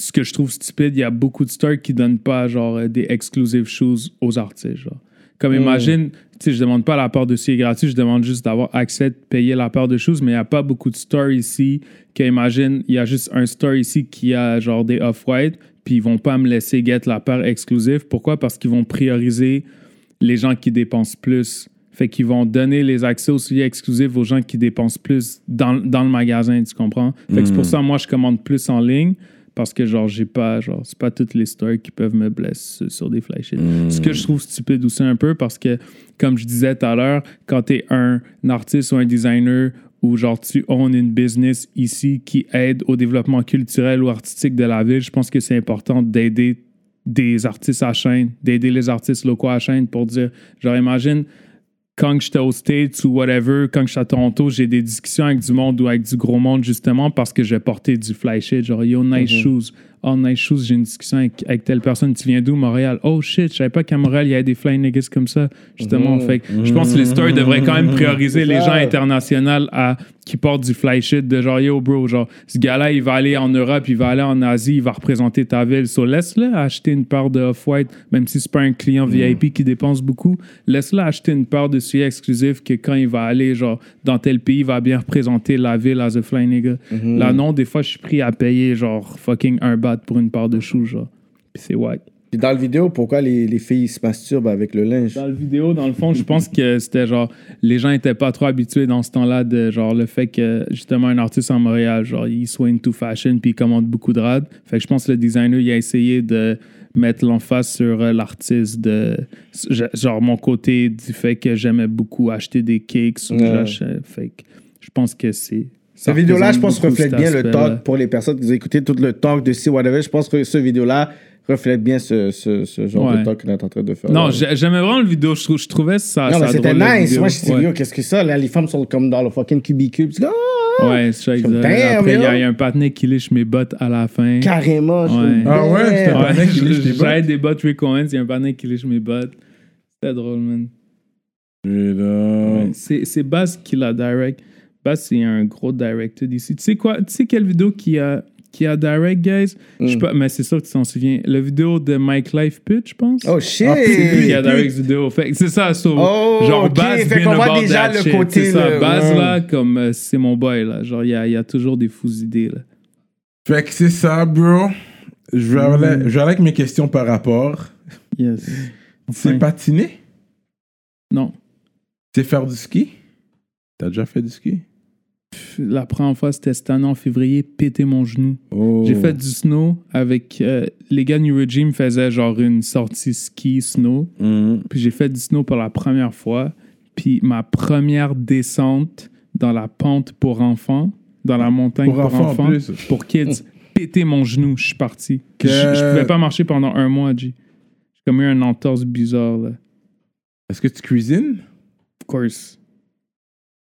ce que je trouve stupide, il y a beaucoup de stores qui donnent pas, genre, euh, des exclusive shoes aux artistes, genre. Comme Mm. imagine, tu sais, je demande pas la part de souliers gratuit, je demande juste d'avoir accès, de payer la part de choses, mais il n'y a pas beaucoup de stores ici que, imagine, il y a juste un store ici qui a genre des off-white, puis ils vont pas me laisser get la part exclusive. Pourquoi? Parce qu'ils vont prioriser les gens qui dépensent plus. Fait qu'ils vont donner les accès aux souliers exclusifs aux gens qui dépensent plus dans, dans le magasin, tu comprends? Fait que c'est pour ça, moi, je commande plus en ligne parce que, genre, j'ai pas, genre, c'est pas toutes les stores qui peuvent me blesser sur des flash hits. Ce que je trouve stupide aussi un peu parce que, comme je disais tout à l'heure, quand t'es un artiste ou un designer ou genre tu owns une business ici qui aide au développement culturel ou artistique de la ville, je pense que c'est important d'aider des artistes à chaîne, d'aider les artistes locaux à chaîne pour dire, genre, imagine, quand j'étais aux States ou whatever, quand j'étais à Toronto, j'ai des discussions avec du monde ou avec du gros monde justement parce que j'ai porté du fly shit, genre yo nice shoes, oh nice shoes, j'ai une discussion avec, avec telle personne, tu viens d'où Montréal? Oh shit, je savais pas qu'à Montréal il y avait des fly niggas comme ça, justement. Fait que je pense que les stores devraient quand même prioriser les gens internationaux à qui portent du fly shit de genre yo bro, genre ce gars-là il va aller en Europe, il va aller en Asie, il va représenter ta ville. So laisse-le acheter une paire de Off-White, même si c'est pas un client VIP qui dépense beaucoup, laisse-le acheter une paire de souliers exclusifs que quand il va aller genre dans tel pays, il va bien représenter la ville as a fly nigga. Là non, des fois je suis pris à payer genre fucking un bat pour une paire de choux genre. Puis c'est wack. Puis dans la vidéo, pourquoi les, les filles se masturbent avec le linge? Dans la vidéo, dans le fond, je pense que c'était genre, les gens étaient pas trop habitués dans ce temps-là de genre le fait que justement un artiste en Montréal, genre, il soit into fashion puis il commande beaucoup de rad. Fait que je pense que le designer, il a essayé de mettre l'emphase sur euh, l'artiste de genre mon côté du fait que j'aimais beaucoup acheter des cakes ou Ouais. Fait que je pense que c'est. Cette vidéo-là, je pense, reflète bien le talk pour les personnes qui ont écouté tout le talk de C, whatever. Je pense que ce vidéo-là reflète bien ce, ce, ce genre Ouais. de talk qu'on est en train de faire. Non, j'aimais vraiment le vidéo. Je, trou- je trouvais ça. Non, mais c'était nice. Moi, je suis Ouais. yo, qu'est-ce que ça? Là, les femmes sont comme dans le fucking cubicule. Ah, Ouais, c'est ça, exact. Après, il y, a- yo. il y a un partenaire qui liche mes bottes à la fin. Carrément. je Ouais. Ah ouais, c'était qui tes J'avais des bottes Rick Owens, il y a un partenaire qui liche mes bottes. C'était drôle, man. Ouais, C'est c'est Baz qui l'a direct. Baz, c'est un gros directeur d'ici. Tu sais quoi? Tu sais quelle vidéo qui a, qui a direct, guys? Je sais Mm. pas, mais c'est sûr que tu t'en souviens. La vidéo de Mike Life Pit, je pense. Oh shit! Ah, C'est lui qui a direct cette vidéo. Fait c'est ça, so, Oh, genre ok. Baz Fait qu'on voit déjà le shit. côté, C'est ça, Baz là, comme euh, c'est mon boy là. Genre, il y a, il y a toujours des fous idées là. Fait que c'est ça, bro. Je vais, aller, je vais aller avec mes questions par rapport. Yes. C'est Enfin. patiner? Non. C'est faire du ski? T'as déjà fait du ski? La première fois, c'était cette année en février, péter mon genou. Oh. J'ai fait du snow avec. euh, les gars New Regime faisaient genre une sortie ski snow. Mhm. Puis j'ai fait du snow pour la première fois. Puis ma première descente dans la pente pour enfants, dans la montagne Pour pour, enfants, pour kids, péter mon genou, je suis parti. Que- Je, je pouvais pas marcher pendant un mois. J'ai comme eu un entorse bizarre, là. Est-ce que tu cuisines? Of course.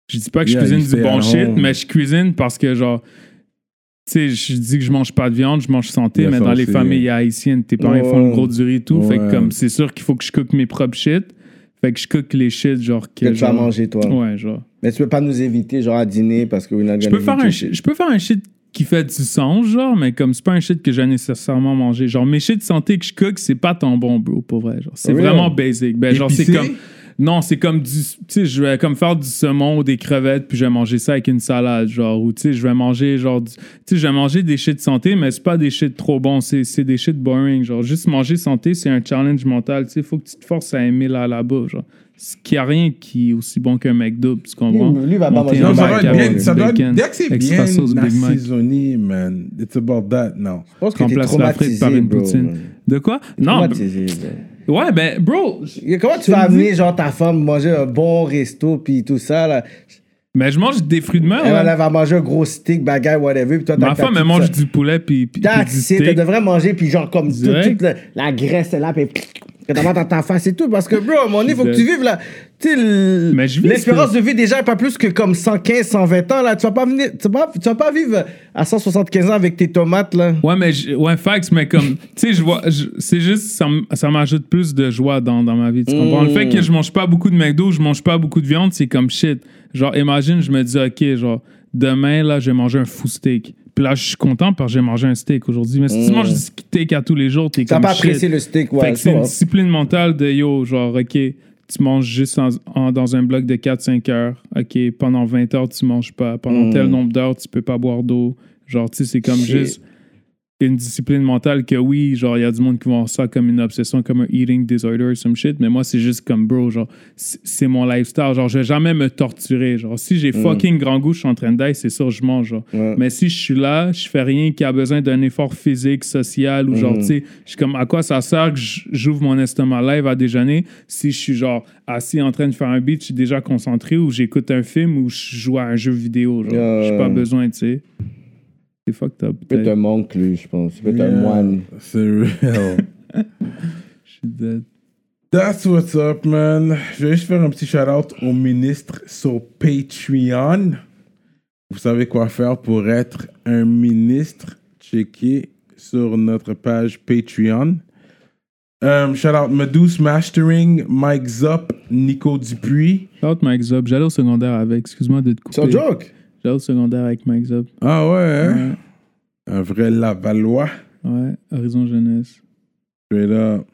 Je dis pas que Yeah, je cuisine du bon shit, mais je cuisine parce que, genre, tu sais, je dis que je mange pas de viande, je mange santé, mais dans les familles haïtiennes, tes parents ils font le gros du riz et tout. Fait que, comme, c'est sûr qu'il faut que je cook mes propres shit. Fait que je cook les shit, genre, que. Que tu vas manger, toi. Ouais, genre. Mais tu peux pas nous éviter, genre, à dîner parce que we're not Je peux, faire un je peux faire un shit qui fait du sens, genre, mais comme c'est pas un shit que j'ai nécessairement mangé. Genre, mes shit santé que je cook, c'est pas tant bon, bro, pour vrai. Genre, c'est vraiment basic. Ben, genre, c'est comme. Non, c'est comme du. Tu sais, je vais comme faire du saumon ou des crevettes, puis je vais manger ça avec une salade, genre. Ou tu sais, je vais manger, genre. du- Tu sais, je vais manger des shit santé, mais c'est pas des shit trop bons. C'est c'est des shit boring. Genre, juste manger santé, c'est un challenge mental. Tu sais, faut que tu te forces à aimer la là-bas, genre. Ce qui a rien qui est aussi bon qu'un McDo, tu comprends? Lui, lui va pas manger un Non, ça doit être bien. dès que c'est bien assaisonné, man. It's about that, no. Je pense que t'es Remplace la frite traumatisé, par une bro. poutine. De quoi? Non, Traumatisé, bro. Ouais, ben, bro, Comment tu vas amener, genre, ta femme manger un bon resto, puis tout ça, là? mais je mange des fruits de mer. Elle, va manger un gros steak, bagaille, whatever, puis toi, t'as Ma femme, elle mange du poulet puis, elle steak. devrait manger, puis genre, comme tout- toute la, la graisse est là, puis que t'as dans ta face et tout, parce que, bro, donné, il faut que tu vives, là. Tu l'espérance ce de vie déjà est pas plus que comme 115, 120 ans, là. Tu vas pas venir, tu vas pas, tu vas pas vivre à 175 ans avec tes tomates, là. Ouais, mais ouais, facts, mais comme, tu sais, je vois, c'est juste, ça, m'ajoute plus de joie dans, dans ma vie. Tu comprends? Le fait que je mange pas beaucoup de McDo, je mange pas beaucoup de viande, c'est comme shit. Genre, imagine, je me dis, OK, genre, demain, là, je vais manger un fou steak. Puis là, je suis content parce que j'ai mangé un steak aujourd'hui. Mais si tu manges du steak à tous les jours, t'es comme pas shit. apprécier le steak, ouais. fait que c'est une discipline mentale de yo, genre, OK, tu manges juste en- en- dans un bloc de 4-5 heures. OK, pendant 20 heures, tu manges pas. Pendant tel nombre d'heures, tu peux pas boire d'eau. Genre, tu sais, c'est comme Shit. juste une discipline mentale que oui, genre, il y a du monde qui voit ça comme une obsession, comme un eating disorder, some shit. Mais moi, c'est juste comme, bro, genre, c'est mon lifestyle. Genre, je vais jamais me torturer. Genre, si j'ai fucking grand goût, je suis en train d'aille, c'est sûr, je mange. Genre. Ouais. Mais si je suis là, je fais rien qui a besoin d'un effort physique, social, ou genre, tu sais, je suis comme, à quoi ça sert que j'ouvre mon estomac live à déjeuner si je suis genre assis en train de faire un beat, je suis déjà concentré, ou j'écoute un film, ou je joue à un jeu vidéo. Genre, Yeah. j'ai pas besoin, tu sais. C'est fucked up. Il peut être un monk, lui, je pense. Il peut être un moine. C'est real. Dead. That's what's up, man. Je vais juste faire un petit shout-out au ministre sur Patreon. Vous savez quoi faire pour être un ministre? Checkez sur notre page Patreon. Um, shout out Meduse Mastering, Mike Zop, Nico Dupuis. Shout Mike Zop. J'allais au secondaire avec. Excuse-moi de te couper. C'est un joke? Au secondaire avec Mike Zop. Ah ouais, hein? Ouais. Un vrai Lavallois. Ouais. Horizon Jeunesse. Straight up.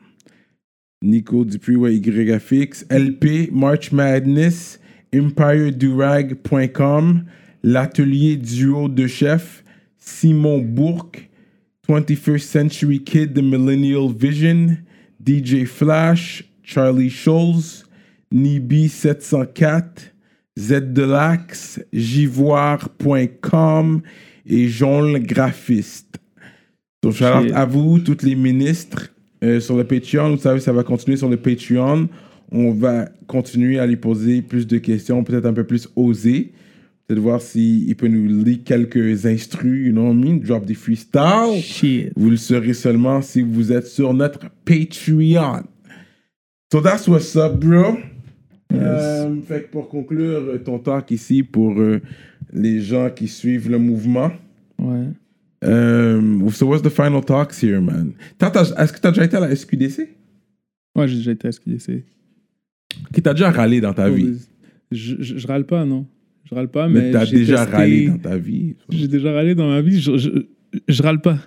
Nico Dupuis, ouais, YFX. LP, March Madness, EmpireDurag.com, L'Atelier Duo de Chef, Simon Bourque, 21st Century Kid, The Millennial Vision, DJ Flash, Charlie Scholes, Nibi704, Z Delax, Jivoire.com et Jean le Graphiste. Donc, shout out Shit. à vous, tous les ministres euh, sur le Patreon. Vous savez, ça va continuer sur le Patreon. On va continuer à lui poser plus de questions, peut-être un peu plus osées. Peut-être voir s'il peut nous lire quelques instrus, you know what I mean? Drop des freestyles. Shit. Vous le saurez seulement si vous êtes sur notre Patreon. So that's what's up, bro. Euh, fait que pour conclure euh, ton talk ici, pour euh, les gens qui suivent le mouvement, Ouais. um, so what's the final talks here, man? T'as- t'as- Est-ce que tu as déjà été à la SQDC? Ouais, j'ai déjà été à SQDC. Qui t'a déjà râlé dans ta vie? Je, je, je râle pas, non. Je râle pas, Mais mais. t'as déjà testé- râlé dans ta vie. J'ai déjà râlé dans ma vie. Je, je, je râle pas.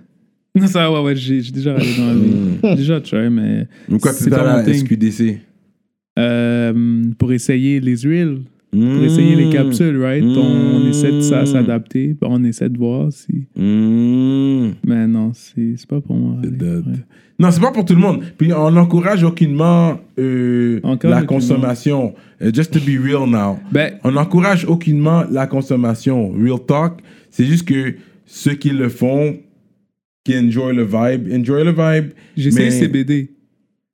Non, ça, ouais, ouais, j'ai déjà râlé dans ma vie. J'ai déjà try, mais. Mais quoi, C'est tu pas à la thing. SQDC? Euh, pour essayer les reels, pour essayer les capsules, right? On, on essaie de ça- s'adapter, puis on essaie de voir si. Mm. Mais non, c'est pas pour moi. Ouais. Non, c'est pas pour tout le monde. Puis on n'encourage aucunement euh, la consommation. Euh, just to be real now. Ben, On n'encourage aucunement la consommation. Real talk. C'est juste que ceux qui le font, qui enjoy le vibe, enjoy le vibe. j'essaie Mais- CBD.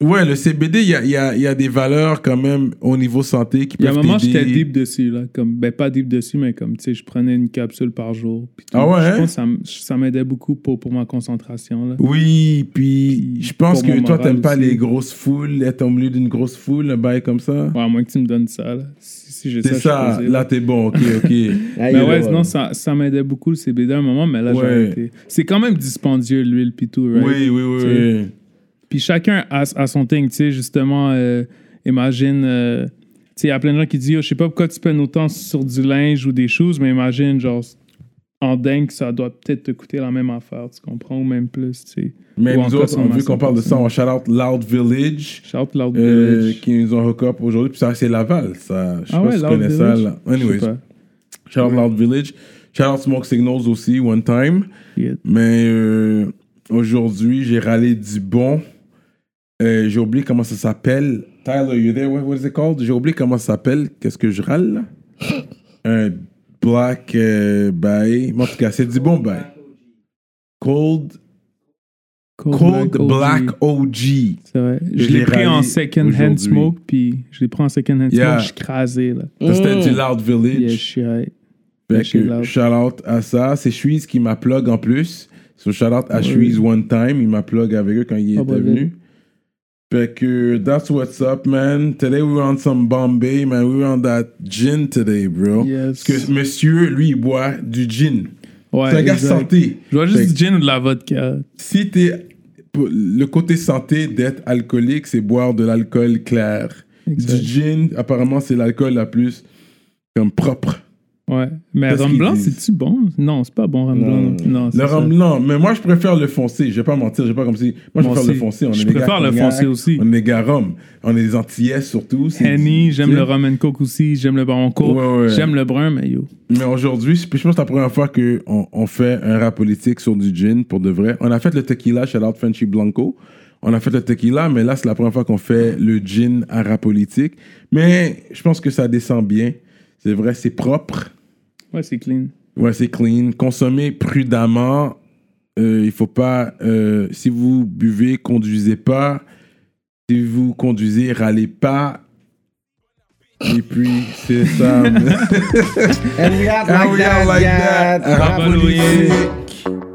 Ouais, le CBD, il y a, y a- y a des valeurs quand même au niveau santé qui Il y a un peuvent moment, t'aider. j'étais deep dessus, là. Comme, ben, pas deep dessus, mais comme, tu sais, je prenais une capsule par jour. puis tout. Ah ouais, Je hein? pense que ça, m'aidait beaucoup pour, pour ma concentration, là. Oui, puis Puis je pense que toi, t'aimes pas les grosses foules, être au milieu d'une grosse foule, un bail comme ça? Ouais, à moins que tu me donnes ça, là. Si, si j'ai ça, je là t'es bon, ok, ok. Mais ouais, sinon, ça, ça m'aidait beaucoup le CBD à un moment, mais là, j'ai Ouais. arrêté. C'est quand même dispendieux, l'huile, puis tout, right? Oui, oui, oui. Puis chacun a, a son thing, tu sais, justement, euh, imagine, euh, tu sais, il y a plein de gens qui disent, je sais pas pourquoi tu peines autant sur du linge ou des choses, mais imagine, genre, en dingue, ça doit peut-être te coûter la même affaire, tu comprends, ou même plus, tu sais. Mais Ou nous autres, on, vu qu'on parle de ça, on shout out Loud Village, Shout Loud euh, Village. qui nous ont hook up aujourd'hui. Puis ça, c'est Laval. Ça, je sais Ah pas ouais, si tu connais ça. Village? Là. Sais Anyways, shout out Loud Village. Shout out Smoke Signals aussi, one time. Yeah. Mais euh, aujourd'hui, j'ai râlé du bon. Euh, j'ai oublié comment ça s'appelle. Tyler, you there? What, what is it called? J'ai oublié comment ça s'appelle. Qu'est-ce que je râle là? Un black euh, bail. En tout cas, c'est du bon bail. Cold, Cold Black, OG. OG. C'est vrai. Je Je l'ai pris en second hand smoke, puis je l'ai pris en second hand Yeah. smoke, je suis crasé, là. Ça, C'était Mm. du Loud Village. Yeah, je suis high. Fait shout out à ça. C'est Shreeze qui m'a plug en plus. So shout out à Ouais. Shreeze one time. Il m'a plug avec eux quand il Ah, était bah, venu. Fait que that's what's up, man. Today we were on some Bombay, man. We were on that gin today, bro. Yes. Parce que monsieur, lui, il boit du gin. Ouais, C'est un gars exact. santé. Je vois juste du gin ou de la vodka. Si t'es. Le côté santé d'être alcoolique, c'est boire de l'alcool clair. Exact. Du gin, apparemment, c'est l'alcool la plus comme propre. Ouais. Mais rhum blanc, c'est-tu bon? Non, c'est pas bon, rhum Non. blanc. non. Le rhum blanc, mais moi je préfère le foncé. Je vais pas mentir, je vais pas comme si. Moi je préfère le foncé. On Je est préfère le foncé aussi. On est gars rhum. On est des antillais surtout. Henny, j'aime le rum and coke aussi, j'aime le Ouais, ouais. j'aime le brun, mais yo. Mais aujourd'hui, je pense que c'est la première fois qu'on on fait un rap politique sur du gin pour de vrai. On a fait le tequila, shout out Frenchy Blanco. On a fait le tequila, mais là c'est la première fois qu'on fait le gin à rap politique. Mais je pense que ça descend bien. C'est vrai, c'est propre. Ouais, c'est clean. Ouais, c'est clean. Consommez prudemment. Euh, il faut pas. euh, si vous buvez, conduisez pas. Si vous conduisez, râlez pas. Et puis, c'est ça. And we And like we that, out like that. Rap Rap politique. politique.